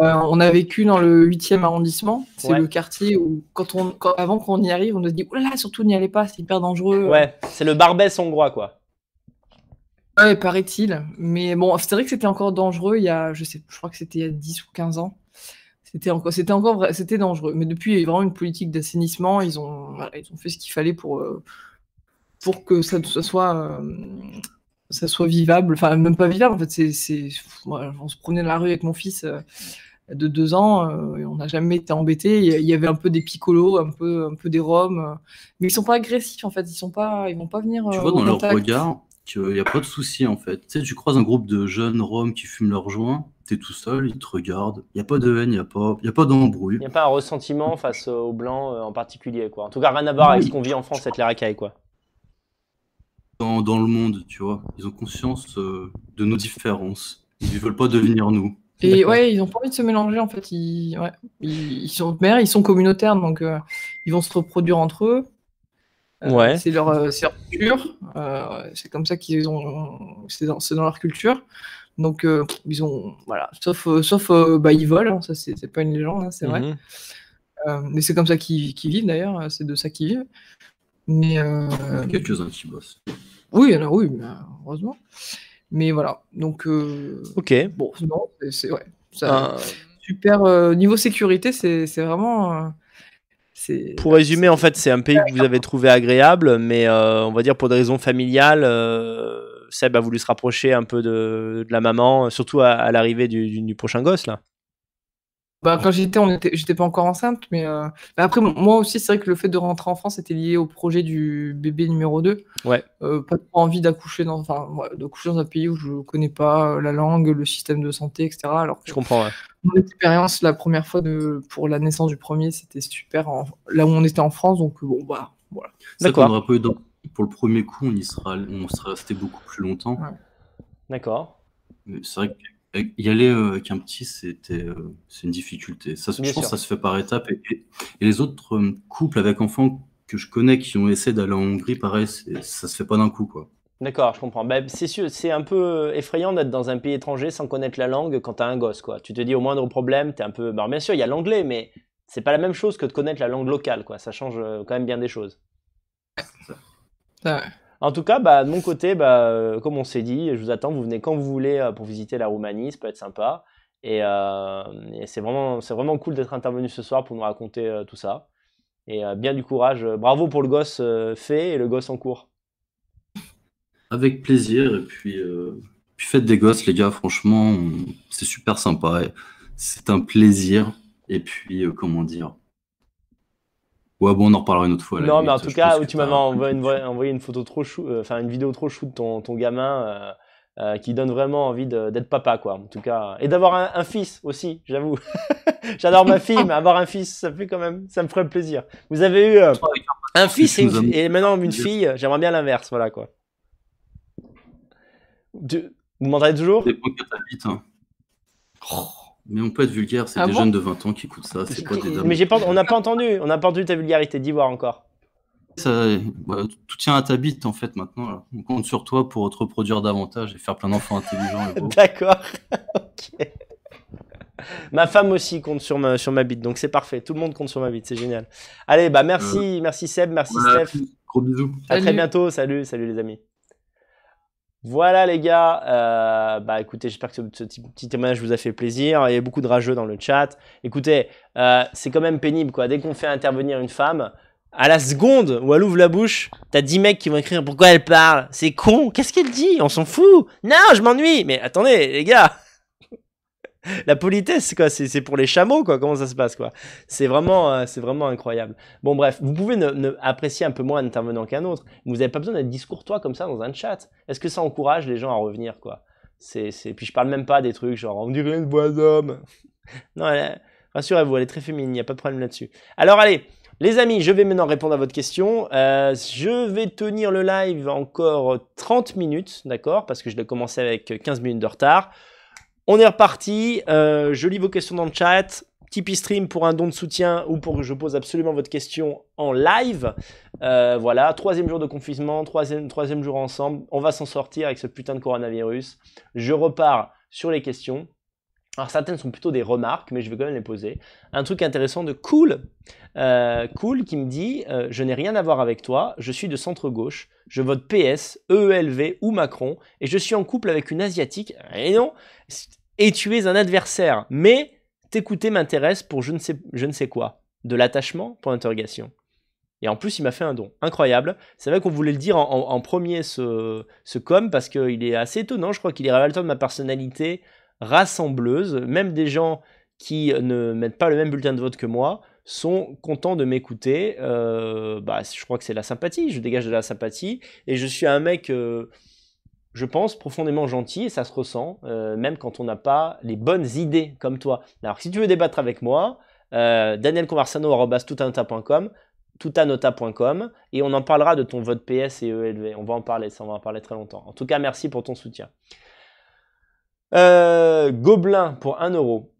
Euh, on a vécu dans le 8e arrondissement. C'est Ouais. le quartier où, quand on, quand- avant qu'on y arrive, on nous dit Oh là là, surtout n'y allez pas, c'est hyper dangereux. Ouais, c'est le Barbès hongrois, quoi. Ouais, paraît-il. Mais bon, c'est vrai que c'était encore dangereux il y a, je sais, je crois que c'était il y a 10 ou 15 ans. C'était encore, c'était encore, vrai- c'était dangereux. Mais depuis, il y a vraiment une politique d'assainissement. Ils ont, voilà, ils ont fait ce qu'il fallait pour, euh, pour que ça, ça soit, euh, ça soit vivable. Enfin, même pas vivable. En fait, c'est, on se promenait dans la rue avec mon fils euh, de deux ans. euh, et on n'a jamais été embêtés. Il y avait un peu des picolos, un peu, un peu des roms, mais ils sont pas agressifs en fait. Ils sont pas, ils vont pas venir. Tu vois dans leur regard qu'il n'y a pas de souci en fait. Tu sais, tu croises un groupe de jeunes roms qui fument leur joint, t'es tout seul, ils te regardent. Il n'y a pas de haine, il n'y a pas, il y a pas d'embrouille. Il n'y a pas un ressentiment face aux blancs euh, en particulier, quoi. En tout cas, rien à voir avec ce qu'on vit en France avec les racailles, quoi. Dans, dans le monde, tu vois. Ils ont conscience euh, de nos différences. Ils ne veulent pas devenir nous. Et ouais, ils ont pas envie de se mélanger en fait. Ils, ouais, ils, ils sont mères, ils sont communautaires, donc euh, ils vont se reproduire entre eux. Euh, Ouais. C'est leur, euh, c'est leur culture. euh, c'est comme ça qu'ils ont. C'est dans, leur culture. Donc euh, ils ont voilà. Sauf, euh, sauf euh, bah ils volent. hein, ça c'est pas une légende, hein, c'est vrai. Mhm. Euh, mais c'est comme ça qu'ils vivent d'ailleurs. euh, C'est de ça qu'ils vivent. Mais euh, Quelques-uns qui bossent. oui, il y en a, oui, mais, heureusement. Mais voilà. Donc euh, Ok. bon, c'est ouais. Ça, super euh, niveau sécurité c'est vraiment euh, Pour résumer, en fait, c'est un pays que vous avez trouvé agréable, mais euh, on va dire pour des raisons familiales, euh, Seb a voulu se rapprocher un peu de, la maman, surtout à, l'arrivée du, du- du prochain gosse, là. Bah, quand j'étais, on était, j'étais pas encore enceinte, mais euh, bah, après, moi aussi, c'est vrai que le fait de rentrer en France était lié au projet du bébé numéro 2. Ouais. Euh, pas trop envie d'accoucher dans, enfin, ouais, d'accoucher dans un pays où je connais pas la langue, le système de santé, etc. Alors que Je comprends, ouais. mon expérience, la première fois de, pour la naissance du premier, c'était super. en- là où on était en France, donc bon, bah, voilà. Ça, D'accord. qu'on aurait pas eu dans- Pour le premier coup, on y sera, on serait resté beaucoup plus longtemps. D'accord. Mais C'est vrai qu'y aller euh, avec un petit, c'était, euh, c'est une difficulté. Ça, Bien je pense sûr. que ça se fait par étapes. Et, et- et les autres euh, couples avec enfants que je connais qui ont essayé d'aller en Hongrie, pareil, c'est- ça se fait pas d'un coup, quoi. D'accord, je comprends. Ben, c'est sûr, c'est un peu effrayant d'être dans un pays étranger sans connaître la langue quand t'as un gosse, quoi. Tu te dis au moindre problème, t'es un peu. Alors, bien sûr, il y a l'anglais, mais c'est pas la même chose que de connaître la langue locale, quoi. Ça change euh, quand même bien des choses. Ouais. En tout cas, bah, de mon côté, bah, euh, comme on s'est dit, je vous attends. Vous venez quand vous voulez euh, pour visiter la Roumanie, ça peut être sympa. Et, euh, c'est vraiment, vraiment cool d'être intervenu ce soir pour nous raconter tout ça. Et bien du courage. Bravo pour le gosse fait et le gosse en cours. Avec plaisir. Et puis, faites des gosses, les gars. Franchement, c'est super sympa. C'est un plaisir. Et puis, comment dire Ouais, bon, on en reparlera une autre fois. Non, mais en tout cas, tu m'avais envoyé une, envoyé une photo trop chou, euh, enfin une vidéo trop chou de ton, ton gamin euh, euh, qui donne vraiment envie d'être papa, quoi. En tout cas, et d'avoir un, un fils aussi, j'avoue. *laughs* J'adore ma fille, mais avoir un fils, ça fait quand même, ça me ferait plaisir. Vous avez eu euh, un fils et, une et maintenant une fille, j'aimerais bien l'inverse, voilà quoi. Tu- Vous m'entendez toujours? Mais on peut être vulgaire, c'est Ah des bon jeunes de 20 ans qui écoutent ça, c'est pas des dames. Mais j'ai pas, on n'a pas entendu, on n'a pas entendu ta vulgarité d'ivoire encore. Ça, bah, tout tient à ta bite en fait maintenant. là. On compte sur toi pour te reproduire davantage et faire plein d'enfants intelligents. *laughs* D'accord. *laughs* ok. Ma femme aussi compte sur ma, sur ma bite, donc c'est parfait. Tout le monde compte sur ma bite, c'est génial. Allez, bah merci, merci Seb, merci Voilà, Steph. Gros bisous. À très bientôt. Salut, salut les amis. Voilà les gars, Euh, bah écoutez, j'espère que ce, petit témoignage vous a fait plaisir. Il y a beaucoup de rageux dans le chat. Écoutez, euh, c'est quand même pénible quoi. Dès qu'on fait intervenir une femme, à la seconde où elle ouvre la bouche, t'as 10 mecs qui vont écrire pourquoi elle parle? C'est con, qu'est-ce qu'elle dit? On s'en fout. Non, je m'ennuie. Mais attendez les gars, *laughs* la politesse quoi, c'est pour les chameaux quoi. Comment ça se passe quoi C'est vraiment, euh, c'est vraiment incroyable. Bon bref, vous pouvez apprécier un peu moins un intervenant qu'un autre. Vous n'avez pas besoin d'être discourtois comme ça dans un chat. Est-ce que ça encourage les gens à revenir, quoi? C'est. Puis je parle même pas des trucs genre on dirait une voix d'homme. *laughs* non, rassurez-vous, elle est très féminine, il n'y a pas de problème là-dessus. Alors allez, les amis, je vais maintenant répondre à votre question. Euh, je vais tenir le live encore 30 minutes, d'accord? Parce que je l'ai commencé avec 15 minutes de retard. On est reparti. Euh, je lis vos questions dans le chat. Tipeee Stream pour un don de soutien ou pour que je pose absolument votre question en live. Euh, voilà, troisième jour de confinement, troisième, troisième jour ensemble. On va s'en sortir avec ce putain de coronavirus. Je repars sur les questions. Alors certaines sont plutôt des remarques, mais je vais quand même les poser. Un truc intéressant de Cool, euh, Cool qui me dit euh, Je n'ai rien à voir avec toi, je suis de centre-gauche, je vote PS, EELV ou Macron, et je suis en couple avec une Asiatique. Et non Et tu es un adversaire, mais t'écouter m'intéresse pour je ne sais, quoi. De l'attachement? Point d'interrogation. Et en plus, il m'a fait un don. Incroyable. C'est vrai qu'on voulait le dire en premier, ce, ce com, parce qu'il est assez étonnant. Je crois qu'il est révélateur de ma personnalité rassembleuse. Même des gens qui ne mettent pas le même bulletin de vote que moi sont contents de m'écouter. Euh, bah, je crois que c'est la sympathie. Je dégage de la sympathie. Et je suis un mec, euh, je pense, profondément gentil. Et ça se ressent, euh, même quand on n'a pas les bonnes idées comme toi. Alors, si tu veux débattre avec moi, euh, danielconversano.com toutanota.com et on en parlera de ton vote PS et ELV. On va en parler, ça on va en parler très longtemps. En tout cas, merci pour ton soutien. Euh, Gobelin pour 1 euro.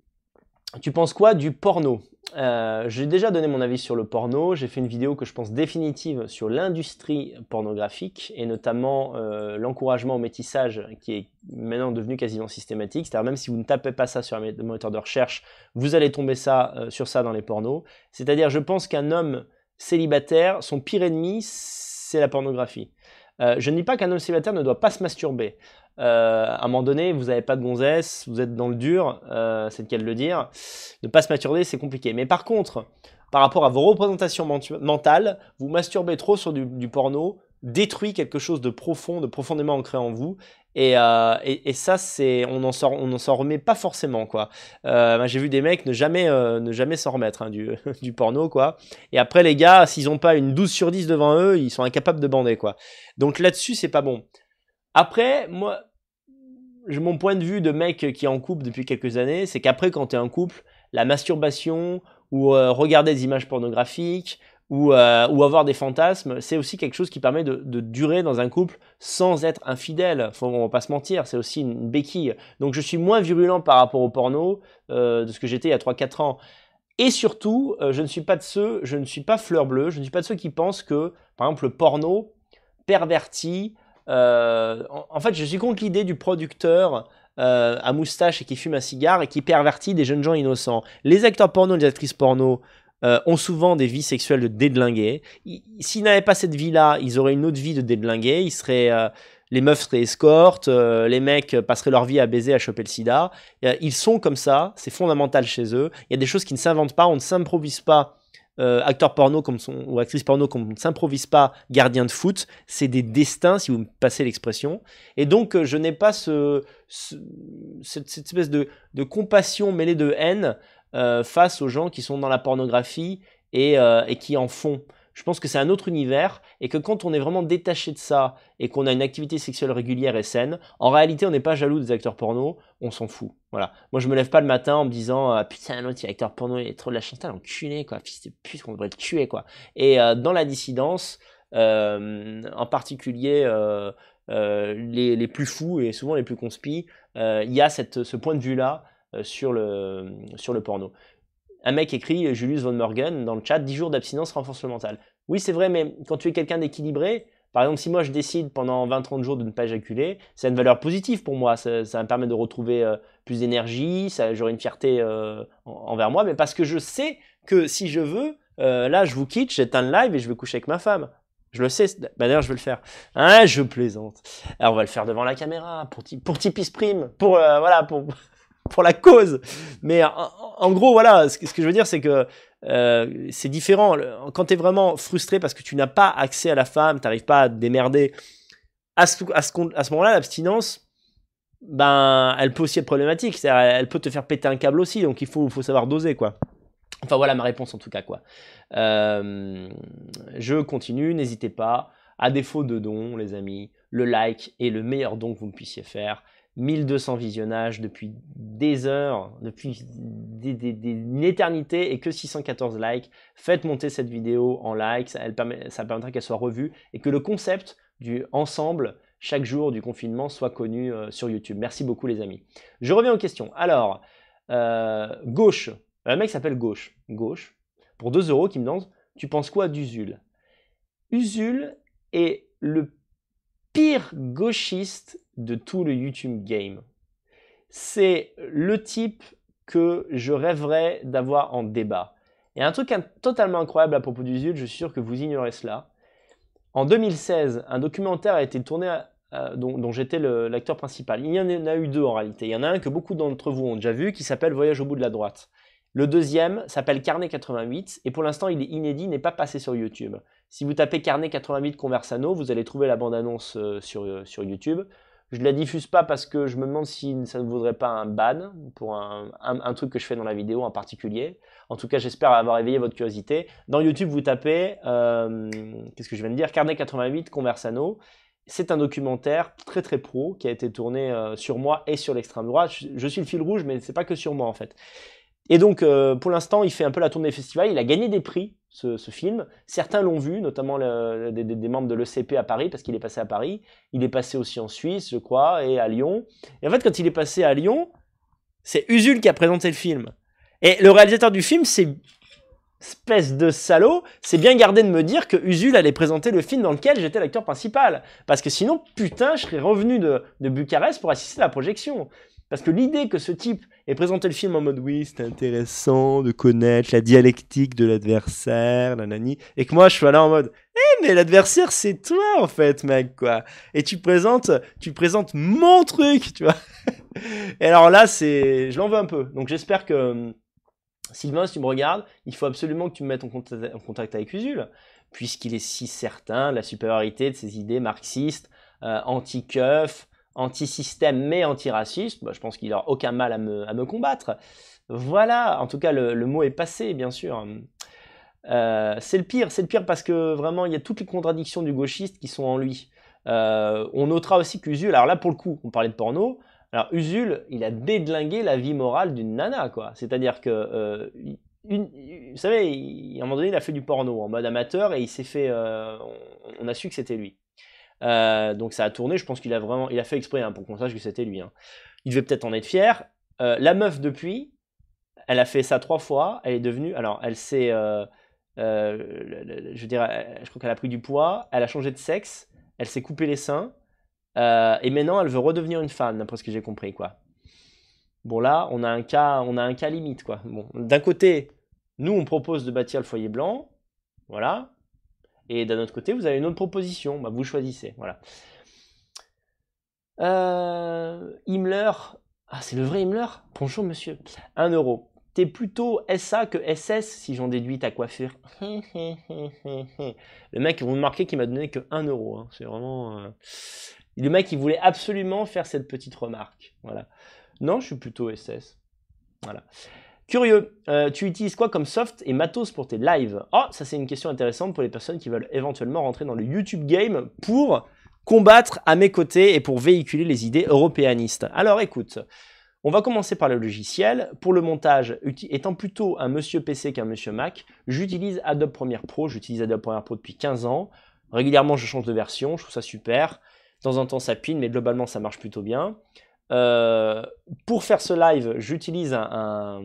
Tu penses quoi du porno? Euh, J'ai déjà donné mon avis sur le porno. J'ai fait une vidéo que je pense définitive sur l'industrie pornographique et notamment euh, l'encouragement au métissage qui est maintenant devenu quasiment systématique. C'est-à-dire même si vous ne tapez pas ça sur un moteur de recherche, vous allez tomber ça, sur ça dans les pornos. C'est-à-dire, je pense qu'un homme célibataire, son pire ennemi, c'est la pornographie. Je ne dis pas qu'un homme célibataire ne doit pas se masturber. Euh, à un moment donné, vous n'avez pas de gonzesse, vous êtes dans le dur, euh, c'est le cas de le dire. Ne pas se masturber, c'est compliqué. Mais par contre, par rapport à vos représentations mentales, vous masturbez trop sur du, porno, détruit quelque chose de profond, de profondément ancré en vous. Et, euh, ça, c'est, on n'en sort, on en s'en remet pas forcément, quoi. J'ai vu des mecs ne jamais, ne jamais s'en remettre hein, du, *laughs* du porno, quoi. Et après, les gars, s'ils ont pas une 12 sur 10 devant eux, ils sont incapables de bander, quoi. Donc là-dessus, c'est pas bon. Après, moi, mon point de vue de mec qui est en couple depuis quelques années, c'est qu'après, quand tu es en couple, la masturbation ou regarder des images pornographiques ou, euh, ou, avoir des fantasmes, c'est aussi quelque chose qui permet de, durer dans un couple sans être infidèle. Faut, on va pas se mentir, c'est aussi une béquille. Donc je suis moins virulent par rapport au porno euh, de ce que j'étais il y a 3-4 ans. Et surtout, euh, je ne suis pas de ceux, je ne suis pas fleur bleue, je ne suis pas de ceux qui pensent que, par exemple, le porno pervertit. Euh, en, fait, je suis contre l'idée du producteur euh, à moustache et qui fume un cigare et qui pervertit des jeunes gens innocents. Les acteurs porno, les actrices porno euh, ont souvent des vies sexuelles de dédlingués. S'ils n'avaient pas cette vie-là, ils auraient une autre vie de dédlingués. Ils seraient, les meufs seraient escortes, les mecs passeraient leur vie à baiser, à choper le sida. ils sont comme ça, c'est fondamental chez eux. Il y a des choses qui ne s'inventent pas, on ne s'improvise pas. Acteur porno comme son, ou actrice porno comme ne s'improvise pas gardien de foot, c'est des destins si vous me passez l'expression. Et donc je n'ai pas ce, ce cette, espèce de, compassion mêlée de haine euh, face aux gens qui sont dans la pornographie et, euh, et qui en font. Je pense que c'est un autre univers et que quand on est vraiment détaché de ça et qu'on a une activité sexuelle régulière et saine, en réalité, on n'est pas jaloux des acteurs porno, on s'en fout. Voilà. Moi, je me lève pas le matin en me disant ah, putain, l'autre acteur porno, il est trop de la chantal, enculé, quoi. Fils de pute, on devrait le tuer, quoi. Et euh, dans la dissidence, euh, en particulier euh, les, plus fous et souvent les plus conspis, il y a ce point de vue-là euh, sur, le, sur le porno. Un mec écrit, Julius von Morgen, dans le chat, 10 jours d'abstinence renforce le mental. Oui, c'est vrai, mais quand tu es quelqu'un d'équilibré, par exemple, si moi je décide pendant 20-30 jours de ne pas éjaculer, c'est une valeur positive pour moi. Ça, me permet de retrouver euh, plus d'énergie, j'aurai une fierté euh, envers moi, mais parce que je sais que si je veux, euh, là je vous quitte, j'éteins le live et je vais coucher avec ma femme. Je le sais, bah d'ailleurs je vais le faire. Hein, je plaisante. Alors on va le faire devant la caméra, pour, pour Tipis Prime, pour, euh, voilà, pour, pour la cause. Mais en, gros, voilà, ce que, je veux dire, c'est que euh, c'est différent. Quand tu es vraiment frustré parce que tu n'as pas accès à la femme, tu n'arrives pas à te démerder, à ce, à ce, moment-là, l'abstinence, ben, elle peut aussi être problématique. Elle peut te faire péter un câble aussi, donc il faut, faut savoir doser, quoi. Enfin voilà ma réponse en tout cas, quoi. Euh, je continue, n'hésitez pas. À défaut de dons, les amis, le like est le meilleur don que vous puissiez faire. 1200 visionnages depuis des heures, depuis une éternité et que 614 likes. Faites monter cette vidéo en likes, ça, permettra qu'elle soit revue et que le concept du ensemble chaque jour du confinement soit connu euh, sur YouTube. Merci beaucoup les amis. Je reviens aux questions. Alors, euh, gauche, le mec s'appelle gauche, gauche, pour 2 euros qui me demande, tu penses quoi d'Usul? Usul est le pire gauchiste de tout le YouTube game. C'est le type que je rêverais d'avoir en débat. Et un truc totalement incroyable à propos du ZUL, je suis sûr que vous ignorez cela. En 2016, un documentaire a été tourné dont, j'étais l'acteur principal. Il y en a eu deux en réalité. Il y en a un que beaucoup d'entre vous ont déjà vu qui s'appelle Voyage au bout de la droite. Le deuxième s'appelle Carnet 88 et pour l'instant il est inédit, n'est pas passé sur YouTube. Si vous tapez Carnet 88 Conversano, vous allez trouver la bande-annonce euh, euh, sur YouTube. Je ne la diffuse pas parce que je me demande si ça ne vaudrait pas un ban pour un, truc que je fais dans la vidéo en particulier. En tout cas, j'espère avoir éveillé votre curiosité. Dans YouTube, vous tapez, euh, qu'est-ce que je viens de dire? Carnet 88 Conversano. C'est un documentaire très très pro qui a été tourné euh, sur moi et sur l'extrême droite. Je, je, suis le fil rouge, mais c'est pas que sur moi en fait. Et donc, euh, pour l'instant, il fait un peu la tournée des festivals. Il a gagné des prix, ce, film. Certains l'ont vu, notamment des, membres de l'ECP à Paris, parce qu'il est passé à Paris. Il est passé aussi en Suisse, je crois, et à Lyon. Et en fait, quand il est passé à Lyon, c'est Usul qui a présenté le film. Et le réalisateur du film, c'est espèce de salaud, c'est bien gardé de me dire que Usul allait présenter le film dans lequel j'étais l'acteur principal. Parce que sinon, putain, je serais revenu de, de Bucarest pour assister à la projection. Parce que l'idée que ce type ait présenté le film en mode oui, c'est intéressant de connaître la dialectique de l'adversaire, nanani, et que moi je suis là en mode eh mais l'adversaire c'est toi en fait, mec, quoi. Et tu présentes, tu présentes mon truc, tu vois. *laughs* et alors là, c'est, je l'en veux un peu. Donc j'espère que Sylvain, si tu me regardes, il faut absolument que tu me mettes en contact, en contact avec Usul puisqu'il est si certain de la supériorité de ses idées marxistes, euh, anti-keuf, anti-système mais anti-raciste, bah, je pense qu'il n'aura aucun mal à me, combattre. Voilà, en tout cas, le, mot est passé, bien sûr. Euh, c'est le pire, c'est le pire parce que vraiment, il y a toutes les contradictions du gauchiste qui sont en lui. Euh, on notera aussi qu'Usul, alors là pour le coup, on parlait de porno, alors Usul, il a déglingué la vie morale d'une nana, quoi. C'est-à-dire que, euh, vous savez, il, à un moment donné, il a fait du porno en mode amateur et il s'est fait, on, a su que c'était lui. Euh, donc ça a tourné, je pense qu'il a vraiment, il a fait exprès hein, pour qu'on sache que c'était lui. Hein. Il devait peut-être en être fier. Euh, la meuf depuis, elle a fait ça trois fois, elle est devenue, alors elle s'est, euh, je dirais, je crois qu'elle a pris du poids, elle a changé de sexe, elle s'est coupé les seins. Et maintenant, elle veut redevenir une femme, d'après ce que j'ai compris, quoi. Bon, là, on a un cas, on a un cas limite, quoi. Bon, d'un côté, nous, on propose de bâtir le foyer blanc, voilà. Et d'un autre côté, vous avez une autre proposition, bah, vous choisissez, voilà. Euh, Himmler, ah, c'est le vrai Himmler? Bonjour, monsieur. 1 euro. T'es plutôt SA que SS si j'en déduis ta coiffure. *laughs* le mec, vous remarquez qu'il m'a donné que 1 euro. Hein. C'est vraiment. Euh... Le mec, il voulait absolument faire cette petite remarque. Voilà. Non, je suis plutôt SS. Voilà. Curieux, euh, tu utilises quoi comme soft et matos pour tes lives? Oh, ça c'est une question intéressante pour les personnes qui veulent éventuellement rentrer dans le YouTube game pour combattre à mes côtés et pour véhiculer les idées européanistes. Alors écoute, on va commencer par le logiciel. Pour le montage, étant plutôt un monsieur PC qu'un monsieur Mac, j'utilise Adobe Premiere Pro. J'utilise Adobe Premiere Pro depuis 15 ans. Régulièrement, je change de version. Je trouve ça super. De temps en temps, ça pine, mais globalement, ça marche plutôt bien. Euh, pour faire ce live, j'utilise un,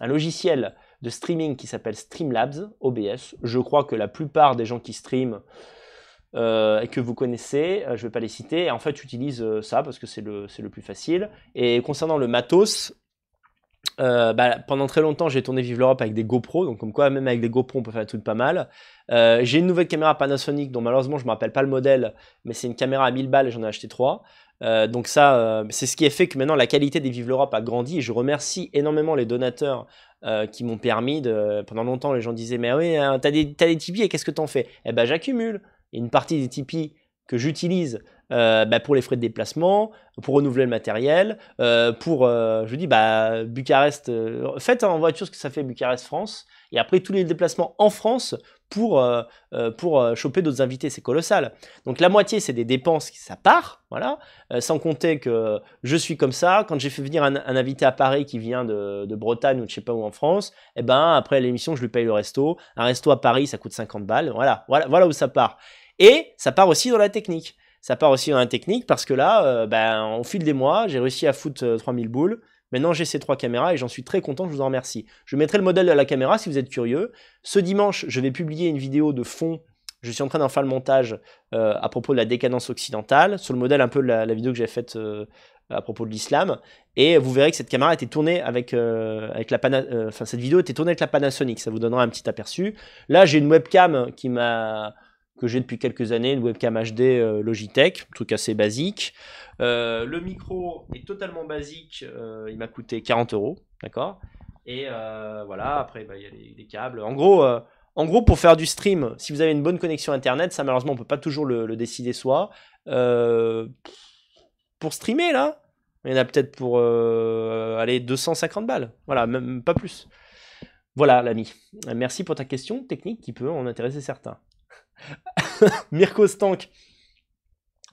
logiciel de streaming qui s'appelle Streamlabs, OBS. Je crois que la plupart des gens qui streament euh, et que vous connaissez, euh, je ne vais pas les citer, en fait, j'utilise ça parce que c'est le, le plus facile. Et concernant le matos, euh, bah, pendant très longtemps, j'ai tourné Vive l'Europe avec des GoPro, donc comme quoi, même avec des GoPro, on peut faire des trucs pas mal. Euh, j'ai une nouvelle caméra Panasonic, dont malheureusement, je me rappelle pas le modèle, mais c'est une caméra à 1000 balles et j'en ai acheté trois. Euh, donc ça, c'est ce qui a fait que maintenant la qualité des Vive l'Europe a grandi et je remercie énormément les donateurs qui m'ont permis de... Pendant longtemps, les gens disaient, mais oui, hein, t'as des, as des Tipeee et qu'est-ce que t'en fais? Eh ben, j'accumule. Une partie des Tipeee que j'utilise euh, bah, pour les frais de déplacement, pour renouveler le matériel, euh, pour, euh, je dis, bah, Bucarest, faites en voiture ce que ça fait Bucarest-France, et après tous les déplacements en France pour, pour choper d'autres invités, c'est colossal. Donc la moitié, c'est des dépenses, ça part, voilà, sans compter que je suis comme ça, quand j'ai fait venir un, invité à Paris qui vient de, de, Bretagne ou de je sais pas où en France, et eh ben après l'émission, je lui paye le resto, un resto à Paris, ça coûte 50 balles, voilà, voilà, voilà où ça part. Et ça part aussi dans la technique ça part aussi dans la technique parce que là, euh, ben, au fil des mois, j'ai réussi à foutre euh, 3000 boules. Maintenant, j'ai ces trois caméras et j'en suis très content, je vous en remercie. Je mettrai le modèle de la caméra si vous êtes curieux. Ce dimanche, je vais publier une vidéo de fond. Je suis en train d'en faire le montage euh, à propos de la décadence occidentale, sur le modèle un peu de la, vidéo que j'ai faite euh, à propos de l'islam. Et vous verrez que cette caméra était tournée avec, euh, avec la Pana enfin cette vidéo était tournée avec la Panasonic. Ça vous donnera un petit aperçu. Là, j'ai une webcam qui m'a que j'ai depuis quelques années, une webcam HD euh, Logitech, un truc assez basique. Euh, le micro est totalement basique, euh, il m'a coûté 40 euros, d'accord? Et voilà, après bah, il y a les, les, câbles. En gros, en gros, pour faire du stream, si vous avez une bonne connexion internet, ça malheureusement on peut pas toujours le, décider soi. Pour streamer là, il y en a peut-être pour aller 250 balles, voilà, même pas plus. Voilà l'ami. Merci pour ta question technique qui peut en intéresser certains. *laughs* Mirko Stank.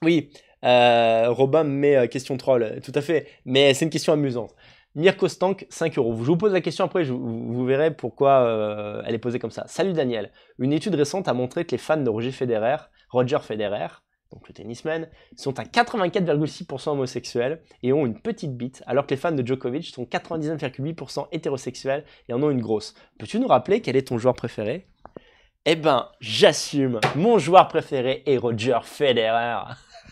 Oui, euh, Robin met euh, question troll, tout à fait, mais c'est une question amusante. Mirko Stank, 5 euros. Je vous pose la question après, vous, verrez pourquoi euh, elle est posée comme ça. Salut Daniel. Une étude récente a montré que les fans de Roger Federer, Roger Federer, donc le tennisman, sont à 84,6% homosexuels et ont une petite bite, alors que les fans de Djokovic sont 99,8% hétérosexuels et en ont une grosse. Peux-tu nous rappeler quel est ton joueur préféré? Eh ben, j'assume. Mon joueur préféré est Roger Federer.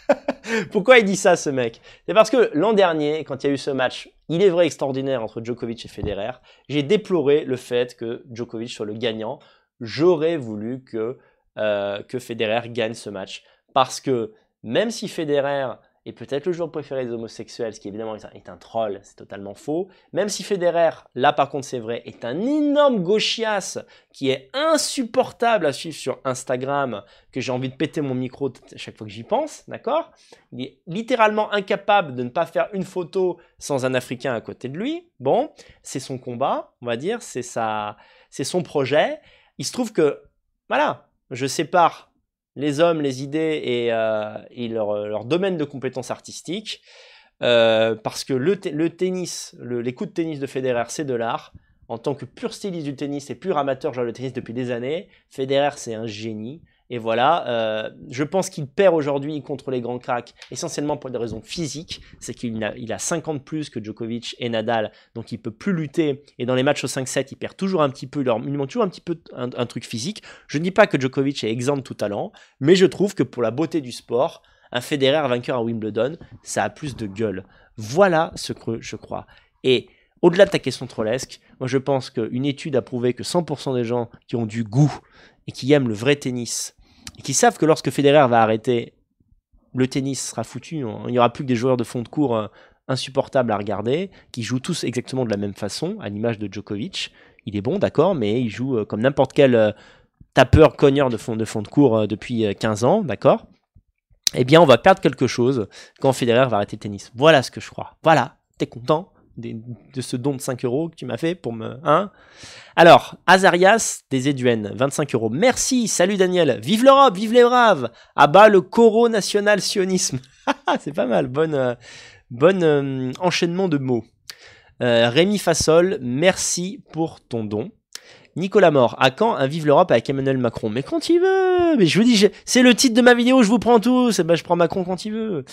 *laughs* Pourquoi il dit ça, ce mec? C'est parce que l'an dernier, quand il y a eu ce match, il est vrai extraordinaire entre Djokovic et Federer, j'ai déploré le fait que Djokovic soit le gagnant. J'aurais voulu que, euh, que Federer gagne ce match. Parce que même si Federer est peut-être le joueur préféré des homosexuels, ce qui évidemment est un, troll, c'est totalement faux. Même si Federer, là par contre c'est vrai, est un énorme gauchias qui est insupportable à suivre sur Instagram, que j'ai envie de péter mon micro t- chaque fois que j'y pense, d'accord? Il est littéralement incapable de ne pas faire une photo sans un Africain à côté de lui. Bon, c'est son combat, on va dire, c'est c'est son projet. Il se trouve que, voilà, je sépare les hommes, les idées et, euh, et leur, domaine de compétences artistiques. Euh, parce que le, te- le tennis, le- les coups de tennis de Federer, c'est de l'art. En tant que pur styliste du tennis et pur amateur, joueur de tennis depuis des années, Federer, c'est un génie. Et voilà, euh, je pense qu'il perd aujourd'hui contre les grands cracks, essentiellement pour des raisons physiques. C'est qu'il a, il a 50 plus que Djokovic et Nadal, donc il peut plus lutter. Et dans les matchs au 5-7, il perd toujours un petit peu, leur- il manque toujours un petit peu un, un truc physique. Je ne dis pas que Djokovic est exempt de tout talent, mais je trouve que pour la beauté du sport, un Federer vainqueur à Wimbledon, ça a plus de gueule. Voilà ce que je crois. Et au-delà de ta question trollesque, moi je pense qu'une étude a prouvé que 100% des gens qui ont du goût et qui aiment le vrai tennis, et qui savent que lorsque Federer va arrêter, le tennis sera foutu, il n'y aura plus que des joueurs de fond de cours euh, insupportables à regarder, qui jouent tous exactement de la même façon, à l'image de Djokovic. Il est bon, d'accord, mais il joue euh, comme n'importe quel euh, tapeur cogneur de fond de, fond de cours depuis euh, 15 ans, d'accord? Eh bien, on va perdre quelque chose quand Federer va arrêter le tennis. Voilà ce que je crois. Voilà, t'es content? De ce don de 5 euros que tu m'as fait pour me... Hein Alors, Azarias des Éduennes, 25 euros. Merci, salut Daniel. Vive l'Europe, vive les braves. À bas le coro national sionisme. *laughs* C'est pas mal, bonne, euh, bonne euh, enchaînement de mots. Euh, Rémi Fassol, merci pour ton don. Nicolas Mort, à quand un Vive l'Europe avec Emmanuel Macron? Mais quand il veut Mais je vous dis, c'est le titre de ma vidéo, je vous prends tous. Eh ben, je prends Macron quand il veut.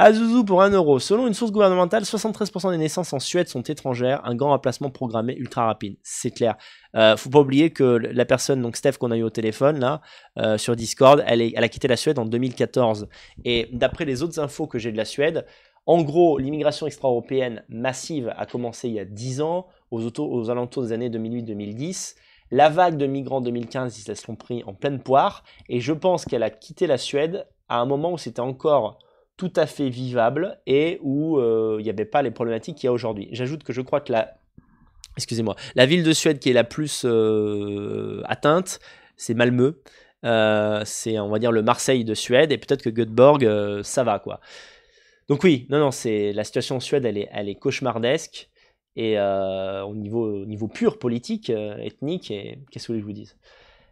Azuzu pour 1 euro. Selon une source gouvernementale, 73% des naissances en Suède sont étrangères. Un grand remplacement programmé ultra rapide. C'est clair. Euh, faut pas oublier que la personne, donc Steph qu'on a eu au téléphone là, euh, sur Discord, elle, a quitté la Suède en 2014. Et d'après les autres infos que j'ai de la Suède, en gros, l'immigration extra-européenne massive a commencé il y a 10 ans, aux, aux alentours des années 2008-2010. La vague de migrants 2015, ils se sont pris en pleine poire. Et je pense qu'elle a quitté la Suède à un moment où c'était encore tout à fait vivable et où euh, il n'y avait pas les problématiques qu'il y a aujourd'hui. J'ajoute que je crois que la, excusez-moi, la ville de Suède qui est la plus euh, atteinte, c'est Malmö. Euh, c'est, on va dire, le Marseille de Suède et peut-être que Göteborg, ça va quoi. Donc oui, non, non, c'est la situation en Suède, elle est, elle est cauchemardesque et au niveau, au niveau pur politique, ethnique et qu'est-ce que je vous dise?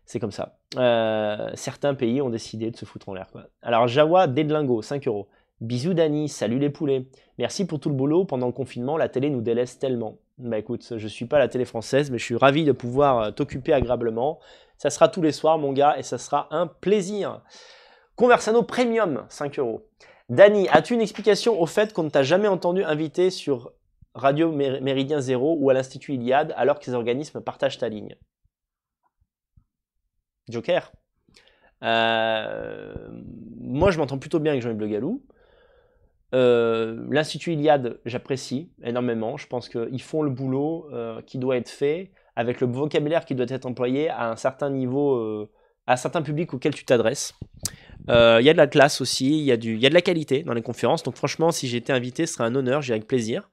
C'est comme ça. Euh, certains pays ont décidé de se foutre en l'air. Alors, Jawa Dedlingo, 5 euros. Bisous Dani, salut les poulets. Merci pour tout le boulot. Pendant le confinement, la télé nous délaisse tellement. Bah écoute, je suis pas la télé française, mais je suis ravi de pouvoir euh, t'occuper agréablement. Ça sera tous les soirs, mon gars, et ça sera un plaisir. Conversano Premium, 5 euros. Dani, as-tu une explication au fait qu'on ne t'a jamais entendu invité sur Radio Mér- Méridien Zéro ou à l'Institut Iliade alors que ces organismes partagent ta ligne? Joker. Euh, moi, je m'entends plutôt bien avec Jean-Yves Le Gallou. Euh, L'Institut Iliade, j'apprécie énormément. Je pense qu'ils font le boulot euh, qui doit être fait avec le vocabulaire qui doit être employé à un certain niveau, à un certain public auquel tu t'adresses. Il y a de la classe aussi, il y, y a de la qualité dans les conférences. Donc franchement, si j'étais invité, ce serait un honneur, j'irais avec plaisir.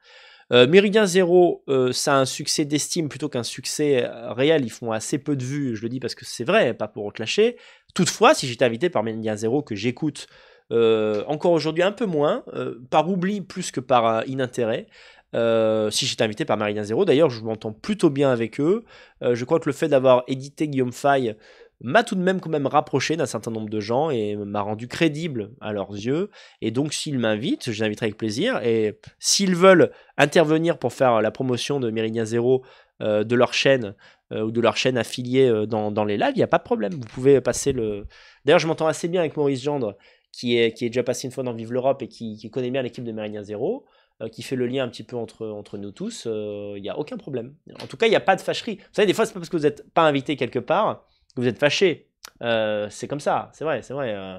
Euh, Méridien Zéro, euh, ça a un succès d'estime plutôt qu'un succès euh, réel. Ils font assez peu de vues, je le dis parce que c'est vrai, pas pour clasher. Toutefois, si j'étais invité par Méridien Zéro, que j'écoute euh, encore aujourd'hui un peu moins, par oubli plus que par inintérêt, si j'étais invité par Méridien Zéro, d'ailleurs, je m'entends plutôt bien avec eux. Je crois que le fait d'avoir édité Guillaume Fay m'a tout de même quand même rapproché d'un certain nombre de gens et m'a rendu crédible à leurs yeux. Et donc, s'ils m'invitent, je les inviterai avec plaisir. Et s'ils veulent intervenir pour faire la promotion de Méridien Zéro euh, de leur chaîne euh, ou de leur chaîne affiliée euh, dans, dans les lives, il n'y a pas de problème. Vous pouvez passer le. D'ailleurs, je m'entends assez bien avec Maurice Gendre, qui est, qui est déjà passé une fois dans Vive l'Europe et qui, connaît bien l'équipe de Méridien Zéro, qui fait le lien un petit peu entre, entre nous tous. Il n'y a aucun problème. En tout cas, il n'y a pas de fâcherie. Vous savez, des fois, c'est pas parce que vous n'êtes pas invité quelque part vous êtes fâché. Euh, c'est comme ça, c'est vrai, c'est vrai. euh.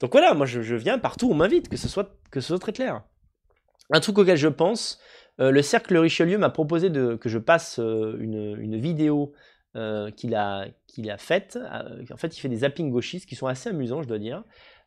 Donc voilà, moi je, viens partout on m'invite, que ce soit que ce soit très clair. Un truc auquel je pense, euh, le cercle Richelieu m'a proposé que je passe une, vidéo qu'il a, qu'il a faite. En fait, il fait des zappings gauchistes qui sont assez amusants, je dois dire.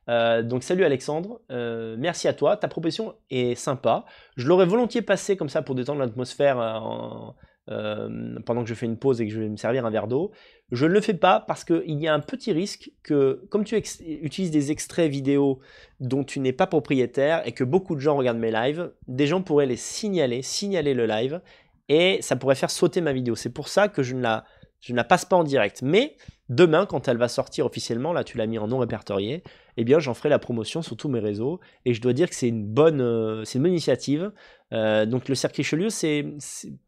Donc salut Alexandre, merci à toi, ta proposition est sympa. Je l'aurais volontiers passé comme ça pour détendre l'atmosphère en- euh, pendant que je fais une pause et que je vais me servir un verre d'eau. Je ne le fais pas parce qu'il y a un petit risque que, comme tu utilises des extraits vidéo dont tu n'es pas propriétaire et que beaucoup de gens regardent mes lives, des gens pourraient les signaler, signaler le live, et ça pourrait faire sauter ma vidéo. C'est pour ça que je ne la, je ne la passe pas en direct. Mais demain, quand elle va sortir officiellement, là tu l'as mis en non répertorié, eh bien j'en ferai la promotion sur tous mes réseaux. Et je dois dire que c'est une bonne, euh, initiative. Euh, donc le cercle Richelieu, c'est,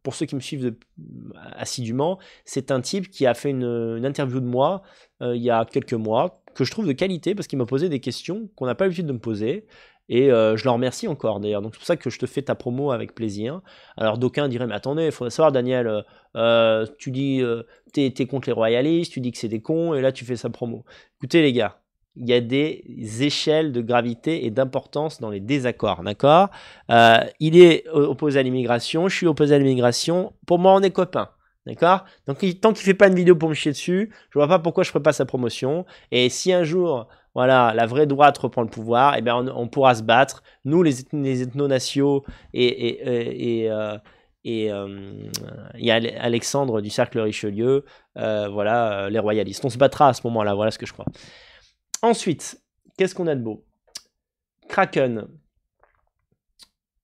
pour ceux qui me suivent assidûment, c'est un type qui a fait une, une interview de moi euh, il y a quelques mois, que je trouve de qualité parce qu'il m'a posé des questions qu'on n'a pas l'habitude de me poser. Et euh, je le remercie encore d'ailleurs. Donc c'est pour ça que je te fais ta promo avec plaisir. Alors d'aucuns diraient, mais attendez, il faudrait savoir, Daniel, euh, euh, tu dis, euh, t'es, t'es contre les royalistes, tu dis que c'est des cons, et là tu fais sa promo. Écoutez les gars, il y a des échelles de gravité et d'importance dans les désaccords, d'accord? Il est opposé à l'immigration, je suis opposé à l'immigration. Pour moi, on est copains. D'accord? Donc, tant qu'il fait pas une vidéo pour me chier dessus, je vois pas pourquoi je ferais pas sa promotion. Et si un jour, voilà, la vraie droite reprend le pouvoir, eh ben, on, pourra se battre. Nous, les, les ethno-nationaux et, et, et, et, et, Alexandre du cercle Richelieu, euh, voilà, euh, les royalistes. On se battra à ce moment-là, voilà ce que je crois. Ensuite, qu'est-ce qu'on a de beau? Kraken.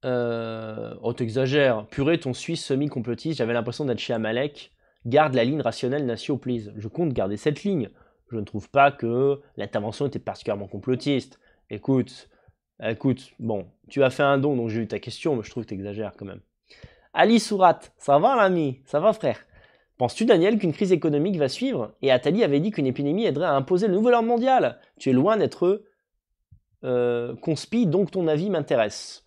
Euh... Oh, t'exagères. Purée, ton Suisse semi-complotiste, j'avais l'impression d'être chez Amalek. Garde la ligne rationnelle Natio, please. Je compte garder cette ligne. Je ne trouve pas que l'intervention était particulièrement complotiste. Écoute, écoute, bon, tu as fait un don, donc j'ai eu ta question, mais je trouve que t'exagères quand même. Ali Sourat, ça va l'ami? Ça va frère? Penses-tu, Daniel, qu'une crise économique va suivre? Et Attali avait dit qu'une épidémie aiderait à imposer le nouvel ordre mondial. Tu es loin d'être euh, conspi, donc ton avis m'intéresse.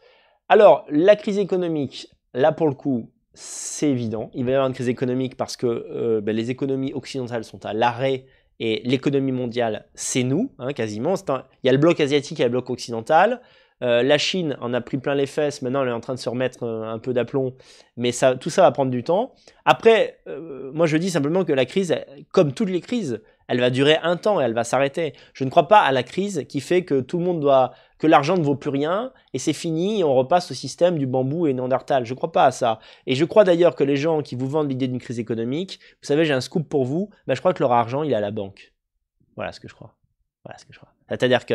Alors, la crise économique, là pour le coup, c'est évident. Il va y avoir une crise économique parce que euh, ben, les économies occidentales sont à l'arrêt et l'économie mondiale, c'est nous, hein, quasiment. Un- Il y a le bloc asiatique et le bloc occidental. Euh, la Chine en a pris plein les fesses. Maintenant, elle est en train de se remettre euh, un peu d'aplomb. Mais ça, tout ça va prendre du temps. Après, euh, moi, je dis simplement que la crise, comme toutes les crises, elle va durer un temps et elle va s'arrêter. Je ne crois pas à la crise qui fait que tout le monde doit, que l'argent ne vaut plus rien et c'est fini on repasse au système du bambou et Néandertal. Je ne crois pas à ça. Et je crois d'ailleurs que les gens qui vous vendent l'idée d'une crise économique, vous savez, j'ai un scoop pour vous, je crois que leur argent, il est à la banque. Voilà ce que je crois. Voilà ce que je crois. C'est-à-dire que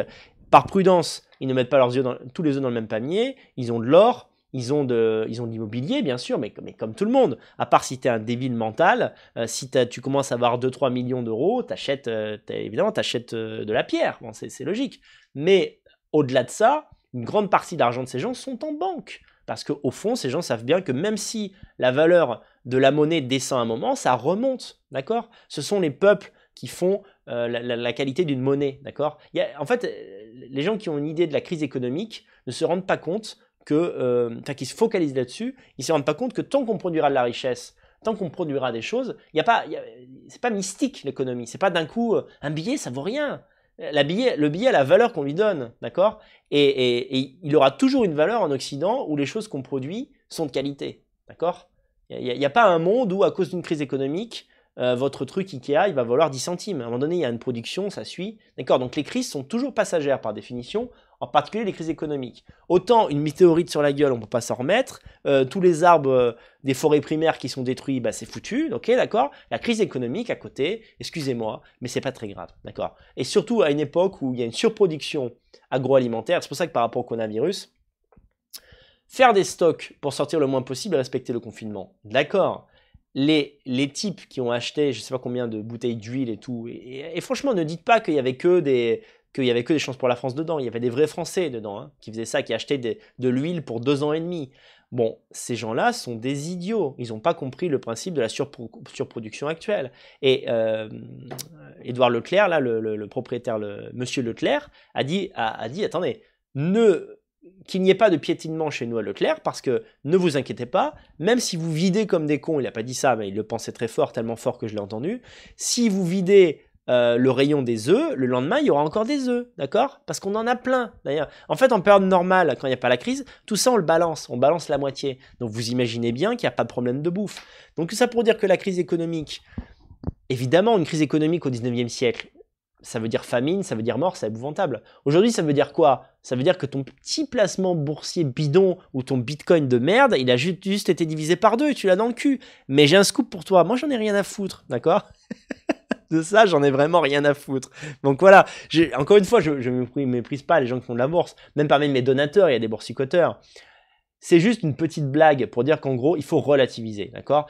par prudence, ils ne mettent pas leurs yeux dans, tous les œufs dans le même panier, ils ont de l'or, ils ont de, ils ont de l'immobilier, bien sûr, mais, comme tout le monde. À part si tu es un débile mental, euh, si tu commences à avoir 2-3 millions d'euros, euh, évidemment, tu achètes de la pierre. C'est logique. Mais au-delà de ça, une grande partie de l'argent de ces gens sont en banque. Parce qu'au fond, ces gens savent bien que même si la valeur de la monnaie descend un moment, ça remonte. D'accord? Ce sont les peuples qui font euh, la, qualité d'une monnaie. D'accord? En fait, euh, les gens qui ont une idée de la crise économique ne se rendent pas compte que, euh, enfin, qui se focalisent là-dessus, ils se rendent pas compte que tant qu'on produira de la richesse, tant qu'on produira des choses, il y a pas, c'est pas mystique l'économie. C'est pas d'un coup euh, un billet, ça vaut rien. Le billet a la valeur qu'on lui donne, d'accord? Et, il aura toujours une valeur en Occident où les choses qu'on produit sont de qualité, d'accord? Il n'y a, pas un monde où, à cause d'une crise économique, euh, votre truc Ikea, va valoir 10 centimes. À un moment donné, il y a une production, ça suit. D'accord? Donc les crises sont toujours passagères par définition, en particulier les crises économiques. Autant une météorite sur la gueule, on ne peut pas s'en remettre. Euh, tous les arbres euh, des forêts primaires qui sont détruits, bah, c'est foutu. Ok, d'accord La crise économique à côté, excusez-moi, mais c'est pas très grave. D'accord Et surtout à une époque où il y a une surproduction agroalimentaire. C'est pour ça que par rapport au coronavirus, faire des stocks pour sortir le moins possible et respecter le confinement. D'accord les, les types qui ont acheté je sais pas combien de bouteilles d'huile et tout, et, et- et franchement ne dites pas qu'il y avait que des qu'il y avait que des chances pour la France dedans, il y avait des vrais Français dedans hein, qui faisaient ça, qui achetaient de l'huile pour deux ans et demi. Bon, ces gens-là sont des idiots, ils n'ont pas compris le principe de la surpro- surproduction actuelle. Et euh, Édouard Leclerc, là, le, propriétaire, le, Monsieur Leclerc, a dit, a, dit, attendez, qu'il n'y ait pas de piétinement chez nous à Leclerc, parce que ne vous inquiétez pas, même si vous videz comme des cons, il n'a pas dit ça, mais il le pensait très fort, tellement fort que je l'ai entendu, si vous videz euh, le rayon des œufs, le lendemain, il y aura encore des œufs, d'accord? Parce qu'on en a plein, d'ailleurs. En fait, en période normale, quand il n'y a pas la crise, tout ça, on le balance, on balance la moitié. Donc vous imaginez bien qu'il n'y a pas de problème de bouffe. Donc ça pour dire que la crise économique, évidemment, une crise économique au 19e siècle, ça veut dire famine, ça veut dire mort, c'est épouvantable. Aujourd'hui, ça veut dire quoi? Ça veut dire que ton petit placement boursier bidon ou ton bitcoin de merde, il a juste, juste été divisé par deux, tu l'as dans le cul. Mais j'ai un scoop pour toi, moi j'en ai rien à foutre, d'accord? *laughs* De ça, j'en ai vraiment rien à foutre. Donc voilà, encore une fois, je ne méprise pas les gens qui font de la bourse, même parmi mes donateurs, il y a des boursicoteurs. C'est juste une petite blague pour dire qu'en gros, il faut relativiser, d'accord?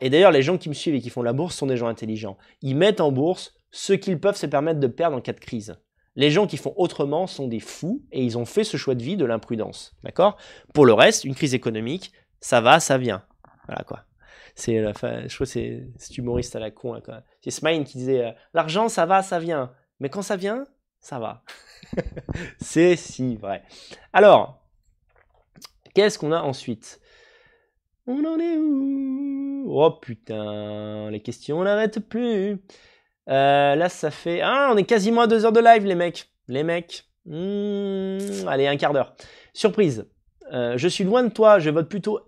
Et d'ailleurs, les gens qui me suivent et qui font de la bourse sont des gens intelligents. Ils mettent en bourse ce qu'ils peuvent se permettre de perdre en cas de crise. Les gens qui font autrement sont des fous et ils ont fait ce choix de vie de l'imprudence. D'accord? Pour le reste, une crise économique, ça va, ça vient. Voilà quoi. C'est la fin- je que c'est cet humoriste à la con. C'est Smine qui disait euh, l'argent ça va, ça vient. Mais quand ça vient, ça va. *laughs* c'est si vrai. Alors, qu'est-ce qu'on a ensuite? On en est où? Oh putain, les questions n'arrêtent plus. Euh, là, ça fait. Ah, on est quasiment à deux heures de live, les mecs. Les mecs. Hmm, allez, un quart d'heure. Surprise. Euh, je suis loin de toi, je vote plutôt.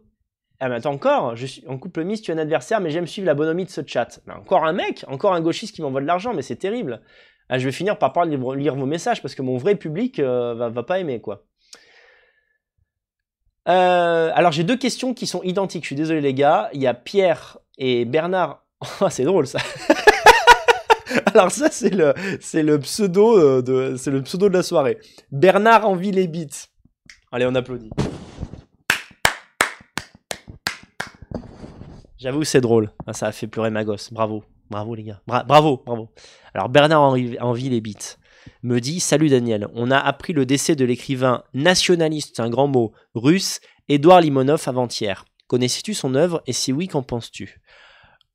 Ah, attends, encore Je suis en couple mixte, tu es un adversaire, mais j'aime suivre la bonhomie de ce chat. Mais encore un mec Encore un gauchiste qui m'envoie de l'argent, mais c'est terrible. Ah, je vais finir par pas lire, vos messages parce que mon vrai public euh, va, pas aimer, quoi. Euh, alors, j'ai deux questions qui sont identiques. Je suis désolé, les gars. Il y a Pierre et Bernard. Oh, *laughs* c'est drôle, ça. *laughs* Alors ça c'est le c'est le pseudo euh, de c'est le pseudo de la soirée. Bernard envie les beats. Allez, on applaudit. J'avoue c'est drôle. Ah, ça a fait pleurer ma gosse. Bravo. Bravo les gars. Bra- bravo, bravo. Alors Bernard les beats me dit Salut Daniel, on a appris le décès de l'écrivain nationaliste, c'est un grand mot, russe, Édouard Limonov avant-hier. Connaissais-tu son œuvre et si oui, qu'en penses-tu?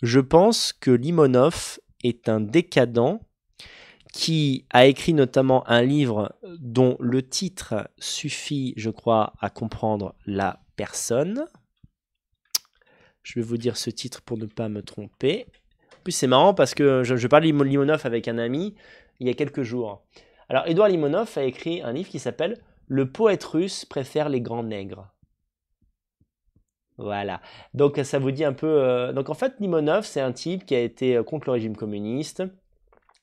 Je pense que Limonov est un décadent qui a écrit notamment un livre dont le titre suffit, je crois, à comprendre la personne. Je vais vous dire ce titre pour ne pas me tromper. En plus, c'est marrant parce que je, je parlais de Limonov avec un ami il y a quelques jours. Alors, Édouard Limonov a écrit un livre qui s'appelle Le poète russe préfère les grands nègres. Voilà. Donc ça vous dit un peu. euh, Donc en fait, Limonov, c'est un type qui a été euh, contre le régime communiste,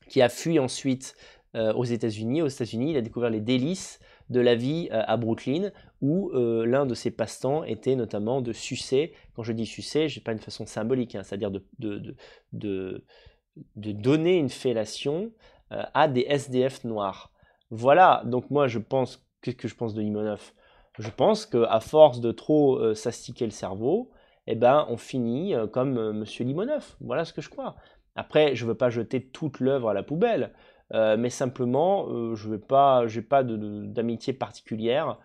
qui a fui ensuite euh, aux États-Unis. Aux États-Unis, il a découvert les délices de la vie à Brooklyn, où euh, l'un de ses passe-temps était notamment de sucer. Quand je dis sucer, je pas une façon symbolique, hein, c'est-à-dire de, donner une fellation euh, à des SDF noirs. Voilà. Donc moi, je pense. Qu'est-ce que je pense de Limonov? Je pense qu'à force de trop euh, s'astiquer le cerveau, eh ben, on finit comme Monsieur Limonov. Voilà ce que je crois. Après, je ne veux pas jeter toute l'œuvre à la poubelle, mais simplement, je n'ai pas, pas d'amitié particulière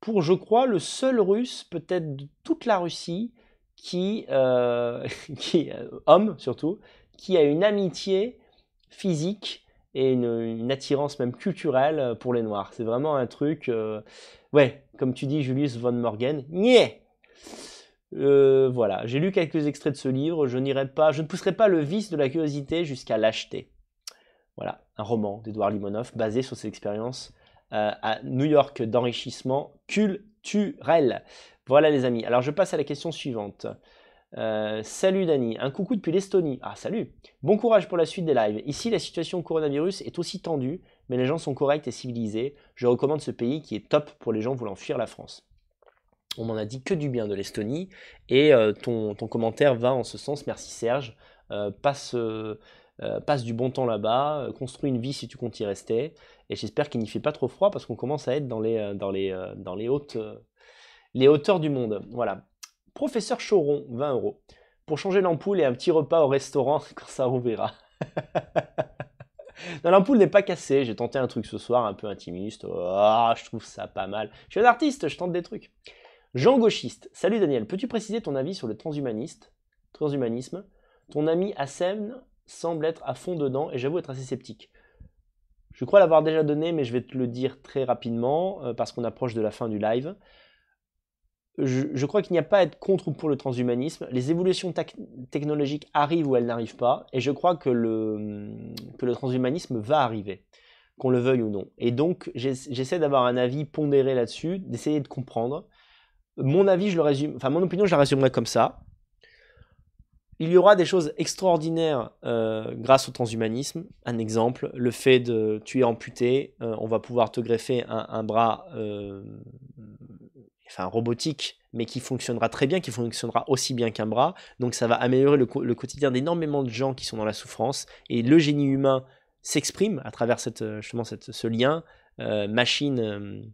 pour, je crois, le seul Russe, peut-être de toute la Russie, qui, euh, *laughs* euh, homme surtout, qui a une amitié physique et une, attirance même culturelle pour les Noirs. C'est vraiment un truc. euh, Ouais, comme tu dis, Julius von Morgen. Niais voilà, j'ai lu quelques extraits de ce livre. Je n'irai pas, je ne pousserai pas le vice de la curiosité jusqu'à l'acheter. Voilà, un roman d'Edouard Limonov basé sur ses expériences euh, à New York d'enrichissement culturel. Voilà les amis. Alors je passe à la question suivante. Euh, salut Dani, un coucou depuis l'Estonie. Ah salut. Bon courage pour la suite des lives. Ici la situation coronavirus est aussi tendue, mais les gens sont corrects et civilisés. Je recommande ce pays qui est top pour les gens voulant fuir la France. On m'en a dit que du bien de l'Estonie et euh, ton, commentaire va en ce sens. Merci Serge. Passe, du bon temps là-bas, construis une vie si tu comptes y rester. Et j'espère qu'il n'y fait pas trop froid parce qu'on commence à être dans les, euh, dans les, euh, dans les, hautes, euh, les hauteurs du monde. Voilà. Professeur Choron, 20 euros. Pour changer l'ampoule et un petit repas au restaurant *laughs* quand ça rouvrira. *laughs* Non, l'ampoule n'est pas cassée. J'ai tenté un truc ce soir un peu intimiste. Ah, je trouve ça pas mal. Je suis un artiste, je tente des trucs. Jean Gauchiste. Salut Daniel. Peux-tu préciser ton avis sur le transhumaniste, transhumanisme? Ton ami Assem semble être à fond dedans et j'avoue être assez sceptique. Je crois l'avoir déjà donné, mais je vais te le dire très rapidement euh, parce qu'on approche de la fin du live. Je, je crois qu'il n'y a pas à être contre ou pour le transhumanisme. Les évolutions technologiques arrivent ou elles n'arrivent pas, et je crois que le, que le transhumanisme va arriver, qu'on le veuille ou non. Et donc, j'ess- j'essaie d'avoir un avis pondéré là-dessus, d'essayer de comprendre. Mon avis, je le résume, enfin mon opinion, je la résumerai comme ça. Il y aura des choses extraordinaires euh, grâce au transhumanisme. Un exemple, le fait de tu es amputé, euh, on va pouvoir te greffer un, bras, euh, robotique, mais qui fonctionnera très bien, qui fonctionnera aussi bien qu'un bras. Donc ça va améliorer le, quotidien d'énormément de gens qui sont dans la souffrance. Et le génie humain s'exprime à travers cette, justement ce lien machine.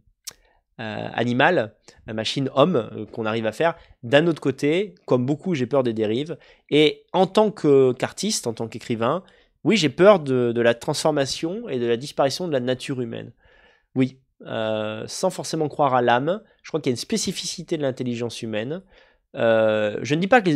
Euh, animal, euh, machine homme euh, qu'on arrive à faire. D'un autre côté, comme beaucoup, j'ai peur des dérives. Et en tant qu'artiste, en tant qu'écrivain, oui, j'ai peur de, la transformation et de la disparition de la nature humaine. Oui, euh, sans forcément croire à l'âme, je crois qu'il y a une spécificité de l'intelligence humaine. Je ne dis pas que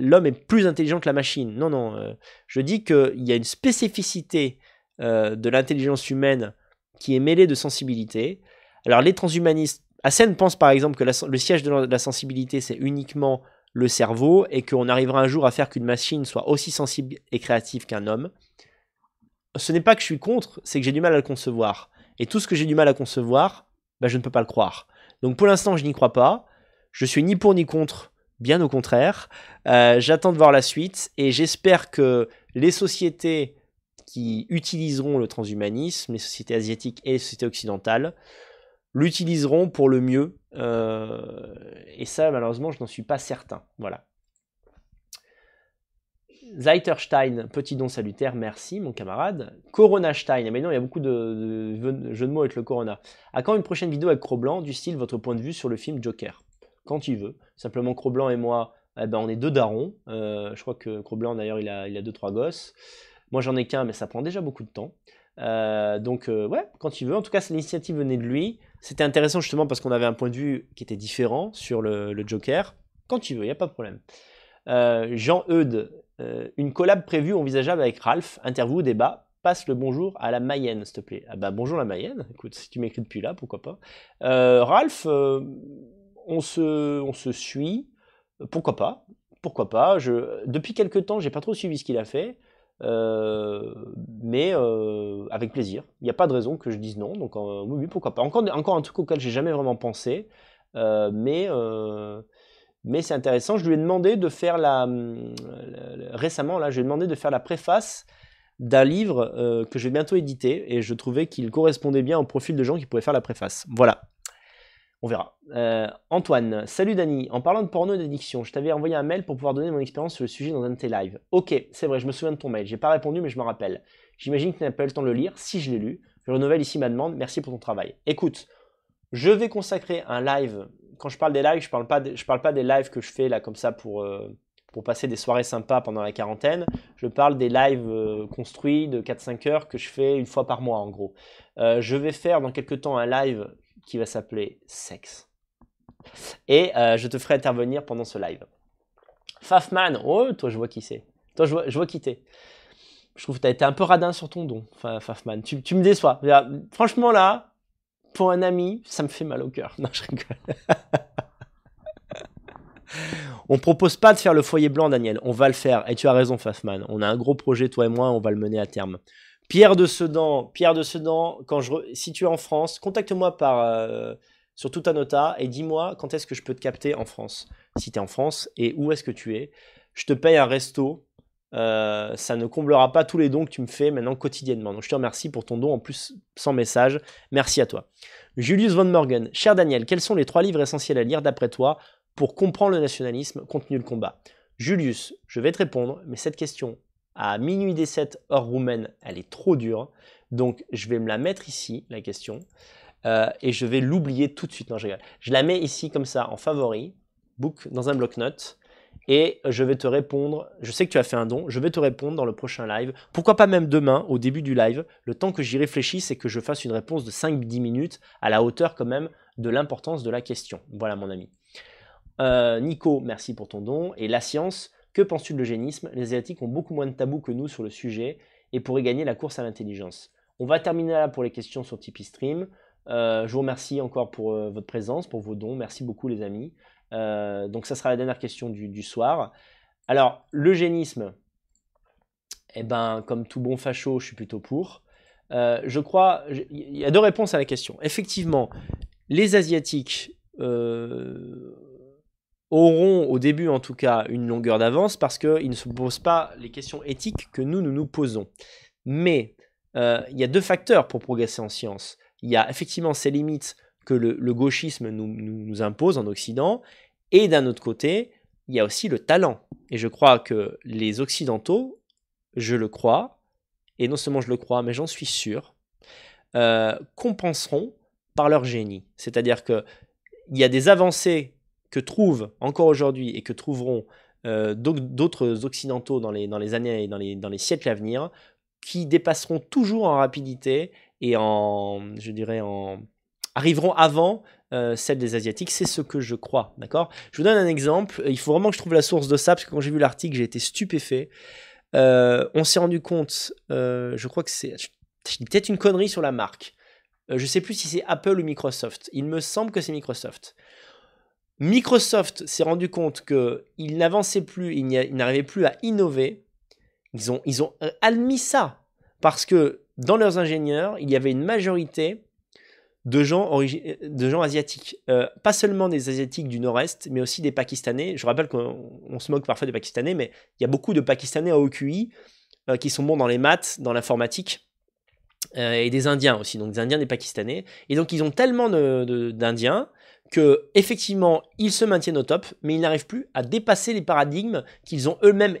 l'homme est plus intelligent que la machine. Non, non. je dis qu'il y a une spécificité de l'intelligence humaine qui est mêlée de sensibilité. Alors les transhumanistes, Hassen pense par exemple que le siège de la, de la sensibilité, c'est uniquement le cerveau et qu'on arrivera un jour à faire qu'une machine soit aussi sensible et créative qu'un homme. Ce n'est pas que je suis contre, c'est que j'ai du mal à le concevoir. Et tout ce que j'ai du mal à concevoir, bah, je ne peux pas le croire. Donc pour l'instant, je n'y crois pas. Je suis ni pour ni contre, bien au contraire. Euh, J'attends de voir la suite et j'espère que les sociétés qui utiliseront le transhumanisme, les sociétés asiatiques et les sociétés occidentales, l'utiliseront pour le mieux. euh, et ça, malheureusement, je n'en suis pas certain. Voilà. Zeiterstein, petit don salutaire, merci mon camarade. Corona Stein, mais non, il y a beaucoup de, de jeux de mots avec le Corona. À quand une prochaine vidéo avec Cro-Blanc, du style votre point de vue sur le film Joker? Quand tu veux. Simplement, Cro-Blanc et moi, eh ben, on est deux darons. Euh, je crois que Cro-Blanc, d'ailleurs, il a, il a deux, trois gosses. Moi, j'en ai qu'un, mais ça prend déjà beaucoup de temps. Euh, donc, euh, ouais, quand tu veux. En tout cas, l'initiative venait de lui. C'était intéressant justement parce qu'on avait un point de vue qui était différent sur le, Joker. Quand tu veux, il n'y a pas de problème. Euh, Jean Eudes, une collab prévue envisageable avec Ralph. Interview, débat. Passe le bonjour à la Mayenne, s'il te plaît. Ah bah bonjour la Mayenne. Écoute, si tu m'écris depuis là, pourquoi pas. Ralph, on, se, suit. Pourquoi pas? Pourquoi pas? Depuis quelques temps, j'ai pas trop suivi ce qu'il a fait. Euh, mais euh, avec plaisir. Il n'y a pas de raison que je dise non. Donc euh, oui, pourquoi pas. Encore, encore un truc auquel j'ai jamais vraiment pensé. Mais mais c'est intéressant. Je lui ai demandé de faire la, la- récemment là, je lui ai demandé de faire la préface d'un livre que je vais bientôt éditer et je trouvais qu'il correspondait bien au profil de gens qui pouvaient faire la préface. Voilà. On verra. Euh, Antoine, salut Dani. En parlant de porno et d'addiction, je t'avais envoyé un mail pour pouvoir donner mon expérience sur le sujet dans un de tes lives. Ok, c'est vrai, je me souviens de ton mail. J'ai pas répondu, mais je me rappelle. J'imagine que tu n'as pas eu le temps de le lire. Si je l'ai lu, je renouvelle ici ma demande. Merci pour ton travail. Écoute, je vais consacrer un live. Quand je parle des lives, je parle pas, je parle pas des lives que je fais là comme ça pour euh, pour passer des soirées sympas pendant la quarantaine. Je parle des lives euh, construits de 4-5 heures que je fais une fois par mois en gros. Je vais faire dans quelques temps un live qui va s'appeler Sexe. Et euh, je te ferai intervenir pendant ce live. Fafman, oh, toi je vois qui c'est. Toi je vois, qui t'es. Je trouve que tu as été un peu radin sur ton don, Fa- Fafman. Tu, tu me déçois. Franchement là, pour un ami, ça me fait mal au cœur. *laughs* Non, je rigole. On propose pas de faire le foyer blanc, Daniel. On va le faire. Et tu as raison, Fafman. On a un gros projet, toi et moi, on va le mener à terme. Pierre de Sedan, Pierre de Sedan, quand je si tu es en France, contacte-moi euh, sur tout nota et dis-moi quand est-ce que je peux te capter en France. Si tu es en France et où est-ce que tu es. Je te paye un resto. Euh, ça ne comblera pas tous les dons que tu me fais maintenant quotidiennement. Donc je te remercie pour ton don en plus sans message. Merci à toi. Julius von Morgen, cher Daniel, quels sont les trois livres essentiels à lire d'après toi pour comprendre le nationalisme, contenu le combat? Julius, je vais te répondre, mais cette question à minuit des 7 heure roumaine, elle est trop dure. Donc je vais me la mettre ici, la question, euh, et je vais l'oublier tout de suite. Non, je rigole. Je la mets ici comme ça en favori, book dans un bloc-notes, et je vais te répondre. Je sais que tu as fait un don, je vais te répondre dans le prochain live. Pourquoi pas même demain, au début du live, le temps que j'y réfléchisse et que je fasse une réponse de 5-10 minutes à la hauteur quand même de l'importance de la question. Voilà mon ami. Euh, Nico, merci pour ton don. Et la science, que penses-tu de l'eugénisme? Les Asiatiques ont beaucoup moins de tabous que nous sur le sujet et pourraient gagner la course à l'intelligence. On va terminer là pour les questions sur Tipeee Stream. Euh, je vous remercie encore pour euh, votre présence, pour vos dons. Merci beaucoup les amis. Euh, donc ça sera la dernière question du, du soir. Alors, l'eugénisme, eh ben, comme tout bon facho, je suis plutôt pour. Je crois, il y a deux réponses à la question. Effectivement, les Asiatiques auront au début en tout cas une longueur d'avance parce qu'ils ne se posent pas les questions éthiques que nous, nous nous posons. Mais euh, il y a deux facteurs pour progresser en science. Il y a effectivement ces limites que le, gauchisme nous, nous, impose en Occident, et d'un autre côté, il y a aussi le talent. Et je crois que les Occidentaux, je le crois, et non seulement je le crois, mais j'en suis sûr, euh, compenseront par leur génie. C'est-à-dire qu'il y a des avancées que trouvent encore aujourd'hui et que trouveront euh, d'autres occidentaux dans les, dans les années et dans les, dans les siècles à venir, qui dépasseront toujours en rapidité et en, je dirais, en arriveront avant euh, celle des asiatiques. C'est ce que je crois, d'accord? Je vous donne un exemple. Il faut vraiment que je trouve la source de ça parce que quand j'ai vu l'article, j'ai été stupéfait. Euh, on s'est rendu compte, je crois que c'est, peut-être une connerie sur la marque. je sais plus si c'est Apple ou Microsoft. Il me semble que c'est Microsoft. Microsoft s'est rendu compte qu'il n'avançait plus, il n'arrivait plus à innover. Ils ont, ils ont euh, admis ça parce que dans leurs ingénieurs, il y avait une majorité de gens, de gens asiatiques. Euh, pas seulement des asiatiques du nord-est, mais aussi des pakistanais. Je rappelle qu'on se moque parfois des pakistanais, mais il y a beaucoup de pakistanais à OQI euh, qui sont bons dans les maths, dans l'informatique. et des Indiens aussi, donc des Indiens, des Pakistanais. Et donc ils ont tellement d'Indiens que effectivement ils se maintiennent au top, mais ils n'arrivent plus à dépasser les paradigmes qu'ils ont eux-mêmes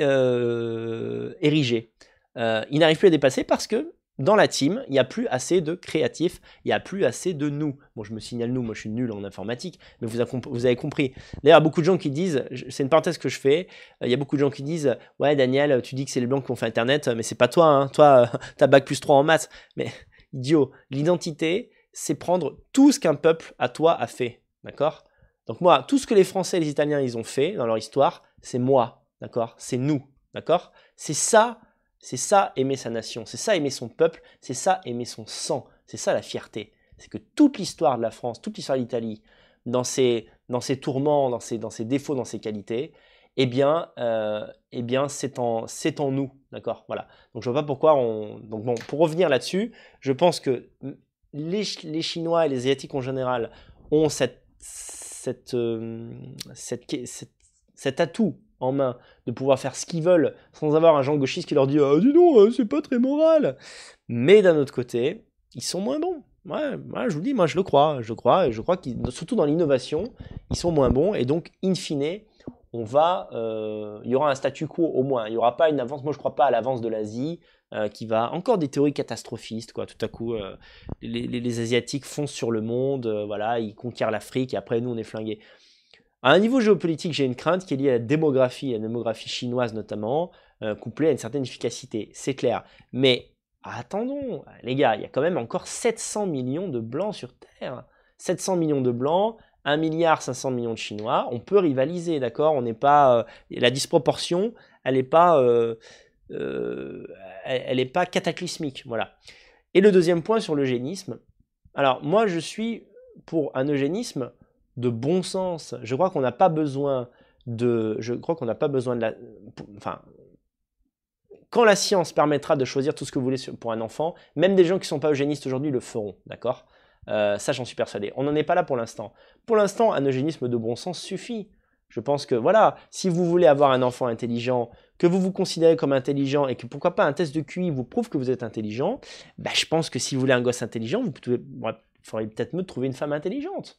euh, érigés. Euh, ils n'arrivent plus à dépasser parce que dans la team, il n'y a plus assez de créatifs, il n'y a plus assez de nous. Bon, je me signale nous, moi je suis nul en informatique, mais vous, avez compris. D'ailleurs, beaucoup de gens qui disent, c'est une parenthèse que je fais, il y a beaucoup de gens qui disent, ouais Daniel, tu dis que c'est les blancs qui ont fait Internet, mais c'est pas toi, hein. toi, *laughs* t'as bac plus 3 en maths. Mais idiot, l'identité, c'est prendre tout ce qu'un peuple à toi a fait. D'accord? Donc moi, tout ce que les Français et les Italiens ils ont fait dans leur histoire, c'est moi. D'accord? C'est nous. D'accord? C'est ça, c'est ça aimer sa nation, c'est ça aimer son peuple, c'est ça aimer son sang, c'est ça la fierté. C'est que toute l'histoire de la France, toute l'histoire de l'Italie, dans ses, dans tourments, dans ses, dans défauts, dans ses qualités, eh bien, euh, eh bien c'est en, en nous, d'accord? Voilà. Donc je vois pas pourquoi on. Donc bon, pour revenir là-dessus, je pense que les, Chinois et les Asiatiques en général ont euh, cet atout en main de pouvoir faire ce qu'ils veulent sans avoir un genre gauchiste qui leur dit Ah, dis donc, euh, c'est pas très moral. Mais d'un autre côté, ils sont moins bons. Ouais, je vous dis, moi je le crois, je crois, et je crois qu'ils, surtout dans l'innovation, ils sont moins bons, et donc, in fine, on va, euh, il y aura un statu quo au moins, il n'y aura pas une avance, moi je ne crois pas à l'avance de l'Asie, euh, qui va encore des théories catastrophistes quoi. Tout à coup, euh, les, asiatiques foncent sur le monde, euh, voilà, ils conquièrent l'Afrique et après nous on est flingués. À un niveau géopolitique, j'ai une crainte qui est liée à la démographie, à la démographie chinoise notamment, couplée à une certaine efficacité, c'est clair. Mais attendons, les gars, il y a quand même encore 700 millions de blancs sur Terre. 700 millions de blancs, 1 milliard 500 millions de Chinois, on peut rivaliser, d'accord? On n'est pas la disproportion, elle n'est pas euh, elle n'est pas cataclysmique. Voilà. Et le deuxième point sur l'eugénisme. Alors, moi, je suis pour un eugénisme de bon sens. Je crois qu'on n'a pas besoin de. Je crois qu'on n'a pas besoin de. Enfin. Quand la science permettra de choisir tout ce que vous voulez pour un enfant, même des gens qui ne sont pas eugénistes aujourd'hui le feront, d'accord? Euh, Ça, j'en suis persuadé. On n'en est pas là pour l'instant. Pour l'instant, un eugénisme de bon sens suffit. Je pense que voilà, si vous voulez avoir un enfant intelligent, que vous vous considérez comme intelligent et que pourquoi pas un test de QI vous prouve que vous êtes intelligent, bah, je pense que si vous voulez un gosse intelligent, vous pouvez, il faudrait peut-être mieux trouver une femme intelligente.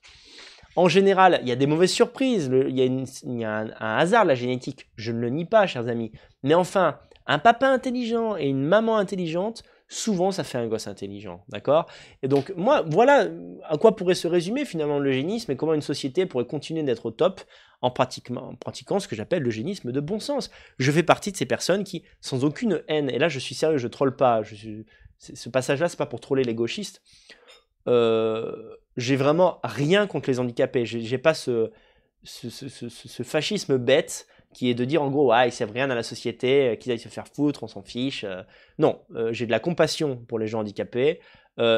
En général, il y a des mauvaises surprises, il y a, un, un, hasard la génétique, je ne le nie pas, chers amis. Mais enfin, un papa intelligent et une maman intelligente, souvent ça fait un gosse intelligent, d'accord? Et donc moi, voilà à quoi pourrait se résumer finalement l'eugénisme et comment une société pourrait continuer d'être au top en, pratiquant, ce que j'appelle l'eugénisme de bon sens. Je fais partie de ces personnes qui, sans aucune haine, et là je suis sérieux, je troll pas, ce passage-là c'est pas pour troller les gauchistes, euh, j'ai vraiment rien contre les handicapés, j'ai pas ce, fascisme bête qui est de dire en gros, ah, ils savent rien à la société, euh, qu'ils aillent se faire foutre, on s'en fiche. Euh. non, euh, j'ai de la compassion pour les gens handicapés.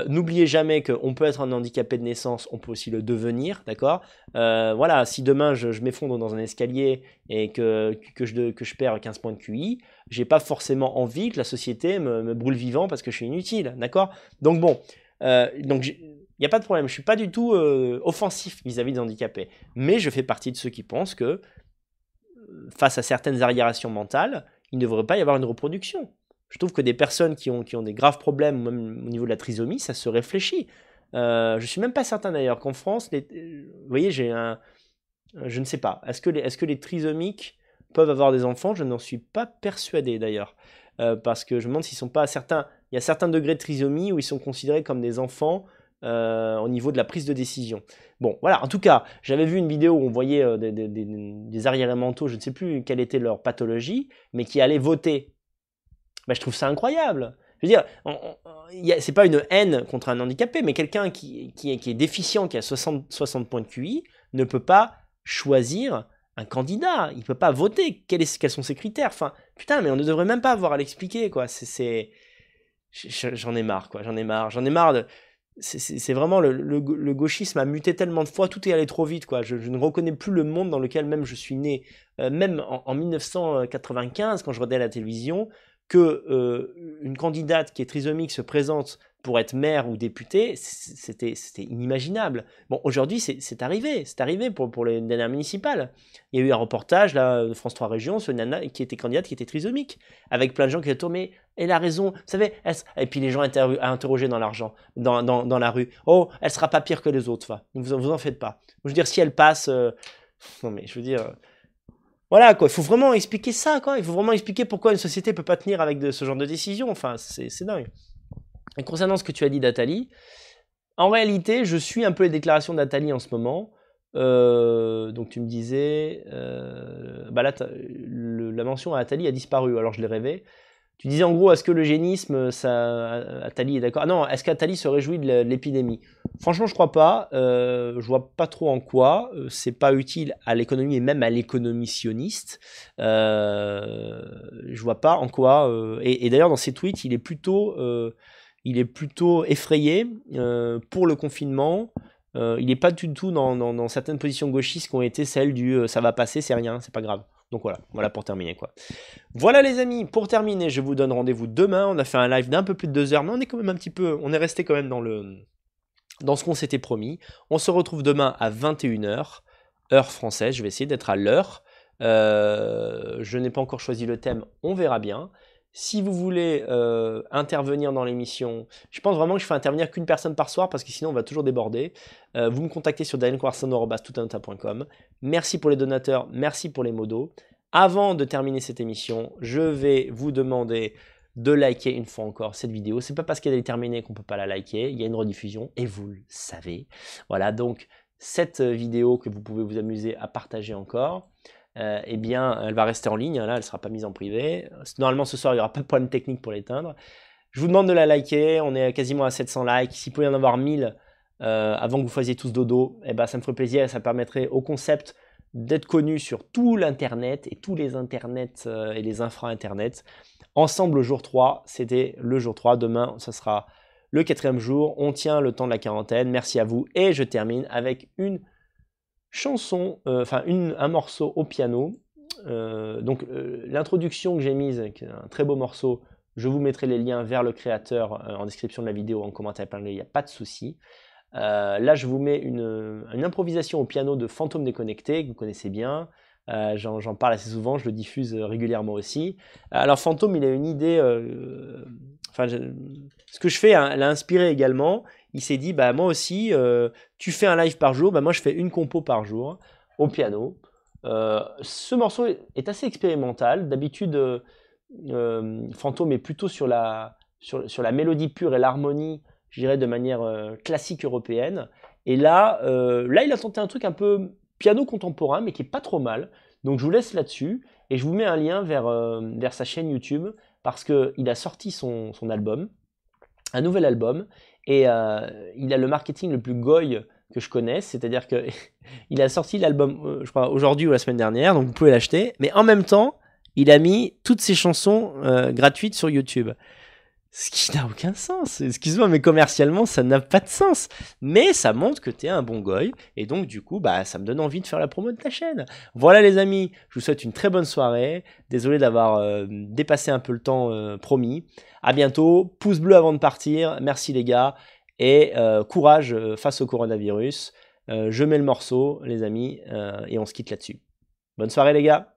N'oubliez jamais qu'on peut être un handicapé de naissance, on peut aussi le devenir, d'accord? Voilà, si demain je, m'effondre dans un escalier et que, que, je, que je perds 15 points de QI, j'ai pas forcément envie que la société me, brûle vivant parce que je suis inutile, d'accord? Donc bon, donc, il n'y a pas de problème. Je suis pas du tout offensif vis-à-vis des handicapés. Mais je fais partie de ceux qui pensent que, face à certaines arriérations mentales, il ne devrait pas y avoir une reproduction. Je trouve que des personnes qui ont, qui ont des graves problèmes, même au niveau de la trisomie, ça se réfléchit. Euh, je suis même pas certain d'ailleurs qu'en France, les- vous voyez, j'ai un, je ne sais pas. Est-ce que les, est-ce que les trisomiques peuvent avoir des enfants? Je n'en suis pas persuadé d'ailleurs, Euh, parce que je me demande s'ils sont pas certains. Il y a certains degrés de trisomie où ils sont considérés comme des enfants euh, au niveau de la prise de décision. Bon, voilà. En tout cas, j'avais vu une vidéo où on voyait euh, des, des, arriérés mentaux, je ne sais plus quelle était leur pathologie, mais qui allaient voter. Ben, je trouve ça incroyable. Je veux dire, c'est pas une haine contre un handicapé, mais quelqu'un qui, qui, est, qui est déficient, qui a 60, 60 points de QI, ne peut pas choisir un candidat. Il peut pas voter. Quels, sont ses critères? Enfin, putain, mais on ne devrait même pas avoir à l'expliquer, quoi. C'est, c'est- je- J'en ai marre, quoi. J'en ai marre. J'en ai marre de. C'est- vraiment le, gauchisme a muté tellement de fois, tout est allé trop vite, quoi. Je, ne reconnais plus le monde dans lequel même je suis né. Euh, même en, en 1995, quand je regardais la télévision, que euh, une candidate qui est trisomique se présente pour être maire ou député, c'était inimaginable. Bon, aujourd'hui, c'est arrivé, c'est arrivé pour, pour les dernières municipales. Il y a eu un reportage là, de France 3 Régions sur une nana qui était candidate, qui était trisomique, avec plein de gens qui étaient tournés. Elle a raison, vous savez, et puis les gens interro- à interroger dans l'argent, dans, dans, dans la rue. Oh, elle sera pas pire que les autres, va. Vous, en- vous en faites pas. Je veux dire, si elle passe, euh, non mais je veux dire, euh, voilà quoi. Il faut vraiment expliquer ça, quoi. Il faut vraiment expliquer pourquoi une société peut pas tenir avec ce genre de décision. Enfin, c'est dingue. Concernant ce que tu as dit d'Atali, en réalité, je suis un peu les déclarations d'Atali en ce moment. Euh, donc tu me disais, euh, bah là, la mention à Atali a disparu, alors je l'ai rêvé. Tu disais en gros, est-ce que l'eugénisme, ça, Attali est d'accord? Ah non, est-ce qu'Attali se réjouit de l'épidémie? Franchement, je crois pas. Euh, je vois pas trop en quoi. Euh, c'est pas utile à l'économie et même à l'économie sioniste. Euh, je vois pas en quoi. et d'ailleurs, dans ses tweets, il est plutôt, il est plutôt effrayé euh, pour le confinement. Euh, il n'est pas du tout dans, certaines positions gauchistes qui ont été celles du euh, ça va passer, c'est rien, c'est pas grave. Donc voilà, voilà pour terminer quoi. Voilà les amis, pour terminer, je vous donne rendez-vous demain. On a fait un live d'un peu plus de deux heures, mais on est quand même un petit peu, on est resté quand même dans le, dans ce qu'on s'était promis. On se retrouve demain à 21h, heure française. Je vais essayer d'être à l'heure. Je n'ai pas encore choisi le thème, on verra bien. Si vous voulez euh, intervenir dans l'émission, je pense vraiment que je fais intervenir qu'une personne par soir parce que sinon on va toujours déborder. Euh, vous me contactez sur danielcoarson.com. Merci pour les donateurs, merci pour les modos. Avant de terminer cette émission, je vais vous demander de liker une fois encore cette vidéo. C'est pas parce qu'elle est terminée qu'on peut pas la liker. Il y a une rediffusion et vous le savez. Voilà donc cette vidéo que vous pouvez vous amuser à partager encore. Euh, eh bien, elle va rester en ligne. hein, Là, elle sera pas mise en privé. Normalement, ce soir, il n'y aura pas de problème technique pour l'éteindre. Je vous demande de la liker. On est quasiment à 700 likes. S'il pouvait y en avoir 1000 euh, avant que vous fassiez tous dodo, eh ben, ça me ferait plaisir et ça permettrait au concept d'être connu sur tout l'internet et tous les internets euh, et les infra-internet. Ensemble, le jour 3, c'était le jour 3. Demain, ce sera le quatrième jour. On tient le temps de la quarantaine. Merci à vous. Et je termine avec une chanson, euh, enfin un morceau au piano. Euh, donc euh, l'introduction que j'ai mise, qui est un très beau morceau, je vous mettrai les liens vers le créateur en description de la vidéo, en commentaire il n'y a pas de souci. Là, je vous mets une, improvisation au piano de Fantôme déconnecté, que vous connaissez bien. J'en parle assez souvent, je le diffuse régulièrement aussi. Alors Fantôme, il a une idée. Enfin, ce que je fais hein, l'a inspiré également. Il s'est dit, bah moi aussi, euh, tu fais un live par jour, bah moi je fais une compo par jour au piano. Euh, ce morceau est- assez expérimental. D'habitude, euh, euh, Fantôme est plutôt sur la, sur, la mélodie pure et l'harmonie, je dirais de manière classique européenne. Et là, là, il a tenté un truc un peu piano contemporain, mais qui est pas trop mal. Donc je vous laisse là-dessus et je vous mets un lien vers, vers sa chaîne YouTube parce qu'il a sorti son, son album, un nouvel album, et euh, il a le marketing le plus goy que je connaisse, c'est-à-dire que *laughs* il a sorti l'album, euh, je crois, aujourd'hui ou la semaine dernière, donc vous pouvez l'acheter, mais en même temps, il a mis toutes ses chansons euh, gratuites sur YouTube. Ce qui n'a aucun sens. Excuse-moi, mais commercialement, ça n'a pas de sens. Mais ça montre que tu es un bon goy. Et donc, du coup, bah, ça me donne envie de faire la promo de ta chaîne. Voilà, les amis. Je vous souhaite une très bonne soirée. Désolé d'avoir euh, dépassé un peu le temps euh, promis. À bientôt. Pouce bleu avant de partir. Merci, les gars. Et courage face au coronavirus. je mets le morceau, les amis, et on se quitte là-dessus. Bonne soirée les gars